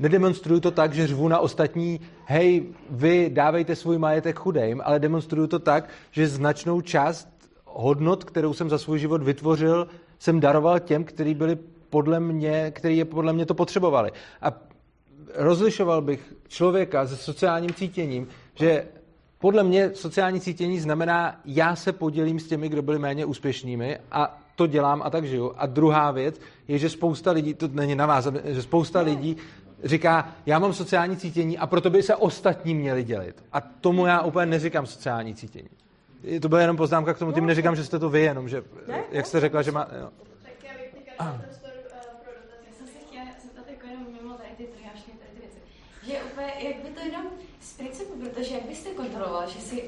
nedemonstruju to tak, že řvu na ostatní, hej, vy dávejte svůj majetek chudejm, ale demonstruju to tak, že značnou část hodnot, kterou jsem za svůj život vytvořil, jsem daroval těm, kteří byli podle mě, který je podle mě to potřebovali. A rozlišoval bych člověka se sociálním cítěním, že podle mě sociální cítění znamená, já se podělím s těmi, kdo byli méně úspěšnými a to dělám a tak žiju. A druhá věc je, že spousta lidí, to není na vás, že spousta lidí říká, já mám sociální cítění a proto by se ostatní měli dělit. A tomu já úplně neříkám sociální cítění. To byla jenom poznámka k tomu, tím neříkám, že jste to vy, jenom, že, jak jste řekla, že má... Jo. Tak já bych teďka prostor pro dotaz. Já jsem se chtěla zeptat jako jenom mimo tady ty triášky, tady ty věci. Že úplně, jak by to jenom z principu, protože jak byste kontroloval, že si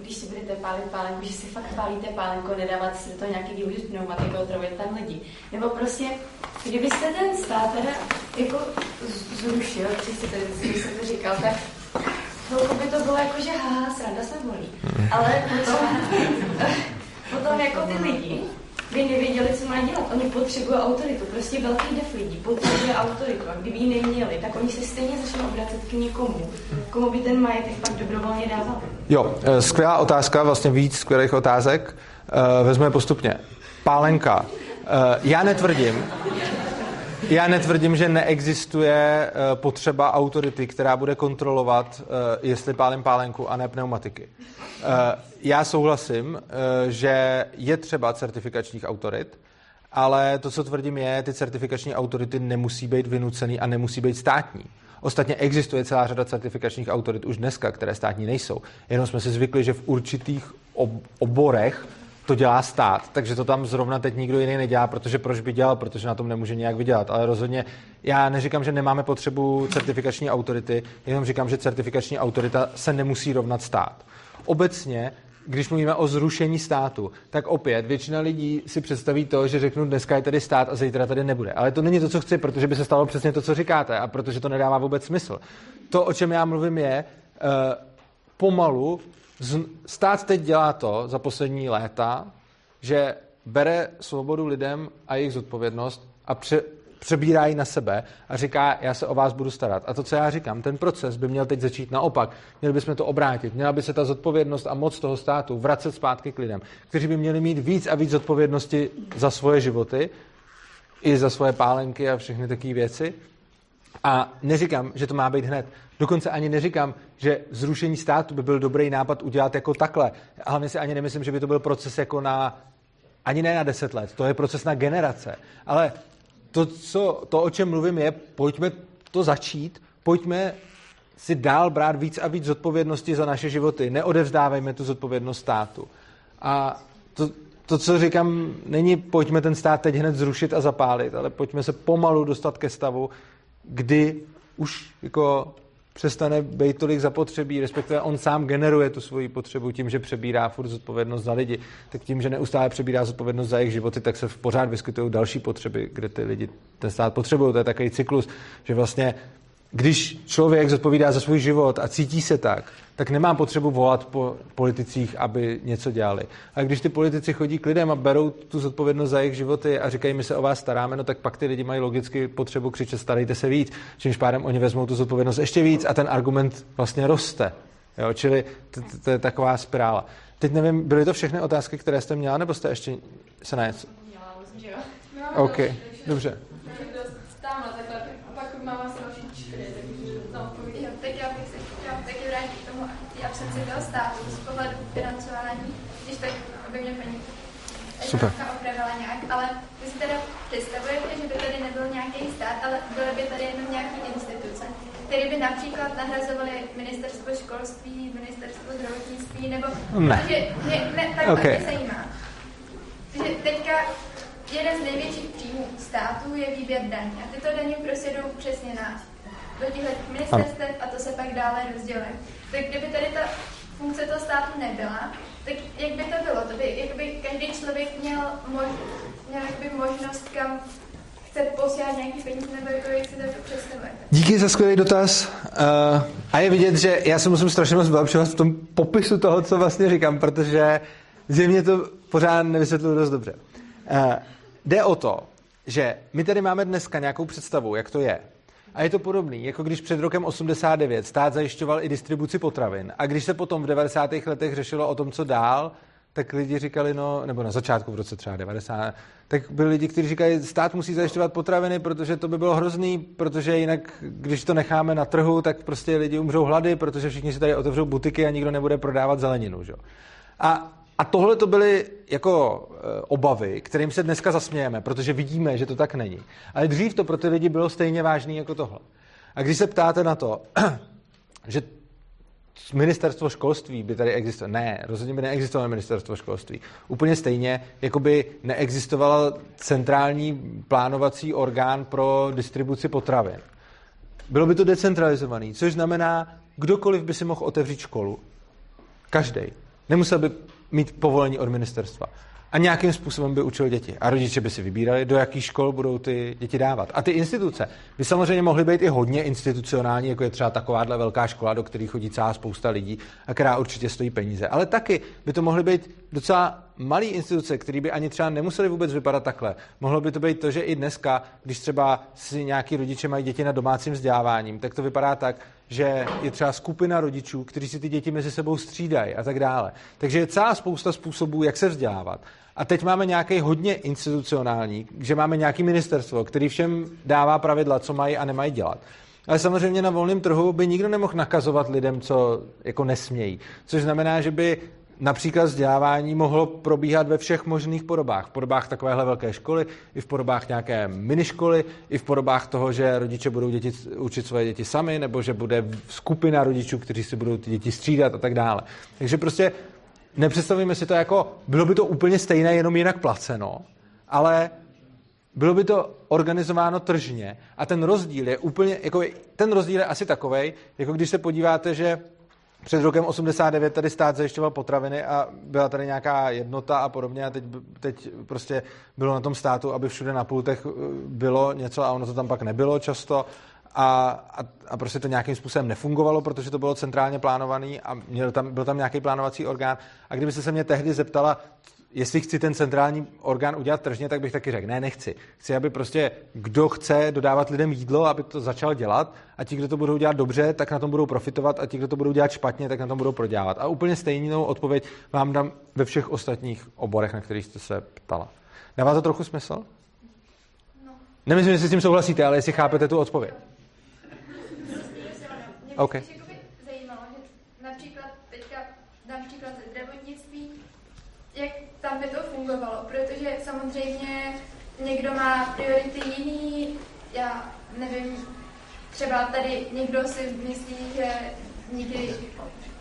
když si budete pálit pálenku, že si fakt pálíte pálenku, nedávat si to nějaký z pneumatiky, otravit tam lidi. Nebo prostě, kdybyste ten stát teda jako zrušil, když jste to, to říkal, tak chvilku by to bylo jako, že haha, sranda se bolí. Ale potom, potom jako ty lidi, by nevěděli, co mají dělat. Oni potřebují autoritu. Prostě velký def lidí potřebuje autoritu. A kdyby ji neměli, tak oni se stejně začnou obracet k někomu, komu by ten majetek pak dobrovolně dával. Jo, eh, skvělá otázka, vlastně víc skvělých otázek. Eh, vezmeme postupně. Pálenka. Eh, já netvrdím, já netvrdím, že neexistuje potřeba autority, která bude kontrolovat, jestli pálím pálenku a ne pneumatiky. Já souhlasím, že je třeba certifikačních autorit, ale to, co tvrdím, je, ty certifikační autority nemusí být vynucený a nemusí být státní. Ostatně existuje celá řada certifikačních autorit už dneska, které státní nejsou. Jenom jsme si zvykli, že v určitých oborech to dělá stát, takže to tam zrovna teď nikdo jiný nedělá, protože proč by dělal, protože na tom nemůže nějak vydělat. Ale rozhodně já neříkám, že nemáme potřebu certifikační autority, jenom říkám, že certifikační autorita se nemusí rovnat stát. Obecně když mluvíme o zrušení státu, tak opět většina lidí si představí to, že řeknu, dneska je tady stát a zítra tady nebude. Ale to není to, co chci, protože by se stalo přesně to, co říkáte a protože to nedává vůbec smysl. To, o čem já mluvím, je uh, pomalu, stát teď dělá to za poslední léta, že bere svobodu lidem a jejich zodpovědnost a pře- přebírá ji na sebe a říká, já se o vás budu starat. A to, co já říkám, ten proces by měl teď začít naopak. Měli bychom to obrátit. Měla by se ta zodpovědnost a moc toho státu vracet zpátky k lidem, kteří by měli mít víc a víc zodpovědnosti za svoje životy, i za svoje pálenky a všechny takové věci. A neříkám, že to má být hned. Dokonce ani neříkám, že zrušení státu by byl dobrý nápad udělat jako takhle. Hlavně si ani nemyslím, že by to byl proces jako na, ani ne na deset let, to je proces na generace. Ale to, co, to, o čem mluvím, je, pojďme to začít, pojďme si dál brát víc a víc zodpovědnosti za naše životy. Neodevzdávejme tu zodpovědnost státu. A to, to, co říkám, není pojďme ten stát teď hned zrušit a zapálit, ale pojďme se pomalu dostat ke stavu, kdy už jako přestane být tolik zapotřebí, respektive on sám generuje tu svoji potřebu tím, že přebírá furt zodpovědnost za lidi, tak tím, že neustále přebírá zodpovědnost za jejich životy, tak se v pořád vyskytují další potřeby, kde ty lidi ten stát potřebují. To je takový cyklus, že vlastně když člověk zodpovídá za svůj život a cítí se tak, tak nemá potřebu volat po politicích, aby něco dělali. A když ty politici chodí k lidem a berou tu zodpovědnost za jejich životy a říkají, my se o vás staráme, no tak pak ty lidi mají logicky potřebu křičet, starejte se víc, čímž pádem oni vezmou tu zodpovědnost ještě víc a ten argument vlastně roste. Jo, čili to, to, to je taková spirála. Teď nevím, byly to všechny otázky, které jste měla, nebo jste ještě se na něco? Měla, myslím, že jo. OK, dobře. Toho státu z pohledu financování, když tak, aby mě paní Super. opravila nějak, ale vy si teda představujete, že by tady nebyl nějaký stát, ale byly by tady jenom nějaké instituce, které by například nahrazovaly ministerstvo školství, ministerstvo zdravotnictví, nebo... Ne. Že, ne, ne tak okay. mě zajímá. Že teďka jeden z největších příjmů státu je výběr daní a tyto daně prostě jdou přesně na do těchto ministerstev a to se pak dále rozděluje tak kdyby tady ta funkce toho státu nebyla, tak jak by to bylo? To by, jak by každý člověk měl, mož, měl jakby možnost, kam chce posílat nějaký peníze, nebo jako jak si to představujete? Díky za skvělý dotaz. Uh, a je vidět, že já se musím strašně moc vylepšovat v tom popisu toho, co vlastně říkám, protože zjevně to pořád nevysvětluji dost dobře. Uh, jde o to, že my tady máme dneska nějakou představu, jak to je. A je to podobný, jako když před rokem 89 stát zajišťoval i distribuci potravin. A když se potom v 90. letech řešilo o tom, co dál, tak lidi říkali, no, nebo na začátku v roce třeba 90, tak byli lidi, kteří říkají, stát musí zajišťovat potraviny, protože to by bylo hrozný, protože jinak, když to necháme na trhu, tak prostě lidi umřou hlady, protože všichni si tady otevřou butiky a nikdo nebude prodávat zeleninu. Že? A a tohle to byly jako e, obavy, kterým se dneska zasmějeme, protože vidíme, že to tak není. Ale dřív to pro ty lidi bylo stejně vážné jako tohle. A když se ptáte na to, že ministerstvo školství by tady existovalo. Ne, rozhodně by neexistovalo ministerstvo školství. Úplně stejně, jako by neexistoval centrální plánovací orgán pro distribuci potravin. Bylo by to decentralizovaný, což znamená, kdokoliv by si mohl otevřít školu. Každý. Nemusel by mít povolení od ministerstva. A nějakým způsobem by učil děti. A rodiče by si vybírali, do jakých škol budou ty děti dávat. A ty instituce by samozřejmě mohly být i hodně institucionální, jako je třeba takováhle velká škola, do které chodí celá spousta lidí a která určitě stojí peníze. Ale taky by to mohly být docela malé instituce, které by ani třeba nemusely vůbec vypadat takhle. Mohlo by to být to, že i dneska, když třeba si nějaký rodiče mají děti na domácím vzděláváním, tak to vypadá tak, že je třeba skupina rodičů, kteří si ty děti mezi sebou střídají a tak dále. Takže je celá spousta způsobů, jak se vzdělávat. A teď máme nějaký hodně institucionální, že máme nějaký ministerstvo, který všem dává pravidla, co mají a nemají dělat. Ale samozřejmě na volném trhu by nikdo nemohl nakazovat lidem, co jako nesmějí. Což znamená, že by například vzdělávání mohlo probíhat ve všech možných podobách. V podobách takovéhle velké školy, i v podobách nějaké miniškoly, i v podobách toho, že rodiče budou děti, učit svoje děti sami, nebo že bude skupina rodičů, kteří si budou ty děti střídat a tak dále. Takže prostě nepředstavíme si to jako, bylo by to úplně stejné, jenom jinak placeno, ale bylo by to organizováno tržně a ten rozdíl je úplně, jako ten rozdíl je asi takovej, jako když se podíváte, že před rokem 89 tady stát zajišťoval potraviny a byla tady nějaká jednota a podobně a teď, teď prostě bylo na tom státu, aby všude na pultech eh, bylo něco a ono to tam pak nebylo často a, a, a prostě to nějakým způsobem nefungovalo, protože to bylo centrálně plánovaný a měl tam, byl tam nějaký plánovací orgán. A kdybyste se mě tehdy zeptala, jestli chci ten centrální orgán udělat tržně, tak bych taky řekl, ne, nechci. Chci, aby prostě kdo chce dodávat lidem jídlo, aby to začal dělat a ti, kdo to budou dělat dobře, tak na tom budou profitovat a ti, kdo to budou dělat špatně, tak na tom budou prodělávat. A úplně stejnou odpověď vám dám ve všech ostatních oborech, na kterých jste se ptala. Dává to trochu smysl? No. Nemyslím, že si s tím souhlasíte, ale jestli chápete tu odpověď. OK. Zajímalo, že například teďka dám příklad ze zdravotnictví, jak tam by to fungovalo, protože samozřejmě někdo má priority jiný, já nevím, třeba tady někdo si myslí, že nikdy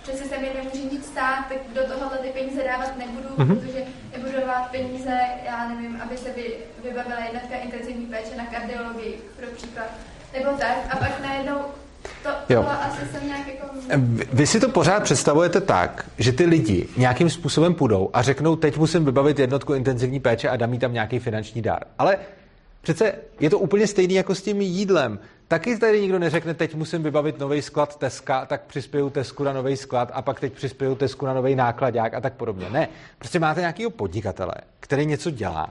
přece se mi nemůže nic stát, tak do tohohle ty peníze dávat nebudu, mm-hmm. protože nebudu dávat peníze, já nevím, aby se by vybavila jednotka intenzivní péče na kardiologii, pro příklad. Nebo tak, a pak najednou to, jo. asi jsem nějak jako... Vy, vy si to pořád představujete tak, že ty lidi nějakým způsobem půjdou a řeknou, teď musím vybavit jednotku intenzivní péče a dám jí tam nějaký finanční dár. Ale přece je to úplně stejný jako s tím jídlem. Taky tady nikdo neřekne, teď musím vybavit nový sklad Teska, tak přispěju Tesku na nový sklad a pak teď přispěju Tesku na nový nákladák a tak podobně. Ne, prostě máte nějakého podnikatele, který něco dělá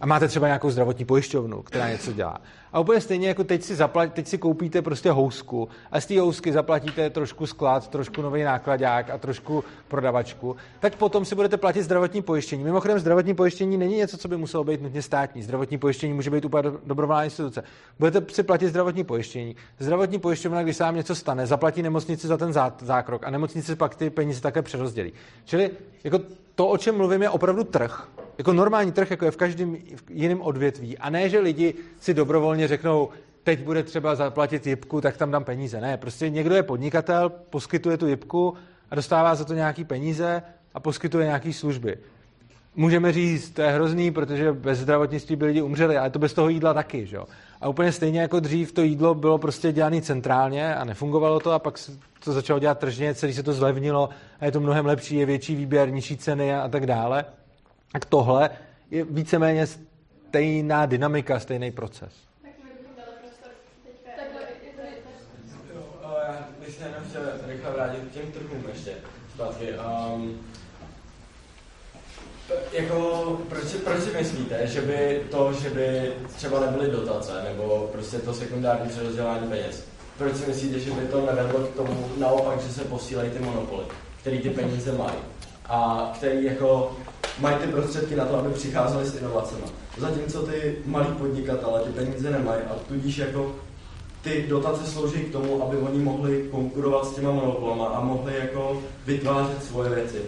a máte třeba nějakou zdravotní pojišťovnu, která něco dělá. A úplně stejně jako teď si, zaplat, teď si koupíte prostě housku a z té housky zaplatíte trošku sklad, trošku nový nákladák a trošku prodavačku, tak potom si budete platit zdravotní pojištění. Mimochodem zdravotní pojištění není něco, co by muselo být nutně státní. Zdravotní pojištění může být úplně dobrovolná instituce. Budete si platit zdravotní pojištění. Zdravotní pojišťovna, když se vám něco stane, zaplatí nemocnici za ten zákrok a nemocnice pak ty peníze také přerozdělí. Čili jako to, o čem mluvím, je opravdu trh. Jako normální trh, jako je v každém jiném odvětví. A ne, že lidi si dobrovolně řeknou, teď bude třeba zaplatit jipku, tak tam dám peníze. Ne, prostě někdo je podnikatel, poskytuje tu jipku a dostává za to nějaký peníze a poskytuje nějaké služby. Můžeme říct, to je hrozný, protože bez zdravotnictví by lidi umřeli, ale to bez toho jídla taky. Že? A úplně stejně jako dřív to jídlo bylo prostě dělané centrálně a nefungovalo to a pak to začalo dělat tržně, celý se to zlevnilo a je to mnohem lepší, je větší výběr, nižší ceny a, a tak dále. Tak tohle je víceméně stejná dynamika, stejný proces. Se jenom chtěl rychle vrátit k těm trhům ještě zpátky. Um, jako, proč, proč si myslíte, že by to, že by třeba nebyly dotace, nebo prostě to sekundární přerozdělání peněz, proč si myslíte, že by to nevedlo k tomu naopak, že se posílají ty monopoly, který ty peníze mají a který jako mají ty prostředky na to, aby přicházeli s inovacemi. Zatímco ty malí podnikatele ty peníze nemají a tudíž jako ty dotace slouží k tomu, aby oni mohli konkurovat s těma monopolama a mohli jako vytvářet svoje věci.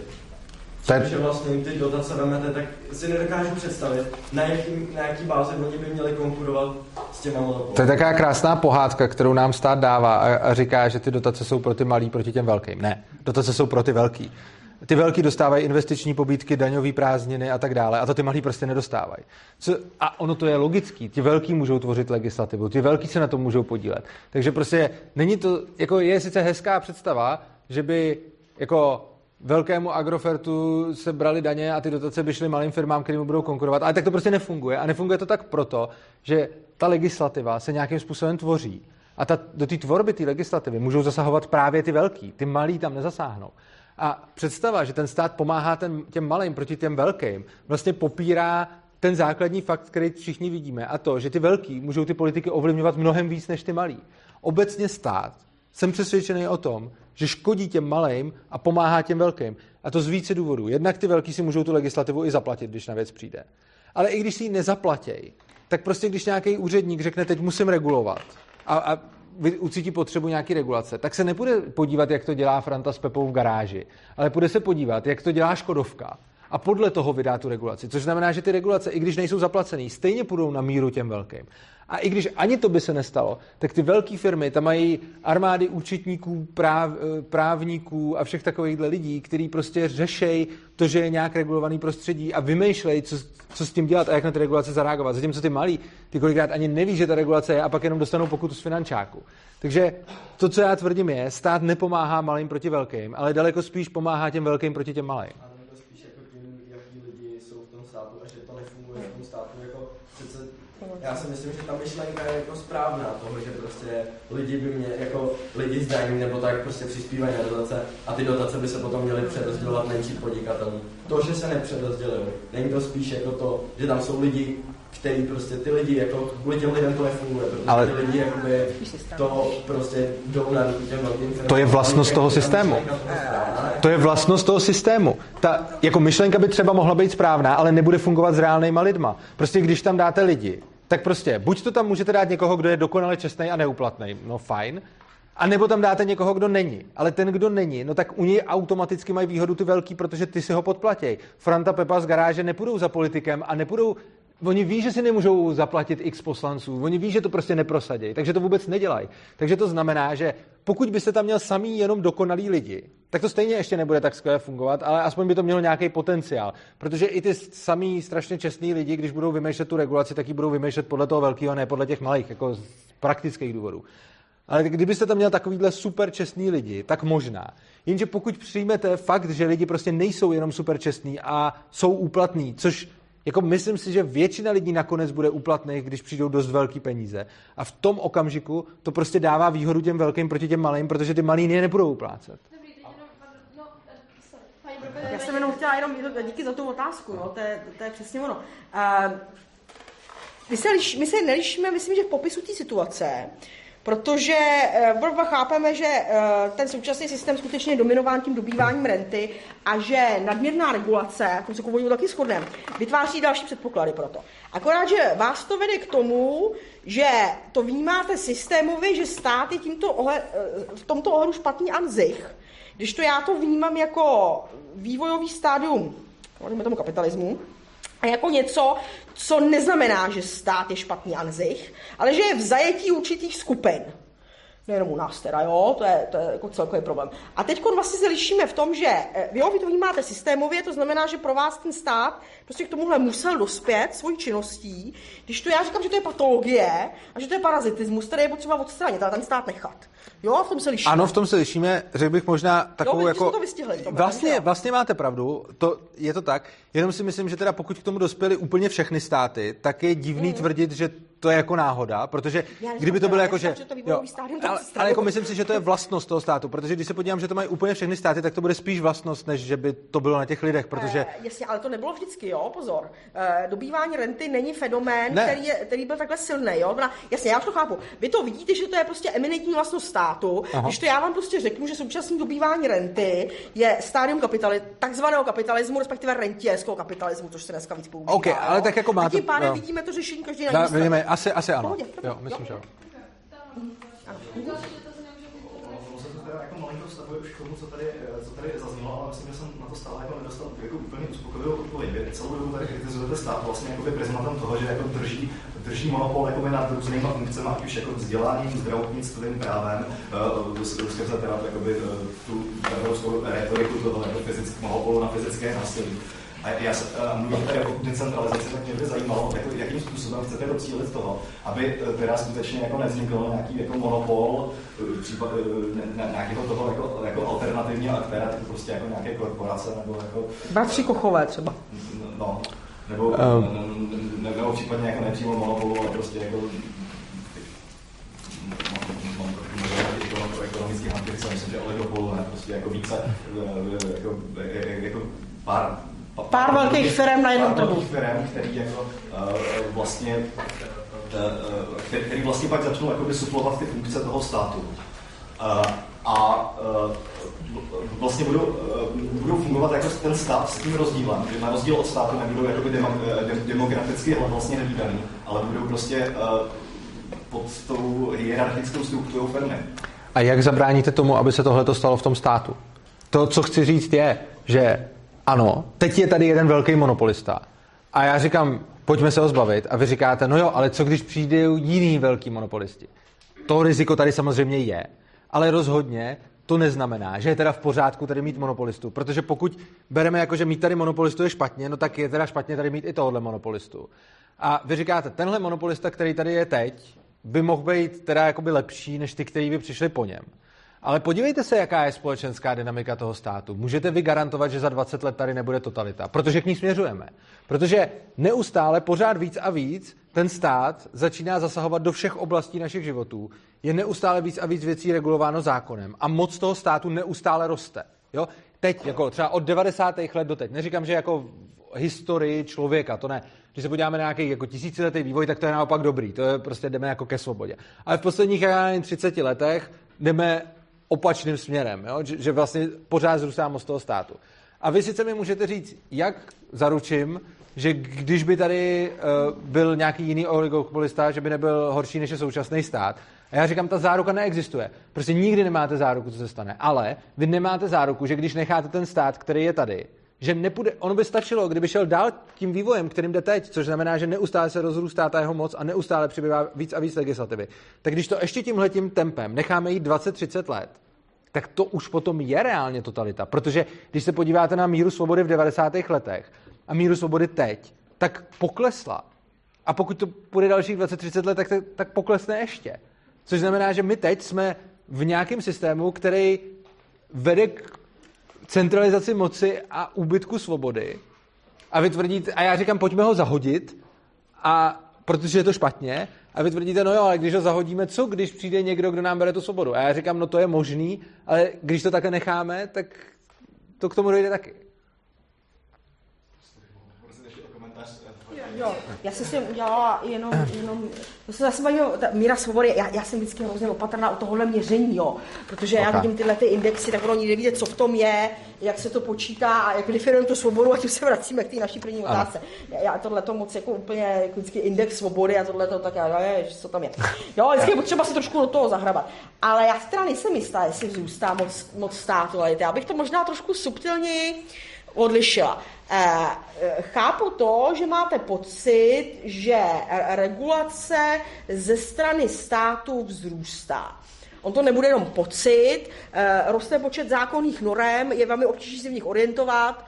Takže vlastně ty dotace vemete, tak si nedokážu představit, na jaký, na jaký bázi oni by měli konkurovat s těma monopoly. To je taková krásná pohádka, kterou nám stát dává a, a říká, že ty dotace jsou pro ty malý proti těm velkým. Ne, dotace jsou pro ty velký. Ty velký dostávají investiční pobídky, daňové prázdniny a tak dále. A to ty malí prostě nedostávají. Co, a ono to je logický. Ti velký můžou tvořit legislativu, ty velký se na tom můžou podílet. Takže prostě není to, jako je sice hezká představa, že by jako velkému agrofertu se brali daně a ty dotace by šly malým firmám, kterým budou konkurovat. Ale tak to prostě nefunguje. A nefunguje to tak proto, že ta legislativa se nějakým způsobem tvoří. A ta, do té tvorby té legislativy můžou zasahovat právě ty velký. Ty malí tam nezasáhnou. A představa, že ten stát pomáhá ten, těm malým proti těm velkým, vlastně popírá ten základní fakt, který všichni vidíme, a to, že ty velký můžou ty politiky ovlivňovat mnohem víc než ty malí. Obecně stát, jsem přesvědčený o tom, že škodí těm malým a pomáhá těm velkým. A to z více důvodů. Jednak ty velký si můžou tu legislativu i zaplatit, když na věc přijde. Ale i když si ji nezaplatějí, tak prostě když nějaký úředník řekne, teď musím regulovat a, a ucítí potřebu nějaký regulace, tak se nepůjde podívat, jak to dělá Franta s Pepou v garáži, ale půjde se podívat, jak to dělá Škodovka a podle toho vydá tu regulaci. Což znamená, že ty regulace, i když nejsou zaplacený, stejně půjdou na míru těm velkým. A i když ani to by se nestalo, tak ty velké firmy tam mají armády účetníků, práv, eh, právníků a všech takovýchhle lidí, kteří prostě řešejí to, že je nějak regulovaný prostředí a vymýšlejí, co, co s tím dělat a jak na ty regulace zareagovat. Zatímco ty malí, ty kolikrát ani neví, že ta regulace je a pak jenom dostanou pokutu z finančáku. Takže to, co já tvrdím, je, stát nepomáhá malým proti velkým, ale daleko spíš pomáhá těm velkým proti těm malým. Já si myslím, že ta myšlenka je jako správná, toho, že prostě lidi by mě, jako lidi zdaní nebo tak prostě přispívají na dotace a ty dotace by se potom měly přerozdělovat menší podnikatelům. To, že se nepřerozdělují, není to spíš jako to, že tam jsou lidi, který prostě ty lidi, jako kvůli těm lidem to nefunguje, protože Ale... ty lidi jakoby to prostě jdou na těm velkým To je vlastnost toho systému. To je vlastnost toho systému. Ta jako myšlenka by třeba mohla být správná, ale nebude fungovat s reálnýma lidma. Prostě když tam dáte lidi, tak prostě buď to tam můžete dát někoho, kdo je dokonale čestný a neuplatný, no fajn, a nebo tam dáte někoho, kdo není. Ale ten, kdo není, no tak u něj automaticky mají výhodu ty velký, protože ty si ho podplatí. Franta Pepa z garáže nepůjdou za politikem a nepůjdou Oni ví, že si nemůžou zaplatit x poslanců, oni ví, že to prostě neprosadí, takže to vůbec nedělají. Takže to znamená, že pokud byste tam měl samý jenom dokonalý lidi, tak to stejně ještě nebude tak skvěle fungovat, ale aspoň by to mělo nějaký potenciál. Protože i ty samý strašně čestní lidi, když budou vymýšlet tu regulaci, tak ji budou vymýšlet podle toho velkého, ne podle těch malých, jako z praktických důvodů. Ale kdybyste tam měl takovýhle super čestný lidi, tak možná. Jenže pokud přijmete fakt, že lidi prostě nejsou jenom super čestní a jsou úplatní, což jako myslím si, že většina lidí nakonec bude uplatných, když přijdou dost velký peníze. A v tom okamžiku to prostě dává výhodu těm velkým proti těm malým, protože ty malí je nebudou uplácet. No, Já jsem jenom chtěla jenom, díky za tu otázku, no, to, je, to je přesně ono. Uh, my se, liš, my se nelišíme, myslím, že v popisu té situace, Protože uh, chápeme, že uh, ten současný systém skutečně je dominován tím dobýváním renty a že nadměrná regulace, to se kovoju taky shodneme, vytváří další předpoklady pro to. Akorát, že vás to vede k tomu, že to vnímáte systémově, že stát je tímto ohle, uh, v tomto ohledu špatný anzich, když to já to vnímám jako vývojový stádium, tomu kapitalismu, jako něco, co neznamená, že stát je špatný anzich, ale že je v zajetí určitých skupin. Nejenom u nás teda, jo, to je, to je jako celkový problém. A teď vlastně se lišíme v tom, že eh, jo, vy to vnímáte systémově, to znamená, že pro vás ten stát prostě k tomuhle musel dospět svojí činností, když to já říkám, že to je patologie a že to je parazitismus, který je potřeba odstranit, ale ten stát nechat. Jo, v tom se lišíme. Ano, v tom se lišíme. Řekl bych možná takovou jo, jako... To vystihli tom, vlastně, vlastně máte pravdu, to, je to tak. Jenom si myslím, že teda pokud k tomu dospěly úplně všechny státy, tak je divný mm. tvrdit, že to je jako náhoda, protože já kdyby to bylo jako, že... že to jo, ale, ale jako myslím si, že to je vlastnost toho státu, protože když se podívám, že to mají úplně všechny státy, tak to bude spíš vlastnost, než že by to bylo na těch lidech, protože... Eh, jasně, ale to nebylo vždycky, jo, pozor. Eh, dobývání renty není fenomén, který, je, který byl takhle silný, jo. Jasně, já už to chápu. Vy to vidíte, že to je prostě eminentní vlastnost státu, Aha. když to já vám prostě řeknu, že současný dobývání renty je stádium kapitali, takzvaného kapitalismu, respektive rentierského kapitalismu, což se dneska víc používá. Okay, ale tak jako máte... A tím pádem vidíme to řešení každý na vidíme, asi, asi ano. Pohodě, jo, myslím, že jo. Jako malinko vztahuje už k tomu, co tady, co tady zaznělo, ale myslím, že jsem na to stále jako nedostal jako úplně uspokojivou odpověď. Vy celou dobu tady kritizujete stát vlastně jako prismatem toho, že jako drží, drží monopol jako nad různýma funkcemi, ať už jako vzděláním, zdravotnictvím, právem, uh, skrze teda jakoby, tu evropskou retoriku toho jako fyzick, monopolu na fyzické násilí. A já se uh, mluvím tady o decentralizaci, tak mě by zajímalo, jako, jakým způsobem chcete docílit toho, aby uh, teda skutečně jako nevznikl nějaký jako monopol uh, případ, uh, nějakého toho jako, jako alternativního aktéra, typu prostě jako nějaké korporace nebo jako... Bratři Kochové třeba. No, nebo, um. nebo, nebo případně jako nepřímo monopolu, ale prostě jako ekonomický antice, myslím, že oligopol, ne, prostě jako více, jako, jako pár Pár velkých firm na jednom trhu. firm, který jako uh, vlastně uh, který, který vlastně pak začnou jakoby suplovat ty funkce toho státu. Uh, a uh, vlastně budou, uh, budou fungovat jako ten stát s tím rozdílem, že na rozdíl od státu nebudou jakoby demo, demokraticky vlastně nevýdaný, ale budou prostě uh, pod tou hierarchickou strukturou firmy. A jak zabráníte tomu, aby se tohle stalo v tom státu? To, co chci říct, je, že ano, teď je tady jeden velký monopolista. A já říkám, pojďme se ho zbavit. A vy říkáte, no jo, ale co když přijde jiný velký monopolisti? To riziko tady samozřejmě je, ale rozhodně to neznamená, že je teda v pořádku tady mít monopolistu, protože pokud bereme jako, že mít tady monopolistu je špatně, no tak je teda špatně tady mít i tohle monopolistu. A vy říkáte, tenhle monopolista, který tady je teď, by mohl být teda jakoby lepší, než ty, kteří by přišli po něm. Ale podívejte se, jaká je společenská dynamika toho státu. Můžete vy garantovat, že za 20 let tady nebude totalita, protože k ní směřujeme. Protože neustále, pořád víc a víc, ten stát začíná zasahovat do všech oblastí našich životů, je neustále víc a víc věcí regulováno zákonem a moc toho státu neustále roste. Jo? Teď, jako třeba od 90. let do teď. Neříkám, že jako v historii člověka, to ne. Když se podíváme na nějaký jako tisíciletý vývoj, tak to je naopak dobrý. To je prostě jdeme jako ke svobodě. Ale v posledních já 30 letech jdeme opačným směrem, jo? Že, že vlastně pořád zrůstá moc toho státu. A vy sice mi můžete říct, jak zaručím, že když by tady uh, byl nějaký jiný oligopolista, že by nebyl horší než je současný stát. A já říkám, ta záruka neexistuje. Prostě nikdy nemáte záruku, co se stane. Ale vy nemáte záruku, že když necháte ten stát, který je tady, že nepůjde, ono by stačilo, kdyby šel dál tím vývojem, kterým jde teď, což znamená, že neustále se rozrůstá ta jeho moc a neustále přibývá víc a víc legislativy. Tak když to ještě tímhletím tempem necháme jít 20-30 let, tak to už potom je reálně totalita. Protože když se podíváte na míru svobody v 90. letech a míru svobody teď, tak poklesla. A pokud to bude dalších 20-30 let, tak, tak poklesne ještě. Což znamená, že my teď jsme v nějakém systému, který vede k centralizaci moci a úbytku svobody. A vy a já říkám, pojďme ho zahodit, a protože je to špatně, a vy tvrdíte, no jo, ale když ho zahodíme, co když přijde někdo, kdo nám bere tu svobodu? A já říkám, no to je možný, ale když to takhle necháme, tak to k tomu dojde taky. Jo, já jsem si udělala jenom, jenom to se zase bavím, ta míra svobody, já, já jsem vždycky hrozně opatrná o tohohle měření, jo, protože okay. já vidím tyhle ty indexy, tak ono nikdy co v tom je, jak se to počítá a jak definujeme tu svobodu a tím se vracíme k té naší první otázce. Já, já tohle to moc jako úplně, jako vždycky index svobody a tohle to tak, já, je, co tam je. Jo, vždycky je potřeba si trošku do toho zahrabat. Ale já teda nejsem jistá, jestli zůstá moc, moc státu, ale já bych to možná trošku subtilněji odlišila. Eh, eh, chápu to, že máte pocit, že regulace ze strany státu vzrůstá. On to nebude jenom pocit, eh, roste počet zákonných norem, je velmi obtížné se v nich orientovat,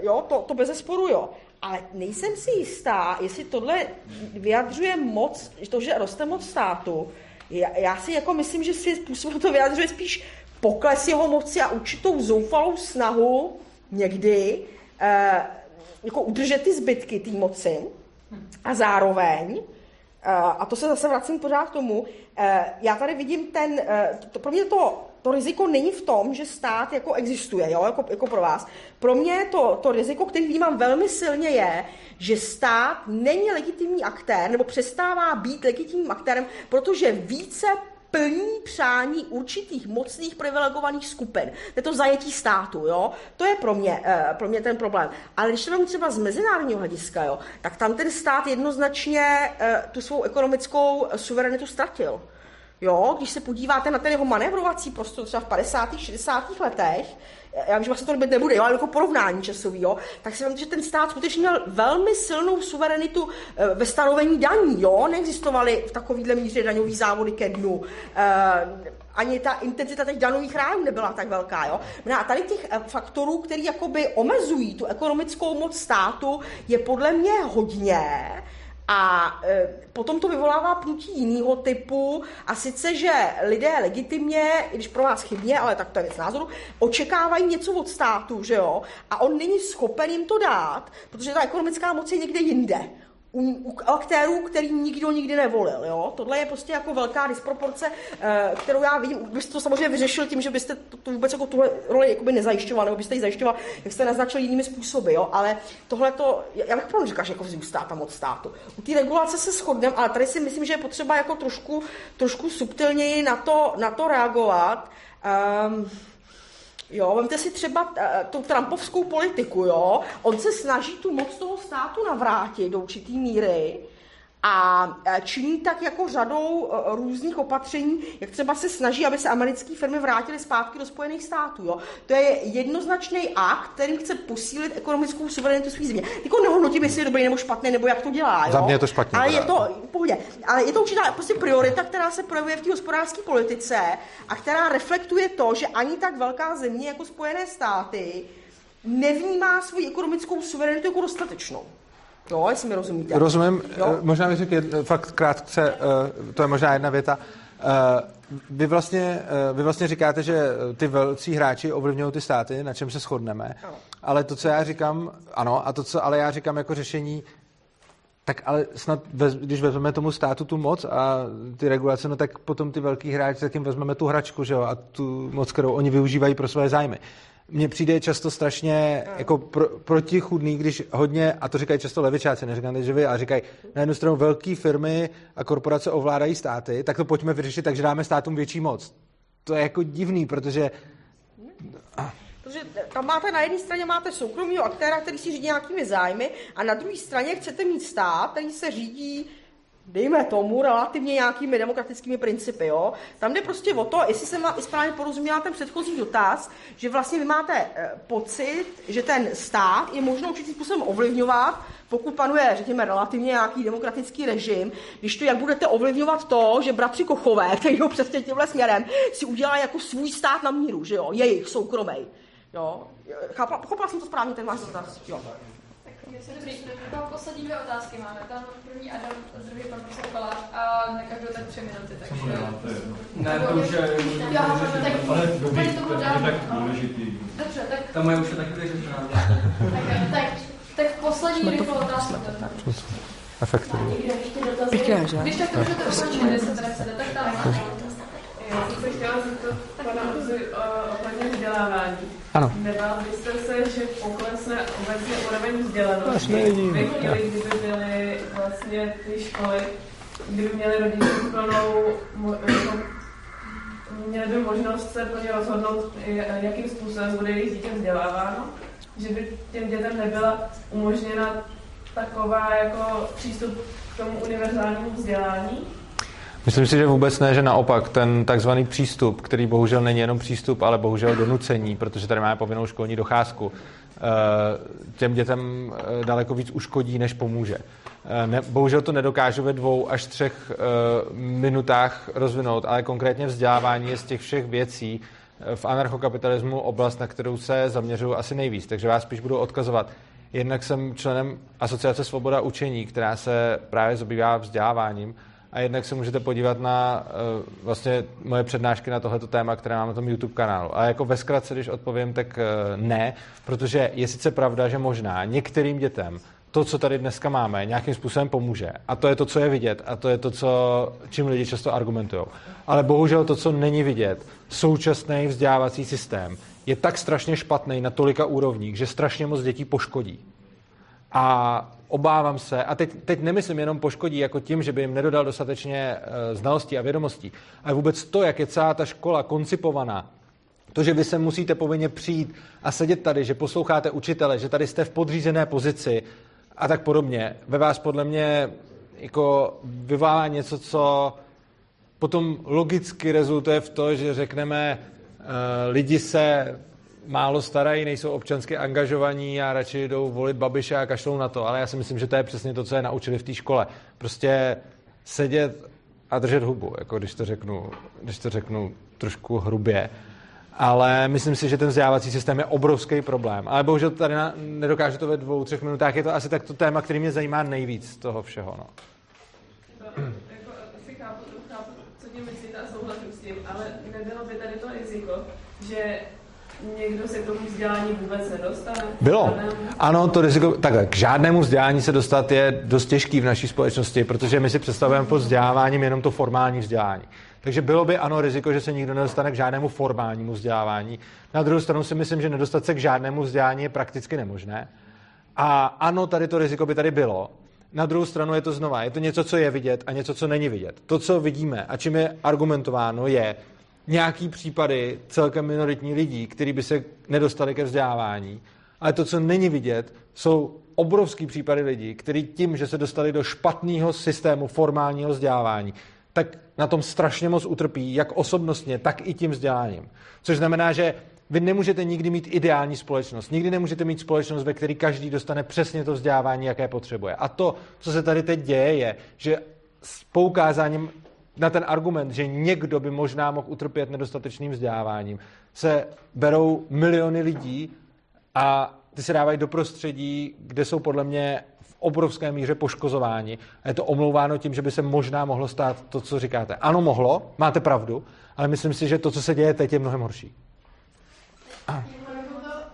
jo, to, to bez sporu, jo. Ale nejsem si jistá, jestli tohle vyjadřuje moc, to, že roste moc státu. Já, já si jako myslím, že si způsobem to vyjadřuje spíš pokles jeho moci a určitou zoufalou snahu někdy eh, jako udržet ty zbytky té moci a zároveň, eh, a to se zase vracím pořád k tomu, eh, já tady vidím ten, eh, to, pro mě to, to riziko není v tom, že stát jako existuje, jo, jako, jako pro vás. Pro mě to, to riziko, který vnímám velmi silně, je, že stát není legitimní aktér, nebo přestává být legitimním aktérem, protože více plní přání určitých mocných privilegovaných skupin. Je to zajetí státu, jo? To je pro mě, uh, pro mě ten problém. Ale když to třeba z mezinárodního hlediska, jo, tak tam ten stát jednoznačně uh, tu svou ekonomickou suverenitu ztratil. Jo, když se podíváte na ten jeho manévrovací prostor třeba v 50. 60. letech, já vím, že vlastně to nebude, jo, ale jako porovnání časový, jo, tak si myslím, že ten stát skutečně měl velmi silnou suverenitu eh, ve stanovení daní, jo, neexistovaly v takovýhle míře daňový závody ke dnu. Eh, ani ta intenzita těch danových rájů nebyla tak velká. Jo? A tady těch eh, faktorů, které jakoby omezují tu ekonomickou moc státu, je podle mě hodně. A e, potom to vyvolává pnutí jiného typu, a sice, že lidé legitimně, i když pro vás chybně, ale tak to je věc názoru, očekávají něco od státu, že jo, a on není schopen jim to dát, protože ta ekonomická moc je někde jinde u, aktérů, který nikdo nikdy nevolil. Jo? Tohle je prostě jako velká disproporce, eh, kterou já vidím. Byste to samozřejmě vyřešil tím, že byste to, to vůbec jako tuhle roli nezajišťoval, nebo byste ji zajišťoval, jak jste naznačil jinými způsoby. Jo? Ale tohle to, já bych pravdu říkal, že jako vzrůstá tam od státu. U té regulace se shodneme, ale tady si myslím, že je potřeba jako trošku, trošku subtilněji na to, na to reagovat. Um, Jo, vemte si třeba uh, tu trumpovskou politiku, jo. On se snaží tu moc toho státu navrátit do určitý míry, a e, činí tak jako řadou e, různých opatření, jak třeba se snaží, aby se americké firmy vrátily zpátky do Spojených států. Jo. To je jednoznačný akt, kterým chce posílit ekonomickou suverenitu svých země. Jako nehodnotím, jestli je dobrý nebo špatný, nebo jak to dělá. Jo. Za mě je to špatně. Ale je to, pohodě, ale je to určitá prostě priorita, která se projevuje v té hospodářské politice a která reflektuje to, že ani tak velká země jako Spojené státy nevnímá svou ekonomickou suverenitu jako dostatečnou. Jo, jestli mi rozumíte. Rozumím, jo? Eh, možná bych řekl fakt krátce, uh, to je možná jedna věta. Uh, vy vlastně, vy vlastně říkáte, že ty velcí hráči ovlivňují ty státy, na čem se shodneme, ano. ale to, co já říkám, ano, a to, co ale já říkám jako řešení, Tak ale snad, když vezmeme tomu státu tu moc a ty regulace, no tak potom ty velký hráči, tak jim vezmeme tu hračku, že jo, a tu moc, kterou oni využívají pro své zájmy. Mně přijde často strašně jako pro, protichudný, když hodně, a to říkají často levičáci, neříkám že vy, a říkají, na jednu stranu velké firmy a korporace ovládají státy, tak to pojďme vyřešit tak, že dáme státům větší moc. To je jako divný, protože Protože tam máte na jedné straně máte soukromého aktéra, který si řídí nějakými zájmy, a na druhé straně chcete mít stát, který se řídí dejme tomu, relativně nějakými demokratickými principy. Jo? Tam jde prostě o to, jestli jsem vám správně porozuměla ten předchozí dotaz, že vlastně vy máte e, pocit, že ten stát je možno určitým způsobem ovlivňovat, pokud panuje, řekněme, relativně nějaký demokratický režim, když to, jak budete ovlivňovat to, že bratři Kochové, který ho přesně tímhle směrem, si udělá jako svůj stát na míru, že jo, jejich soukromý. Jo? Chápala, pochopila jsem to správně, ten váš dotaz. Jo. Tam poslední dvě otázky máme. Tam první Adam, druhý pan profesor Kolář a na každou tak tři minuty. Takže... Ne, to už je... Já, tak ale úplně to dál. tak důležitý. Dobře, tak... Ta moje už je taky vyřešená. tak, tak, tak poslední rychlou otázku. Efektivně. Když tak můžete ukončit, teda chcete, tak tam Já jsem se chtěla zeptat pana ohledně vzdělávání. Ano. Nebál byste se, že poklesne obecně úroveň vzdělanosti ve chvíli, kdyby byly vlastně ty školy, kdyby měly rodiče plnou, jako, měli by možnost se plně rozhodnout, jakým způsobem bude jejich dítě vzděláváno, že by těm dětem nebyla umožněna taková jako přístup k tomu univerzálnímu vzdělání, Myslím si, že vůbec ne, že naopak ten takzvaný přístup, který bohužel není jenom přístup, ale bohužel donucení, protože tady máme povinnou školní docházku, eh, těm dětem eh, daleko víc uškodí, než pomůže. Eh, ne, bohužel to nedokážu ve dvou až třech minutách rozvinout, ale konkrétně vzdělávání je z těch všech věcí v anarchokapitalismu oblast, na kterou se zaměřuju asi nejvíc. Takže vás spíš budu odkazovat. Jednak jsem členem Asociace Svoboda učení, která se právě zabývá vzděláváním a jednak se můžete podívat na uh, vlastně moje přednášky na tohleto téma, které mám na tom YouTube kanálu. A jako ve zkratce, když odpovím, tak uh, ne, protože je sice pravda, že možná některým dětem to, co tady dneska máme, nějakým způsobem pomůže. A to je to, co je vidět. A to je to, co, čím lidi často argumentují. Ale bohužel to, co není vidět, současný vzdělávací systém je tak strašně špatný na tolika úrovních, že strašně moc dětí poškodí. A obávám se, a teď, teď nemyslím jenom poškodí jako tím, že by jim nedodal dostatečně uh, znalostí a vědomostí, ale vůbec to, jak je celá ta škola koncipovaná, to, že vy se musíte povinně přijít a sedět tady, že posloucháte učitele, že tady jste v podřízené pozici a tak podobně, ve vás podle mě jako vyvolává něco, co potom logicky rezultuje v to, že řekneme, uh, lidi se málo starají, nejsou občansky angažovaní a radši jdou volit Babiše a kašlou na to. Ale já si myslím, že to je přesně to, co je naučili v té škole. Prostě sedět a držet hubu, jako když to řeknu, když to řeknu trošku hrubě. Ale myslím si, že ten vzdělávací systém je obrovský problém. Ale bohužel tady na, nedokážu to ve dvou, třech minutách. Je to asi tak to téma, který mě zajímá nejvíc z toho všeho. No. Jako, jako, co ale nebylo by tady to riziko, že někdo se k tomu vzdělání vůbec nedostane? Bylo. Ano, to riziko, takhle, k žádnému vzdělání se dostat je dost těžký v naší společnosti, protože my si představujeme pod vzděláváním jenom to formální vzdělání. Takže bylo by ano riziko, že se nikdo nedostane k žádnému formálnímu vzdělávání. Na druhou stranu si myslím, že nedostat se k žádnému vzdělání je prakticky nemožné. A ano, tady to riziko by tady bylo. Na druhou stranu je to znova, je to něco, co je vidět a něco, co není vidět. To, co vidíme a čím je argumentováno, je, nějaký případy celkem minoritní lidí, kteří by se nedostali ke vzdělávání. Ale to, co není vidět, jsou obrovský případy lidí, kteří tím, že se dostali do špatného systému formálního vzdělávání, tak na tom strašně moc utrpí, jak osobnostně, tak i tím vzděláním. Což znamená, že vy nemůžete nikdy mít ideální společnost. Nikdy nemůžete mít společnost, ve které každý dostane přesně to vzdělávání, jaké potřebuje. A to, co se tady teď děje, je, že s poukázáním na ten argument, že někdo by možná mohl utrpět nedostatečným vzděláváním, se berou miliony lidí a ty se dávají do prostředí, kde jsou podle mě v obrovské míře poškozováni. A je to omlouváno tím, že by se možná mohlo stát to, co říkáte. Ano, mohlo, máte pravdu, ale myslím si, že to, co se děje teď, je mnohem horší.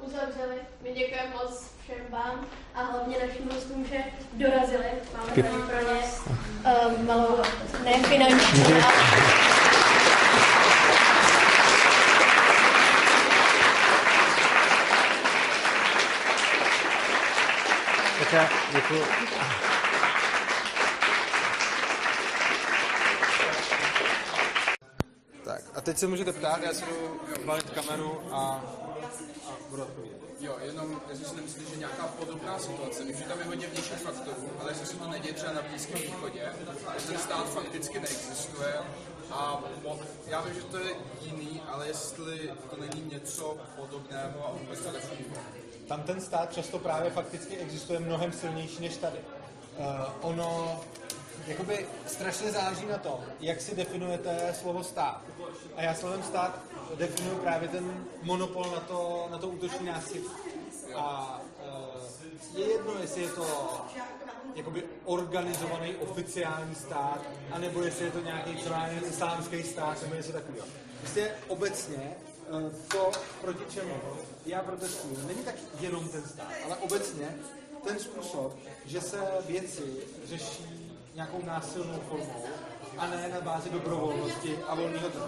uzavřeli, my děkujeme moc všem vám a hlavně našim hostům, že dorazili. Máme tady pro ně um, malou nefinanční, Tak děkuji. Tak a teď se můžete ptát, já si jdu valit kameru a, a budu odpovědět. Jo, jenom jestli si nemyslíš, že nějaká podobná situace, už tam je hodně vnějších faktorů, ale jestli se to neděje třeba na Blízkém východě, jestli ten stát fakticky neexistuje a já vím, že to je jiný, ale jestli to není něco podobného a vůbec to nefunguje. Tam ten stát často právě fakticky existuje mnohem silnější než tady. Uh, ono jakoby strašně záleží na tom, jak si definujete slovo stát. A já slovem stát definuju právě ten monopol na to, na to útoční násilí. A uh, je jedno, jestli je to jakoby organizovaný oficiální stát, anebo jestli je to nějaký třeba islámský stát, nebo něco takového. Prostě obecně uh, to, proti čemu já protestuju, není tak jenom ten stát, ale obecně ten způsob, že se věci řeší nějakou násilnou formou a ne na bázi dobrovolnosti a volného trhu.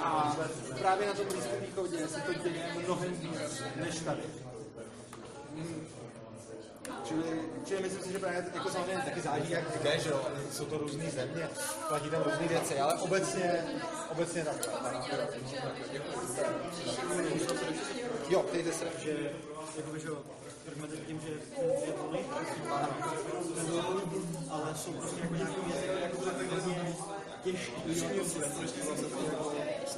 A právě na tom Blízkém východě se to děje mnohem víc než tady. Čili, čili myslím si, že právě jako samozřejmě taky záleží, jak kde, že jo, jsou to různé země, platí tam různé věci, ale obecně, obecně tak. Jo, ptejte se. Že, jakoby, že argumenty tím, že je volný, ale jsou prostě jako nějaké věci, jako prostě jako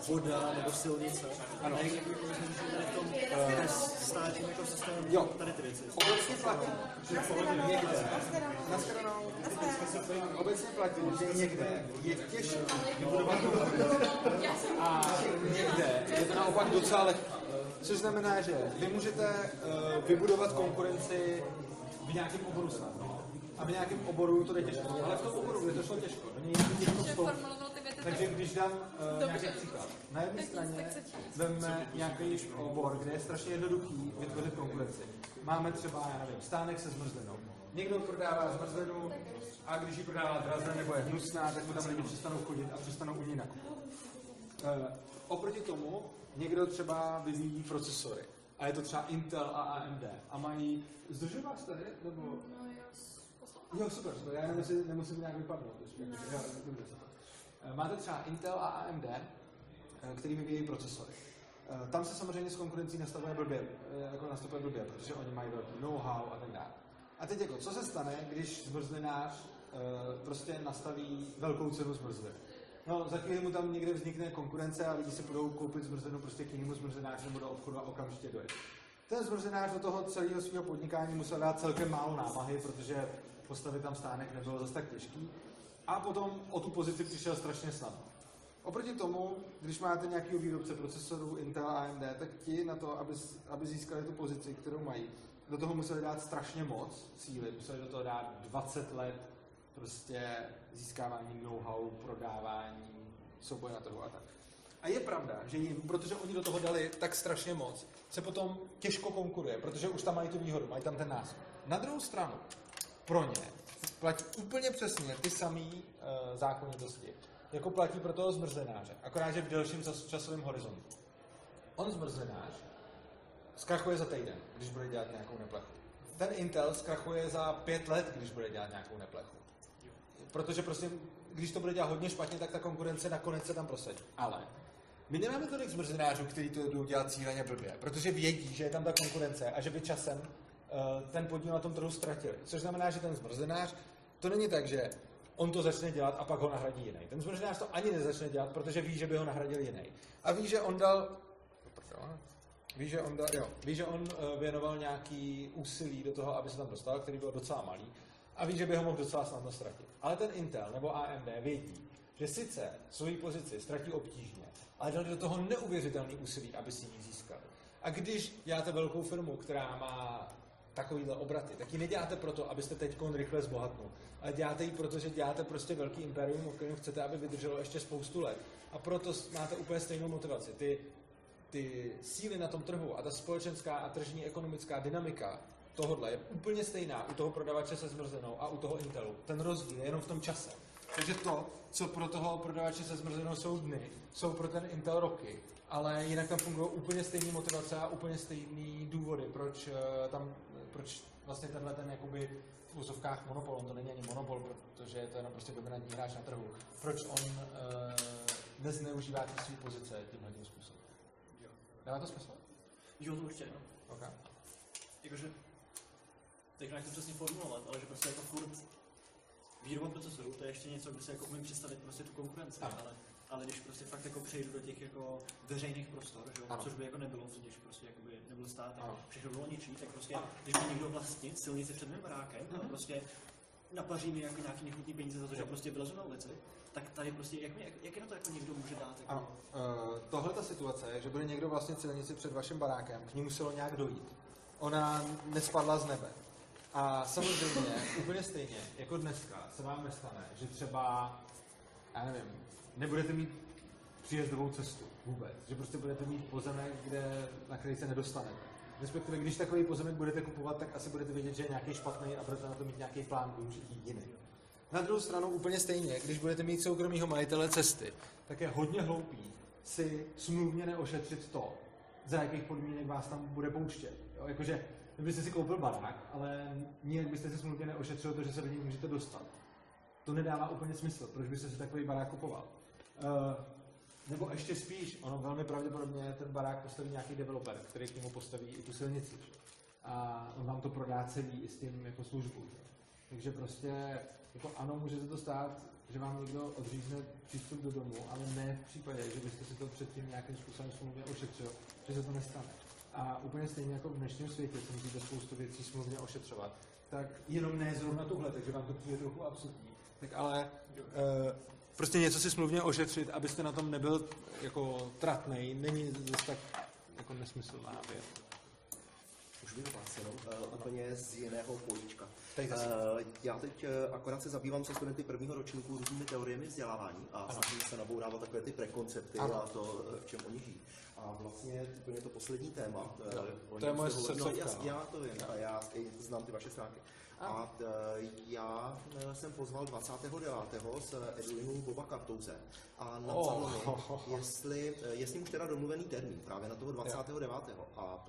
voda nebo silnice. Ano. A jak jako jako systému jo. tady ty věci. Obecně platí, že někde, obecně platí, že někde je těžké vybudovat a někde je to naopak docela lehké. Což znamená, že vy můžete uh, vybudovat konkurenci v nějakém oboru snad. A v nějakém oboru to jde těžko. Ale v tom oboru, kde to šlo těžko, to není těžko vstoupit. Takže když dám uh, nějaký příklad. Na jedné straně vezmeme nějaký obor, kde je strašně jednoduchý vytvořit konkurenci. Máme třeba, já nevím, stánek se zmrzlinou. Někdo prodává zmrzlinu a když ji prodává draze nebo je hnusná, tak mu tam lidi přestanou chodit a přestanou u ní nakupovat. Uh, oproti tomu někdo třeba vyvíjí procesory. A je to třeba Intel a AMD. A mají... Zdržuje vás tady? Nebo... No, jo, super, super. Já nemusím, nemusím nějak vypadnout. Jo, dobře. Eh, máte třeba Intel a AMD, eh, který vyvíjí procesory. Eh, tam se samozřejmě s konkurencí nastavuje blbě, jako nastupuje blbě, protože oni mají velký know-how a tak dále. A teď jako, co se stane, když zmrzlinář prostě nastaví velkou cenu zmrzliny? No, za chvíli mu tam někde vznikne konkurence a lidi si budou koupit zmrzlinu prostě k jinému zmrzlináři nebo do obchodu a okamžitě dojet. Ten zmrzlinář do toho celého svého podnikání musel dát celkem málo námahy, protože postavit tam stánek nebylo zase tak těžký. A potom o tu pozici přišel strašně snadno. Oproti tomu, když máte nějaký výrobce procesorů Intel a AMD, tak ti na to, aby, aby získali tu pozici, kterou mají, do toho museli dát strašně moc síly, museli do toho dát 20 let prostě získávání know-how, prodávání, souboje na trhu a tak. A je pravda, že jim, protože oni do toho dali tak strašně moc, se potom těžko konkuruje, protože už tam mají tu výhodu, mají tam ten náskok. Na druhou stranu, pro ně platí úplně přesně ty samé uh, zákonitosti, jako platí pro toho zmrzlináře, akorát, že v delším časovém horizontu. On zmrzlinář zkrachuje za týden, když bude dělat nějakou neplechu. Ten Intel zkrachuje za pět let, když bude dělat nějakou neplechu protože prostě, když to bude dělat hodně špatně, tak ta konkurence nakonec se tam prosadí. Ale my nemáme tolik zmrzlinářů, kteří to jdou dělat cíleně blbě, protože vědí, že je tam ta konkurence a že by časem ten podíl na tom trhu ztratili. Což znamená, že ten zmrzlinář, to není tak, že on to začne dělat a pak ho nahradí jiný. Ten zmrzlinář to ani nezačne dělat, protože ví, že by ho nahradil jiný. A ví, že on dal Ví, že on, dal, jo, ví, že on uh, věnoval nějaký úsilí do toho, aby se tam dostal, který byl docela malý a ví, že by ho mohl docela snadno ztratit. Ale ten Intel nebo AMD vědí, že sice svoji pozici ztratí obtížně, ale dali do toho neuvěřitelný úsilí, aby si ji získali. A když děláte velkou firmu, která má takovýhle obraty, tak ji neděláte proto, abyste teď rychle zbohatnul, ale děláte ji proto, že děláte prostě velký imperium, o kterém chcete, aby vydrželo ještě spoustu let. A proto máte úplně stejnou motivaci. Ty ty síly na tom trhu a ta společenská a tržní ekonomická dynamika tohohle je úplně stejná u toho prodavače se zmrzenou a u toho Intelu. Ten rozdíl je jenom v tom čase. Takže to, co pro toho prodavače se zmrzenou jsou dny, jsou pro ten Intel roky. Ale jinak tam fungují úplně stejné motivace a úplně stejné důvody, proč eh, tam, proč vlastně tenhle ten jakoby v úzovkách monopol, on to není ani monopol, protože je to jenom prostě dominantní hráč na trhu. Proč on uh, nezneužívá ty své pozice tímhle tím způsobem? Jo. Dává to smysl? Jo, to určitě, no. Okay. Jakože, teď nechci přesně formulovat, ale že prostě jako furt výroba procesorů, to je ještě něco, kde se jako umím představit prostě tu konkurenci, ano. ale, ale když prostě fakt jako přejdu do těch jako veřejných prostor, že? což by jako nebylo, když prostě jako by nebyl stát, tak všechno bylo ničí, tak prostě, ano. když by někdo vlastnit silnici před mým barákem mm-hmm. a mhm. prostě napaří mi jako nějaký nechutný peníze za to, že prostě vylezu na ulici, tak tady prostě, jak, jak, jak je na to jako někdo může dát? Jako... Ano, uh, tohle ta situace je, že bude někdo vlastně silnici před vaším barákem, k ní muselo nějak dojít. Ona nespadla z nebe. A samozřejmě, úplně stejně, jako dneska, se vám nestane, že třeba, já nevím, nebudete mít příjezdovou cestu vůbec. Že prostě budete mít pozemek, kde, na který se nedostanete. Respektive, když takový pozemek budete kupovat, tak asi budete vědět, že je nějaký špatný a budete na to mít nějaký plán využití jiný. Na druhou stranu úplně stejně, když budete mít soukromýho majitele cesty, tak je hodně hloupý si smluvně neošetřit to, za jakých podmínek vás tam bude pouštět. Jo? Jakože vy byste si koupil barák, ale nijak byste si smluvně neošetřil to, že se do něj můžete dostat. To nedává úplně smysl. Proč byste si takový barák kupoval? Uh, nebo ještě spíš, ono velmi pravděpodobně ten barák postaví nějaký developer, který k němu postaví i tu silnici. A on vám to prodá celý i s tím jako službu. Takže prostě, jako ano, může se to stát, že vám někdo odřízne přístup do domu, ale ne v případě, že byste si to předtím nějakým způsobem smluvně ošetřil, že se to nestane. A úplně stejně jako v dnešním světě se musíte spoustu věcí smluvně ošetřovat, tak jenom ne zrovna tuhle, takže vám to přijde trochu absurdní. Tak ale e, prostě něco si smluvně ošetřit, abyste na tom nebyl jako tratnej, není zase tak jako nesmyslná věc. Už bych vás jenom uh, úplně z jiného políčka. Uh, já teď uh, akorát se zabývám se studenty prvního ročníku různými teoriemi vzdělávání a snažím se nabourávat takové ty prekoncepty ano. a to, v čem oni žijí. A vlastně úplně to poslední téma. No, to je moje no, já, já to vím, a já znám ty vaše stránky. A já jsem pozval 29. s Edulinu Boba Kartouze a napsal oh. mi, jestli, je s ním už teda domluvený termín právě na toho 29. A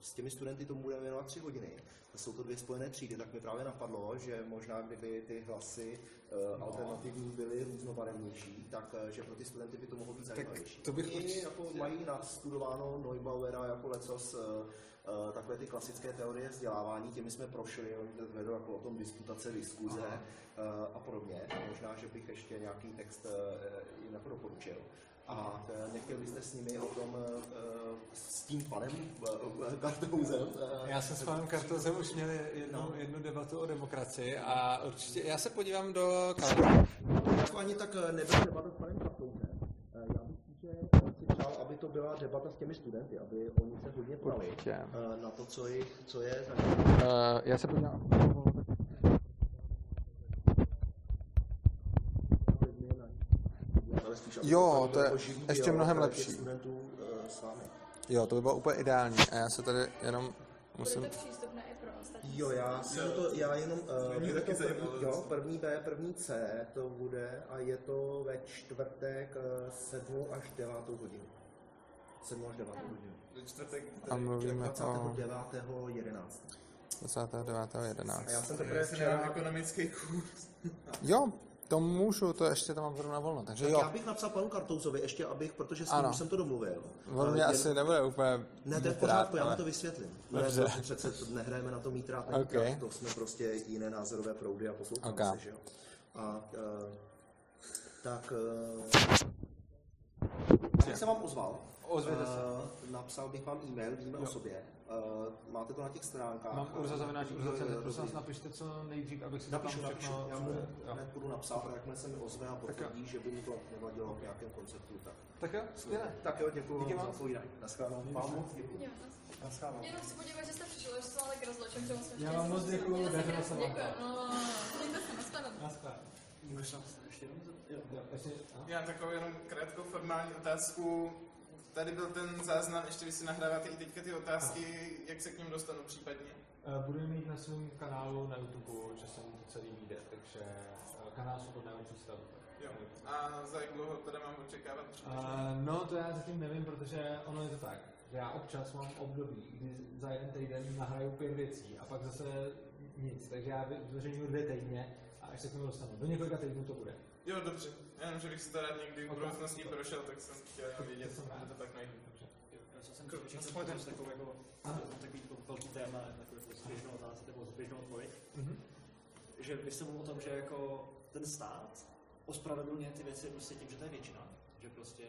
s těmi studenty tomu budeme věnovat tři hodiny. Jsou to dvě spojené třídy, tak mi právě napadlo, že možná kdyby ty hlasy no. alternativní byly různobarevnější, tak že pro ty studenty by to mohlo být zajímavější. To bych I jako mají nastudováno Neubauera jako lecos uh, takové ty klasické teorie vzdělávání, těmi jsme prošli, oni vedou jako o tom disputace, diskuze uh, a podobně. Možná, že bych ještě nějaký text uh, jim jako doporučil. A nechtěl byste s nimi o tom s tím panem Kartouzem? Já jsem s panem Kartouzem už měl jednu, no. Debatu o demokracii a určitě, já se podívám do kalendáře. Jako ani tak nebyla debata s panem Kartouzem. Já bych spíše si přál, aby to byla debata s těmi studenty, aby oni se hodně ptali na to, co, jich, co je za uh, Já se podívám. Jo, to je ještě mnohem lepší. Jo, to by bylo úplně ideální. A já se tady jenom musím... Jo, já jsem to, já jenom, uh, bude to první, jo, první B, první C to bude a je to ve čtvrtek uh, 7 až 9 hodinu. 7 až 9 hodinu. Čtvrtek, a mluvíme 29. 11. 29. 11. A já jsem teprve včera... ekonomický kurz. jo, to můžu, to ještě tam mám zrovna volno, takže tak jo. Já bych napsal panu Kartouzovi ještě, abych, protože s ním už jsem to domluvil. On mě jen... asi nebude úplně Ne, to je v pořádku, já mu to vysvětlím. Dobře. Ne, přece nehrajeme na to mít rád, okay. to jsme prostě jiné názorové proudy a posloucháme okay. se, že jo. A uh, tak... Uh, já jsem vám ozval. Ozvěte se. Uh, napsal bych vám e-mail, víme jo. o sobě. Uh, máte to na těch stránkách. Mám urza zavináč, urza prosím vás napište co nejdřív, abych si Napíšu, tam všechno... Já mu hned budu napsat, a jakmile se mi ozve a potvrdí, že by mu to nevadilo v nějakém konceptu, tak... Tak jo, skvěle. Tak jo, děkuji Díky vám za povídání. Naschledanou. Mám moc děkuji. Naschledanou. Jenom si podívat, že jste přišli, že jste ale rozločen, že Já vám moc děkuji, dařilo se vám. Děkuji, no, mějte se, naschledanou. Naschledanou. Můžeš ještě jenom? Já takovou jenom krátkou formální otázku tady byl ten záznam, ještě vy si nahráváte i teďka ty otázky, jak se k ním dostanu případně? Eh, budeme mít na svém kanálu na YouTube, že se mu to celý vyjde, takže eh, kanál Svobodného přístavu. Jo. A za jak dlouho teda mám očekávat Uh, no, to já zatím nevím, protože ono je to tak, že já občas mám období, kdy za jeden týden nahraju pět věcí a pak zase nic, takže já zveřejňuji dvě týdně až se k tomu dostanu. Do několika týdnů to bude. Jo, dobře. Jenom, že bych si to rád někdy v budoucnosti prošel, tak jsem chtěl jenom vědět, že to tak najdu. Já jsem přečetl jsem takovou jako, takový jako velký téma, takovou jako zběžnou otázku, nebo zběžnou odpověď, mm-hmm. že vy jste mluvil o tom, že jako ten stát ospravedlňuje ty věci prostě tím, že to je většina, že prostě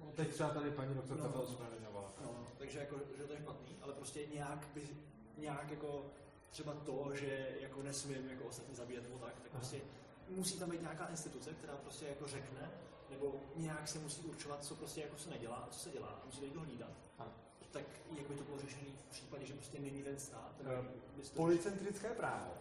No, teď třeba tady paní doktorka no, to ospravedlňovala. No, takže jako, že to je špatný, ale prostě nějak by, nějak jako třeba to, že jako nesmím jako ostatní zabíjet nebo tak, tak prostě musí tam být nějaká instituce, která prostě jako řekne, nebo nějak se musí určovat, co prostě jako se nedělá a co se dělá a musí to hlídat. Ano. Tak jak by to bylo řešené v případě, že prostě není ten stát? Uh, policentrické právo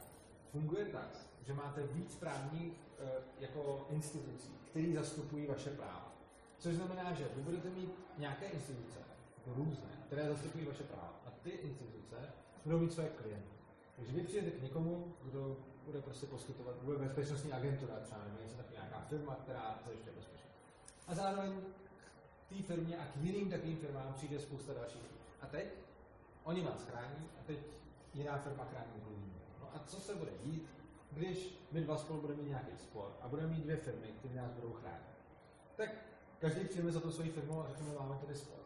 funguje tak, že máte víc právních uh, jako institucí, které zastupují vaše práva. Což znamená, že vy budete mít nějaké instituce, jako různé, které zastupují vaše práva. A ty instituce budou mít své klienty. Takže vy přijete k někomu, kdo bude prostě poskytovat, bude bezpečnostní agentura třeba, nebo něco taková nějaká firma, která zajišťuje bezpečnost. A zároveň k té firmě a k jiným takovým firmám přijde spousta dalších. A teď oni vás chrání a teď jiná firma chrání druhý. No a co se bude dít, když my dva spolu budeme mít nějaký spor a budeme mít dvě firmy, které nás budou chránit? Tak každý přijme za to svoji firmu a řekneme, máme tady spor.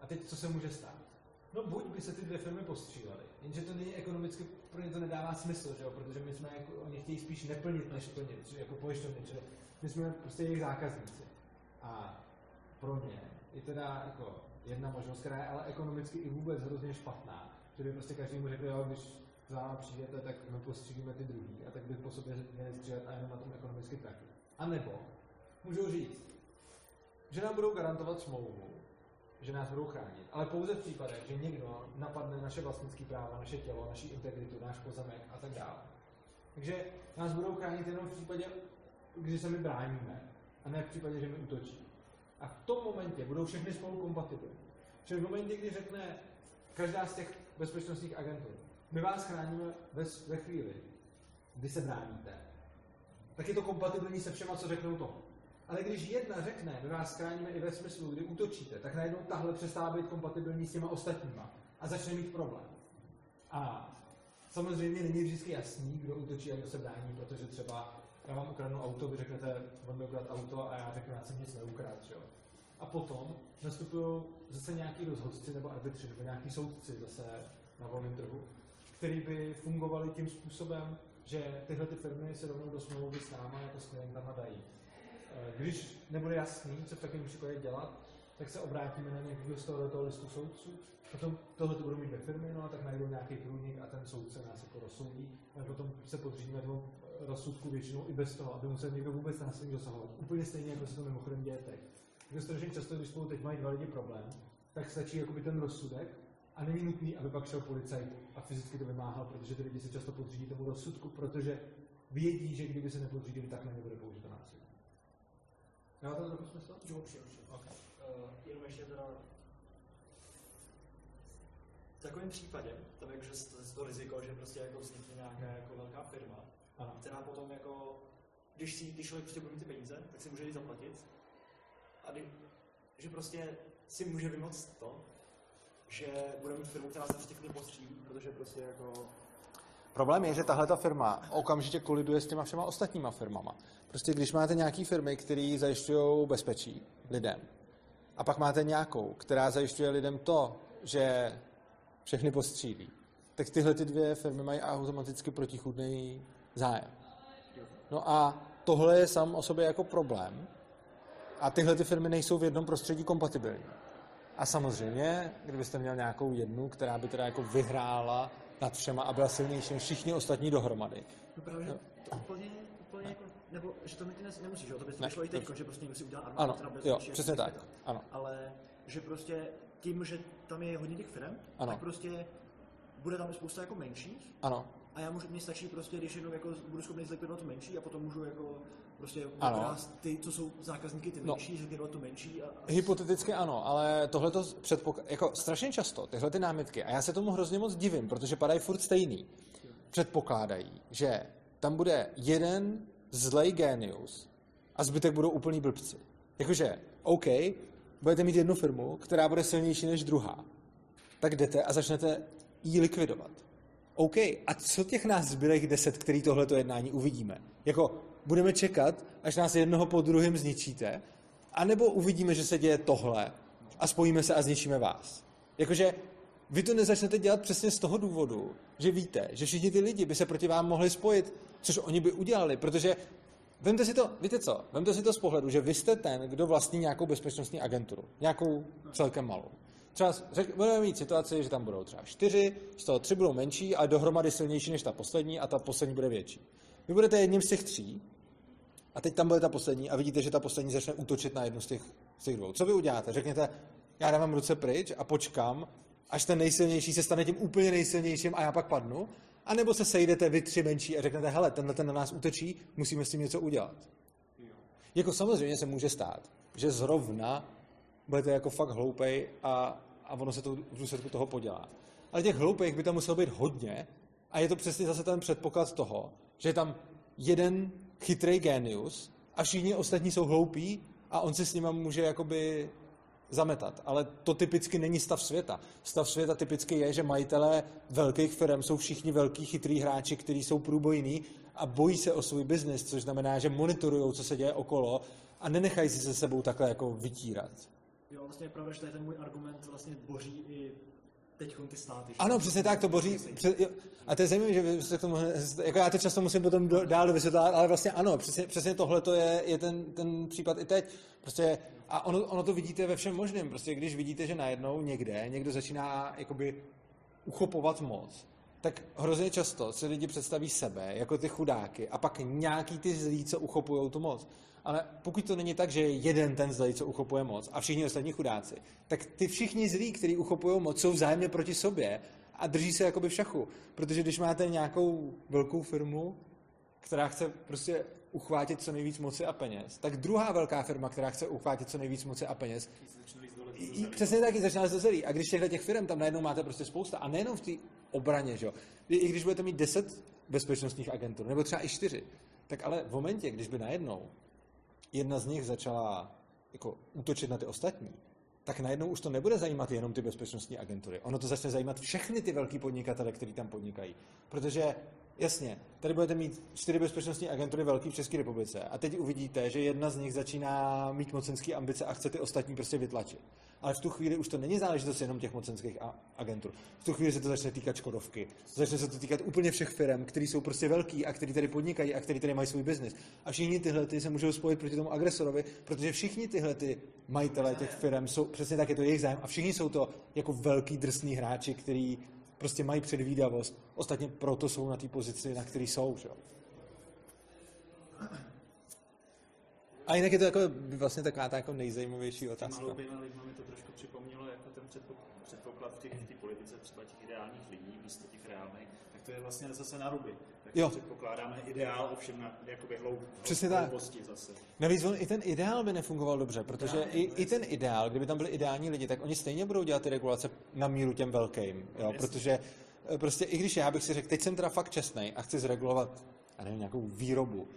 A teď co se může stát? No buď by se ty dvě firmy postřílely, jenže to není ekonomicky, pro ně to nedává smysl, že jo? protože my jsme jako, oni chtějí spíš neplnit, než plnit, že jako pojišťovny, čili my jsme prostě jejich zákazníci. A pro mě je teda jako jedna možnost, která je ale ekonomicky i vůbec hrozně špatná, že by prostě každý mu řekl, jo, když za váma přijdete, tak my postřílíme ty druhý a tak by po sobě měli střílet a jenom na tom ekonomicky taky. A nebo můžou říct, že nám budou garantovat smlouvu, že nás budou chránit. Ale pouze v případech, že někdo napadne naše vlastnické práva, naše tělo, naši integritu, náš pozemek a tak dále. Takže nás budou chránit jenom v případě, kdy se my bráníme, a ne v případě, že mi útočí. A v tom momentě budou všechny spolu kompatibilní. Čili v momentě, kdy řekne každá z těch bezpečnostních agentur, my vás chráníme ve, ve chvíli, kdy se bráníte, tak je to kompatibilní se všema, co řeknou to. Ale když jedna řekne, my vás chráníme i ve smyslu, kdy útočíte, tak najednou tahle přestává být kompatibilní s těma ostatníma a začne mít problém. A samozřejmě není vždycky jasný, kdo útočí a kdo se brání, protože třeba já vám ukradnu auto, vy řeknete, on mi ukradl auto a já řeknu, já jsem nic neukradl, jo. A potom nastupují zase nějaký rozhodci nebo arbitři, nebo nějaký soudci zase na volném trhu, který by fungovali tím způsobem, že tyhle ty firmy se rovnou do smlouvy s náma jako s klientama dají. Eh, když nebude jasný, co v takovém případě dělat, tak se obrátíme na nějakého z toho, toho listu soudců, potom tohle to budou mít ve firmě, no a tak najdou nějaký průnik a ten soudce nás jako rozsoudí, a potom se podřídíme tomu rozsudku většinou i bez toho, aby musel někdo vůbec nás tím dosahovat. Úplně stejně, jako se to mimochodem děje teď. Takže strašně často, když spolu teď mají dva lidi problém, tak stačí jakoby ten rozsudek a není nutný, aby pak šel policajt a fyzicky to vymáhal, protože ty lidi se často podřídí tomu rozsudku, protože vědí, že kdyby se nepodřídili, tak na ně bude použito násilí. Já to trochu smysl? Jo, určitě, určitě. Okay. Uh, jenom ještě teda v takovém případě, tam je že to riziko, že prostě jako vznikne nějaká jako velká firma, ano. která potom jako, když, si, když člověk prostě bude mít ty peníze, tak si může jít zaplatit. A kdy, že prostě si může vymoct to, že bude mít firmu, která se prostě klidně postřílí, protože prostě jako Problém je, že tahle ta firma okamžitě koliduje s těma všema ostatníma firmama. Prostě když máte nějaký firmy, které zajišťují bezpečí lidem, a pak máte nějakou, která zajišťuje lidem to, že všechny postřílí, tak tyhle ty dvě firmy mají automaticky protichudný zájem. No a tohle je sám o sobě jako problém a tyhle ty firmy nejsou v jednom prostředí kompatibilní. A samozřejmě, kdybyste měl nějakou jednu, která by teda jako vyhrála nad všema a byla silnější než všichni ostatní dohromady. No právě, no. to úplně, úplně jako, nebo že to mi ty nemusíš, jo? to by to vyšlo i teď, že prostě někdo si udělal armádu, která bez jo, přesně tak, ano. Ale že prostě tím, že tam je hodně těch firm, ano. tak prostě bude tam spousta jako menších. Ano. A já můžu, mě stačí prostě, když jenom jako budu schopný zlikvidovat menší a potom můžu jako prostě ano. ty, co jsou zákazníky, ty no. menší, no. zlikvidovat tu menší. A, a... Hypoteticky ano, ale tohle to předpokládá, jako strašně často tyhle ty námitky, a já se tomu hrozně moc divím, protože padají furt stejný, předpokládají, že tam bude jeden zlej genius a zbytek budou úplný blbci. Jakože, OK, budete mít jednu firmu, která bude silnější než druhá, tak jdete a začnete ji likvidovat. OK, a co těch nás zbylých deset, který tohleto jednání uvidíme? Jako, budeme čekat, až nás jednoho po druhém zničíte, anebo uvidíme, že se děje tohle a spojíme se a zničíme vás. Jakože vy to nezačnete dělat přesně z toho důvodu, že víte, že všichni ty lidi by se proti vám mohli spojit, což oni by udělali, protože Vemte si to, víte co, vemte si to z pohledu, že vy jste ten, kdo vlastní nějakou bezpečnostní agenturu, nějakou celkem malou. Třeba řek, budeme mít situaci, že tam budou třeba čtyři, z toho tři budou menší, ale dohromady silnější než ta poslední a ta poslední bude větší. Vy budete jedním z těch tří a teď tam bude ta poslední a vidíte, že ta poslední začne útočit na jednu z těch, z těch dvou. Co vy uděláte? Řekněte, já dávám ruce pryč a počkám, až ten nejsilnější se stane tím úplně nejsilnějším a já pak padnu, a nebo se sejdete vy tři menší a řeknete, hele, tenhle ten na nás útočí, musíme s tím něco udělat. Jako samozřejmě se může stát, že zrovna budete jako fakt hloupej a, a ono se to v důsledku toho podělá. Ale těch hloupých by tam muselo být hodně a je to přesně zase ten předpoklad toho, že je tam jeden chytrý genius a všichni ostatní jsou hloupí a on si s nima může jakoby zametat. Ale to typicky není stav světa. Stav světa typicky je, že majitelé velkých firm jsou všichni velký chytrý hráči, kteří jsou průbojní a bojí se o svůj biznis, což znamená, že monitorují, co se děje okolo a nenechají si se sebou takhle jako vytírat. Jo, vlastně je pravda, že tady ten můj argument vlastně boří i teď ty státy. Ano, přesně tak, to boří. Přes, jo, a to je zajímavé, že se k tomu, jako já to často musím potom do, dál vysvětlovat, ale vlastně ano, přesně, přesně tohle to je, je ten, ten případ i teď. Prostě, a ono, ono to vidíte ve všem možném. Prostě když vidíte, že najednou někde někdo začíná jakoby uchopovat moc, tak hrozně často se lidi představí sebe jako ty chudáky a pak nějaký ty zlí, co uchopují tu moc. Ale pokud to není tak, že je jeden ten zlý, co uchopuje moc a všichni ostatní chudáci, tak ty všichni zlí, kteří uchopují moc, jsou vzájemně proti sobě a drží se jakoby v šachu. Protože když máte nějakou velkou firmu, která chce prostě uchvátit co nejvíc moci a peněz, tak druhá velká firma, která chce uchvátit co nejvíc moci a peněz, přesně tak, začíná se zelí. A když těchto těch firm tam najednou máte prostě spousta, a nejenom v té obraně, že? I když budete mít deset bezpečnostních agentur, nebo třeba i čtyři, tak ale v momentě, když by najednou jedna z nich začala jako útočit na ty ostatní, tak najednou už to nebude zajímat jenom ty bezpečnostní agentury. Ono to začne zajímat všechny ty velký podnikatele, kteří tam podnikají. Protože Jasně, tady budete mít čtyři bezpečnostní agentury velký v České republice a teď uvidíte, že jedna z nich začíná mít mocenské ambice a chce ty ostatní prostě vytlačit. Ale v tu chvíli už to není záležitost jenom těch mocenských agentur. V tu chvíli se to začne týkat Škodovky. Začne se to týkat úplně všech firm, které jsou prostě velký a který tady podnikají a který tady mají svůj biznis. A všichni tyhle ty se můžou spojit proti tomu agresorovi, protože všichni tyhle ty majitelé těch firm jsou přesně tak, je to jejich zájem a všichni jsou to jako velký drsný hráči, který prostě mají předvídavost. Ostatně proto jsou na té pozici, na které jsou. Že? A jinak je to jako vlastně taková ta jako nejzajímavější otázka. Malou lidma mi to trošku připomnělo jako ten předpoklad v té politice třeba těch ideálních lidí místo těch reálných, tak to je vlastně zase na ruby. Jo. předpokládáme ideál, ovšem na jakoby hloub, Přesně tak. zase. Navíc on, i ten ideál by nefungoval dobře, protože i, i, ten ideál, kdyby tam byli ideální lidi, tak oni stejně budou dělat ty regulace na míru těm velkým, jo? protože eh, prostě i když já bych si řekl, teď jsem teda fakt čestný a chci zregulovat, já nevím, nějakou výrobu,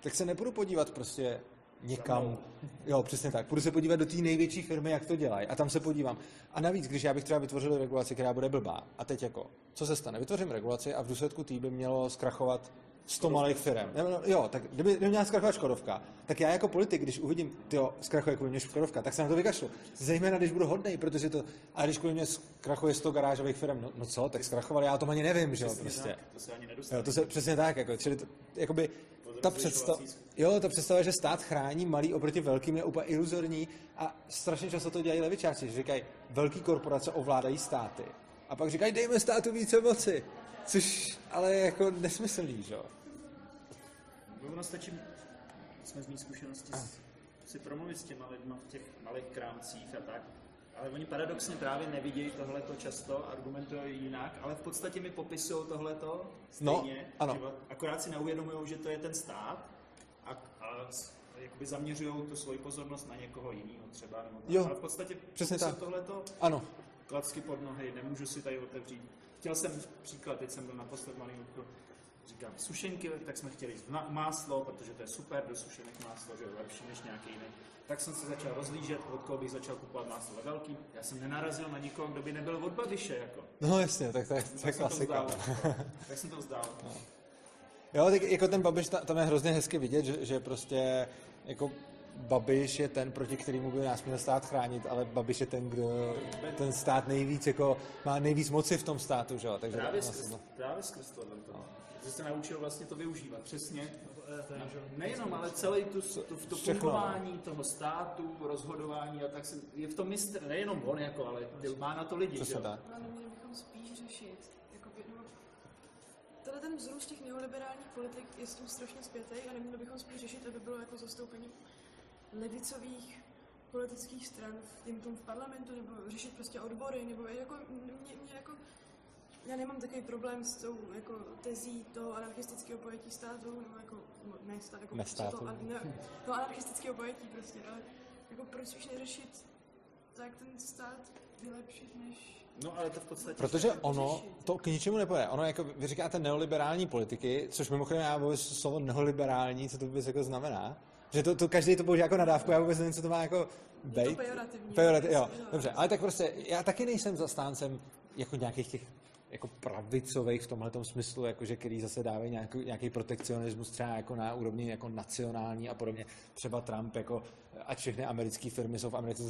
tak se nebudu podívat prostě někam. Jo, přesně tak. Půjdu se podívat do té největší firmy, jak to dělají. A tam se podívám. A navíc, když já bych třeba vytvořil regulaci, která bude blbá, a teď jako, co se stane? Vytvořím regulaci a v důsledku tý by mělo zkrachovat 100 malých firm. Jo, tak kdyby, kdyby měla zkrachovat Škodovka, tak já jako politik, když uvidím, jo, zkrachuje kvůli mě Škodovka, tak se na to vykašlu. Zejména, když budu hodnej, protože to, a když kvůli mě zkrachuje 100 garážových firm, no, no co, tak zkrachovali, já o tom ani nevím, že jo, prostě. Tak, to se ani jo, to se přesně tak, jako, čili to, jakoby, ta představa, jo, ta představa, že stát chrání malý oproti velkým, je úplně iluzorní a strašně často to dělají levičáci, že říkají, velké korporace ovládají státy. A pak říkají, dejme státu více moci. Což ale je jako nesmyslný, že jo? Ono stačí, jsme z mých zkušenosti, si promluvit s těma lidma v těch malých krámcích a tak. ale oni paradoxně právě nevidějí tohleto často, argumentují jinak, ale v podstatě mi popisují tohleto no, stejně, no, ano. Že akorát si neuvědomují, že to je ten stát a, a jakoby zaměřují tu svoji pozornost na někoho jiného třeba, nebo jo, ale v podstatě přesně tak. tohleto ano. klacky pod nohy, nemůžu si tady otevřít. Chtěl jsem příklad, teď jsem byl naposled malý říkám sušenky, tak jsme chtěli jít máslo, protože to je super, do sušenek máslo, že je lepší než nějaký jiný. Tak jsem se začal rozlížet, od koho bych začal kupovat máslo ve velký. Já jsem nenarazil na nikoho, kdo by nebyl od Babiše. Jako. No jasně, tak to je, tak klasika. tak jsem to vzdal. No. Jo, tak jako ten Babiš, tam je hrozně hezky vidět, že, že prostě jako Babiš je ten, proti kterému by nás měl stát chránit, ale Babiš je ten, kdo ten stát nejvíc, jako má nejvíc moci v tom státu, že jo? Takže právě, skrz, právě skrz tohle. No že se naučil vlastně to využívat. Přesně. Nejenom, ale celý tu, tu, to fungování toho státu, rozhodování a tak se, je v tom mistr, nejenom on, jako, ale má na to lidi. Přesně tak. Ale měli bychom spíš řešit, no, tenhle ten vzrůst těch neoliberálních politik je s tím strašně zpětý a neměli bychom spíš řešit, aby bylo jako zastoupení levicových politických stran v tom v parlamentu, nebo řešit prostě odbory, nebo jako, mě, mě jako já nemám takový problém s tou jako, tezí toho anarchistického pojetí státu, nebo jako, ne, stát, jako, ne státu. To, ne, to anarchistického pojetí prostě, ale jako proč už neřešit tak ten stát vylepšit, než No, ale to v podstatě... Protože ono to k ničemu nepoje. Ono, jako vy říkáte neoliberální politiky, což mimochodem já vůbec slovo neoliberální, co to vůbec jako znamená. Že to, to každý to použije jako nadávku, já vůbec nevím, co to má jako být. Pejorativní. Pejorativ, jo, dobře, ale tak prostě já taky nejsem zastáncem jako nějakých těch jako pravicových v tomhle smyslu, jakože, který zase dávají nějaký, nějaký protekcionismus třeba jako na úrovni jako nacionální a podobně. Třeba Trump, jako, a všechny americké firmy jsou v Americe,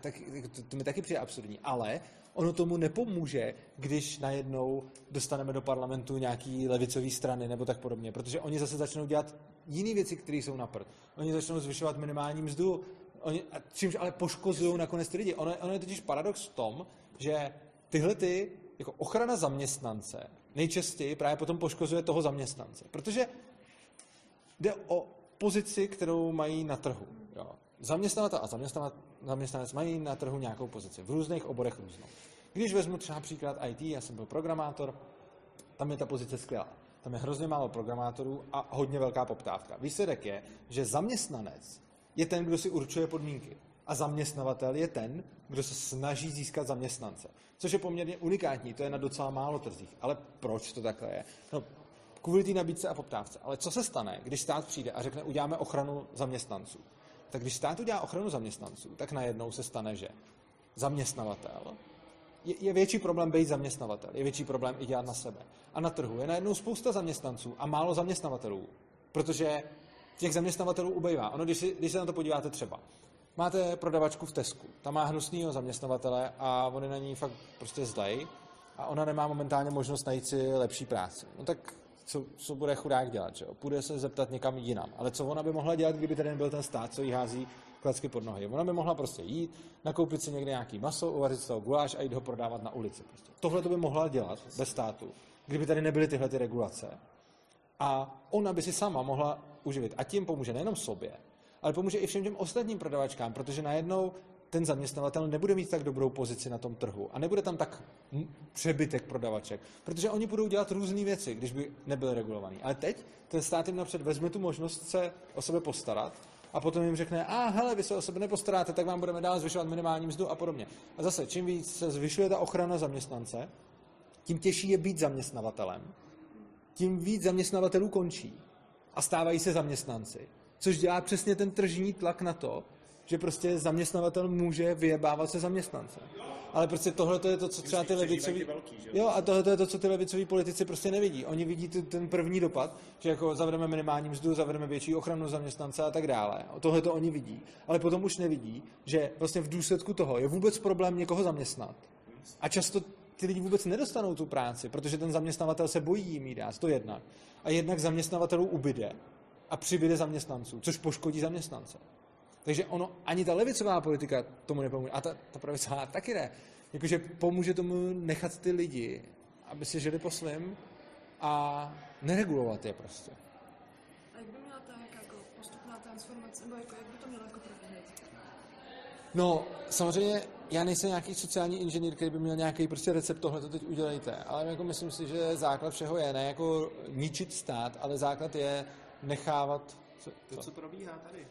tak, to, to mi taky přijde absurdní. Ale ono tomu nepomůže, když najednou dostaneme do parlamentu nějaký levicový strany nebo tak podobně, protože oni zase začnou dělat jiné věci, které jsou na prd. Oni začnou zvyšovat minimální mzdu, oni, čímž ale poškozují nakonec ty lidi. Ono, ono je totiž paradox v tom, že tyhle ty jako ochrana zaměstnance nejčastěji právě potom poškozuje toho zaměstnance. Protože jde o pozici, kterou mají na trhu. Jo. Zaměstnavatel a zaměstnanec mají na trhu nějakou pozici. V různých oborech různou. Když vezmu třeba příklad IT, já jsem byl programátor, tam je ta pozice skvělá. Tam je hrozně málo programátorů a hodně velká poptávka. Výsledek je, že zaměstnanec je ten, kdo si určuje podmínky a zaměstnavatel je ten, kdo se snaží získat zaměstnance. Což je poměrně unikátní, to je na docela málo trzích. Ale proč to takhle je? No, kvůli té nabídce a poptávce. Ale co se stane, když stát přijde a řekne, uděláme ochranu zaměstnanců? Tak když stát udělá ochranu zaměstnanců, tak najednou se stane, že zaměstnavatel je, je větší problém být zaměstnavatel, je větší problém i dělat na sebe. A na trhu je najednou spousta zaměstnanců a málo zaměstnavatelů, protože těch zaměstnavatelů ubejvá. Ono, když, si, když se na to podíváte třeba, máte prodavačku v Tesku, ta má hnusného zaměstnavatele a on je na ní fakt prostě zlej a ona nemá momentálně možnost najít si lepší práci. No tak co, co bude chudák dělat, že jo? Půjde se zeptat někam jinam. Ale co ona by mohla dělat, kdyby tady nebyl ten stát, co jí hází klacky pod nohy? Ona by mohla prostě jít, nakoupit si někde nějaký maso, uvařit z toho guláš a jít ho prodávat na ulici. Prostě. Tohle to by mohla dělat bez státu, kdyby tady nebyly tyhle ty regulace. A ona by si sama mohla uživit. A tím pomůže nejenom sobě, ale pomůže i všem těm ostatním prodavačkám, protože najednou ten zaměstnavatel nebude mít tak dobrou pozici na tom trhu a nebude tam tak přebytek prodavaček, protože oni budou dělat různé věci, když by nebyl regulovaný. Ale teď ten stát jim napřed vezme tu možnost se o sebe postarat a potom jim řekne, a hele, vy se o sebe nepostaráte, tak vám budeme dál zvyšovat minimální mzdu a podobně. A zase, čím víc se zvyšuje ta ochrana zaměstnance, tím těžší je být zaměstnavatelem, tím víc zaměstnavatelů končí a stávají se zaměstnanci což dělá přesně ten tržní tlak na to, že prostě zaměstnavatel může vyjebávat se zaměstnance. Ale prostě tohle je to, co třeba ty levicoví... Jo, a tohle je to, co ty levicoví politici prostě nevidí. Oni vidí ten první dopad, že jako zavřeme minimální mzdu, zavřeme větší ochranu zaměstnance a tak dále. Tohle to oni vidí. Ale potom už nevidí, že vlastně v důsledku toho je vůbec problém někoho zaměstnat. A často ty lidi vůbec nedostanou tu práci, protože ten zaměstnavatel se bojí jim jí dát, to jednak. A jednak zaměstnavatelů ubyde a přibyde zaměstnanců, což poškodí zaměstnance. Takže ono, ani ta levicová politika tomu nepomůže. A ta, ta pravicová taky ne. Jakože pomůže tomu nechat ty lidi, aby si žili po svém a neregulovat je prostě. A jak by měla ta jako postupná transformace, nebo jako, jak by to mělo jako probíhat? No, samozřejmě já nejsem nějaký sociální inženýr, který by měl nějaký prostě recept, tohle to teď udělejte, ale jako myslím si, že základ všeho je ne jako ničit stát, ale základ je nechávat... Co, to, co probíhá tady.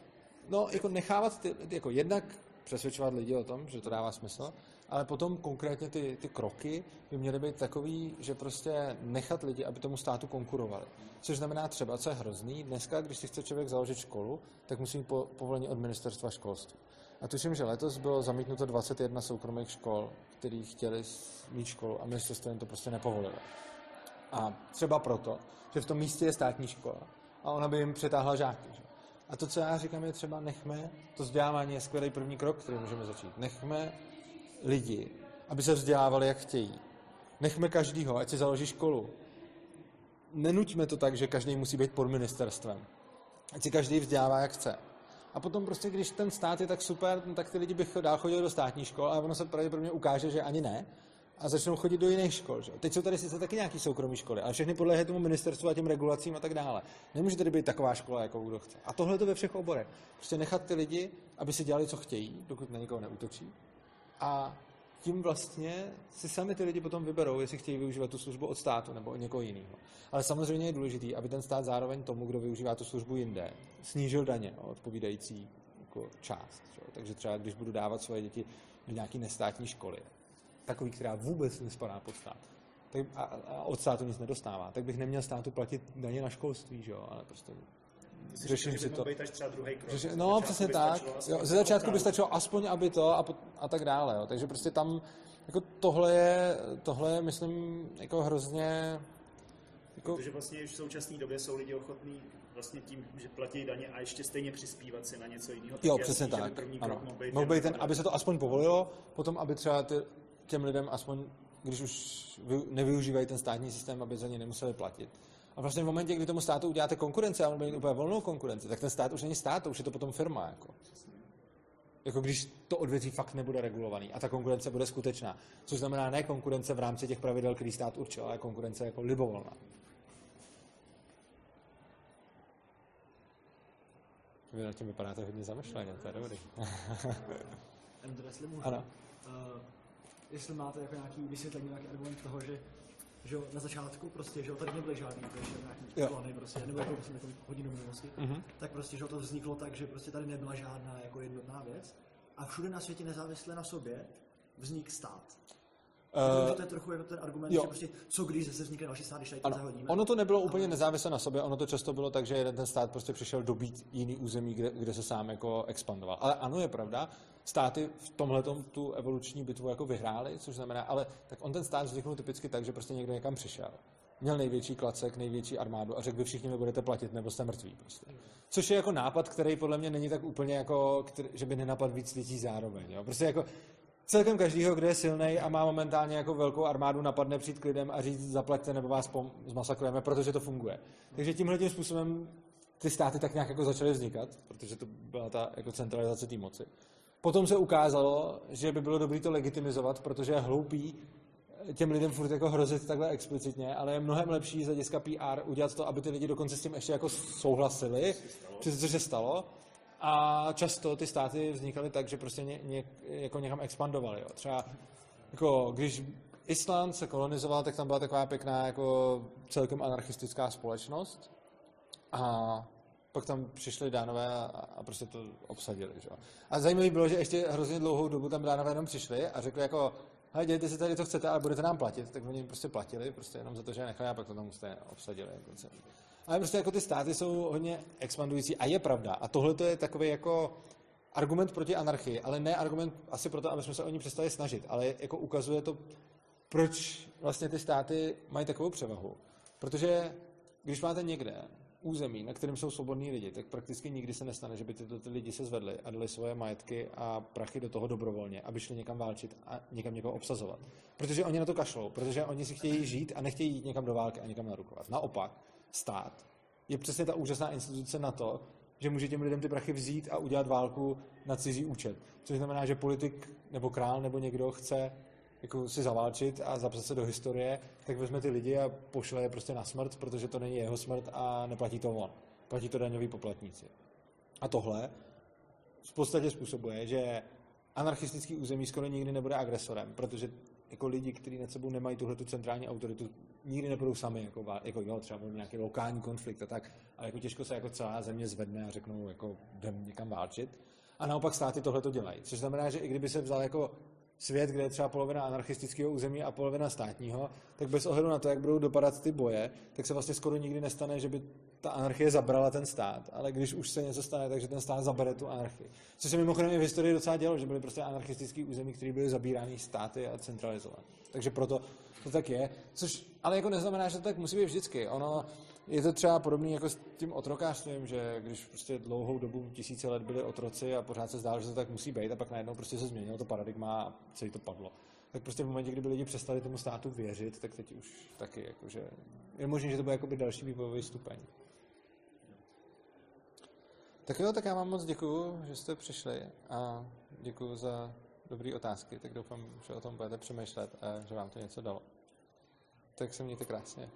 No, jako nechávat, ty, jako jednak přesvědčovat lidi o tom, že to dává smysl, ale potom konkrétně ty, ty kroky by měly být takový, že prostě nechat lidi, aby tomu státu konkurovali. Což znamená třeba, co je hrozný, dneska, když si chce člověk založit školu, tak musí mít po, povolení od ministerstva školství. A tuším, že letos bylo zamítnuto 21 soukromých škol, který chtěli mít školu a ministerstvo jim to prostě nepovolilo. A třeba proto, že v tom místě je státní škola a ona by jim přitáhla žáky. Že? A to, co já říkám, je třeba nechme, to vzdělávání je skvělý první krok, který můžeme začít. Nechme lidi, aby se vzdělávali, jak chtějí. Nechme každýho, ať si založí školu. Nenuťme to tak, že každý musí být pod ministerstvem. Ať si každý vzdělává, jak chce. A potom prostě, když ten stát je tak super, no, tak ty lidi by dál chodili do státní škol, ale ono se pravděpodobně ukáže, že ani ne. A začnou chodit do jiných škol. Že? Teď jsou tady sice taky nějaké soukromé školy, ale všechny podléhají tomu ministerstvu a těm regulacím a tak dále. Nemůže tady být taková škola, jako kdo chce. A tohle to ve všech oborech. Prostě nechat ty lidi, aby si dělali, co chtějí, dokud na někoho neutočí. A tím vlastně si sami ty lidi potom vyberou, jestli chtějí využívat tu službu od státu nebo od někoho jiného. Ale samozřejmě je důležité, aby ten stát zároveň tomu, kdo využívá tu službu jinde, snížil daně no, odpovídající jako část. Čo? Takže třeba, když budu dávat svoje děti do nějaké nestátní školy, takový, která vůbec nespadá pod stát, tak a, a od státu nic nedostává, tak bych neměl státu platit daně na školství, že jo? ale prostě řeším si to. třeba druhý krok. Řeším, no, přesně tak. Jo, ze začátku by stačilo aspoň, aby to a, a tak dále. Jo. Takže prostě tam jako tohle je, tohle je, myslím, jako hrozně... Jako... Protože vlastně v současné době jsou lidi ochotní vlastně tím, že platí daně a ještě stejně přispívat si na něco jiného. Jo, přesně tak. Ano. Mohl být ten, aby se to aspoň povolilo, potom aby třeba ty, těm lidem aspoň, když už nevyužívají ten státní systém, aby za ně nemuseli platit a vlastně v momentě, kdy tomu státu uděláte konkurenci a on bude mít úplně volnou konkurenci, tak ten stát už není stát, to už je to potom firma. Jako. Jako když to odvětví fakt nebude regulovaný a ta konkurence bude skutečná. Což znamená ne konkurence v rámci těch pravidel, který stát určil, ale konkurence jako libovolná. Vy na tím vypadáte hodně zamešleně, to je dobrý. ano. Uh, jestli máte jako nějaký vysvětlení, nějaký argument toho, že že na začátku prostě, že tady nebyly žádný prostě nějaký jo. plany prostě, nebo jako prostě jako hodinu minulosti, mm-hmm. tak prostě, že to vzniklo tak, že prostě tady nebyla žádná jako jednotná věc a všude na světě nezávisle na sobě vznik stát. Uh, to je trochu jako ten argument, jo. že prostě co když zase vznikne další stát, když tady to zahodíme. Ono to nebylo úplně nezávisle na sobě, ono to často bylo tak, že jeden ten stát prostě přišel dobít jiný území, kde, kde se sám jako expandoval. Ale ano, je pravda, státy v tomhle tu evoluční bitvu jako vyhrály, což znamená, ale tak on ten stát vzniknul typicky tak, že prostě někdo někam přišel. Měl největší klacek, největší armádu a řekl, vy všichni mi budete platit, nebo jste mrtví. Prostě. Což je jako nápad, který podle mě není tak úplně jako, který, že by nenapadl víc lidí zároveň. Jo? Prostě jako celkem každýho, kdo je silný a má momentálně jako velkou armádu, napadne přijít k lidem a říct, zaplaťte nebo vás pom- zmasakrujeme, protože to funguje. Takže tímhle tím způsobem ty státy tak nějak jako začaly vznikat, protože to byla ta jako centralizace té moci. Potom se ukázalo, že by bylo dobré to legitimizovat, protože je hloupý těm lidem furt jako hrozit takhle explicitně, ale je mnohem lepší z hlediska PR udělat to, aby ty lidi dokonce s tím ještě jako souhlasili, což se stalo. A často ty státy vznikaly tak, že prostě ně, ně, jako někam expandovaly. Jo. Třeba jako, když Island se kolonizoval, tak tam byla taková pěkná jako celkem anarchistická společnost. A pak tam přišli dánové a, a prostě to obsadili. Že? A zajímavé bylo, že ještě hrozně dlouhou dobu tam dánové jenom přišli a řekli jako, hej, dějte si tady, to chcete, ale budete nám platit. Tak oni prostě platili, prostě jenom za to, že je nechali a pak to tam jste obsadili. Jako. Ale prostě jako ty státy jsou hodně expandující a je pravda. A tohle je takový jako argument proti anarchii, ale ne argument asi proto, aby jsme se o ní přestali snažit, ale jako ukazuje to, proč vlastně ty státy mají takovou převahu. Protože když máte někde území, na kterém jsou svobodní lidi, tak prakticky nikdy se nestane, že by tyto ty lidi se zvedli a dali svoje majetky a prachy do toho dobrovolně, aby šli někam válčit a někam někoho obsazovat. Protože oni na to kašlou, protože oni si chtějí žít a nechtějí jít někam do války a někam narukovat. Naopak, stát je přesně ta úžasná instituce na to, že může těm lidem ty prachy vzít a udělat válku na cizí účet. Což znamená, že politik nebo král nebo někdo chce jako si zaválčit a zapsat se do historie, tak vezme ty lidi a pošle je prostě na smrt, protože to není jeho smrt a neplatí to on. Platí to daňoví poplatníci. A tohle v podstatě způsobuje, že anarchistický území skoro nikdy nebude agresorem, protože jako lidi, kteří nad sebou nemají tuhle centrální autoritu, nikdy nebudou sami, jako, jako jo, třeba nějaký lokální konflikt a tak, ale jako těžko se jako celá země zvedne a řeknou, jako jdem někam válčit. A naopak státy tohle to dělají. Což znamená, že i kdyby se vzal jako svět, kde je třeba polovina anarchistického území a polovina státního, tak bez ohledu na to, jak budou dopadat ty boje, tak se vlastně skoro nikdy nestane, že by ta anarchie zabrala ten stát, ale když už se něco stane, takže ten stát zabere tu anarchii. Což se mimochodem i v historii docela dělo, že byly prostě anarchistické území, které byly zabírány státy a centralizované. Takže proto to tak je, což ale jako neznamená, že to tak musí být vždycky. Ono je to třeba podobné jako s tím otrokářstvím, že když prostě dlouhou dobu, tisíce let byli otroci a pořád se zdálo, že to tak musí být a pak najednou prostě se změnilo to paradigma a celý to padlo. Tak prostě v momentě, kdyby lidi přestali tomu státu věřit, tak teď už taky jakože je možné, že to bude jakoby další vývojový stupeň. Tak jo, tak já vám moc děkuju, že jste přišli a děkuju za dobré otázky, tak doufám, že o tom budete přemýšlet a že vám to něco dalo. Tak se mějte krásně.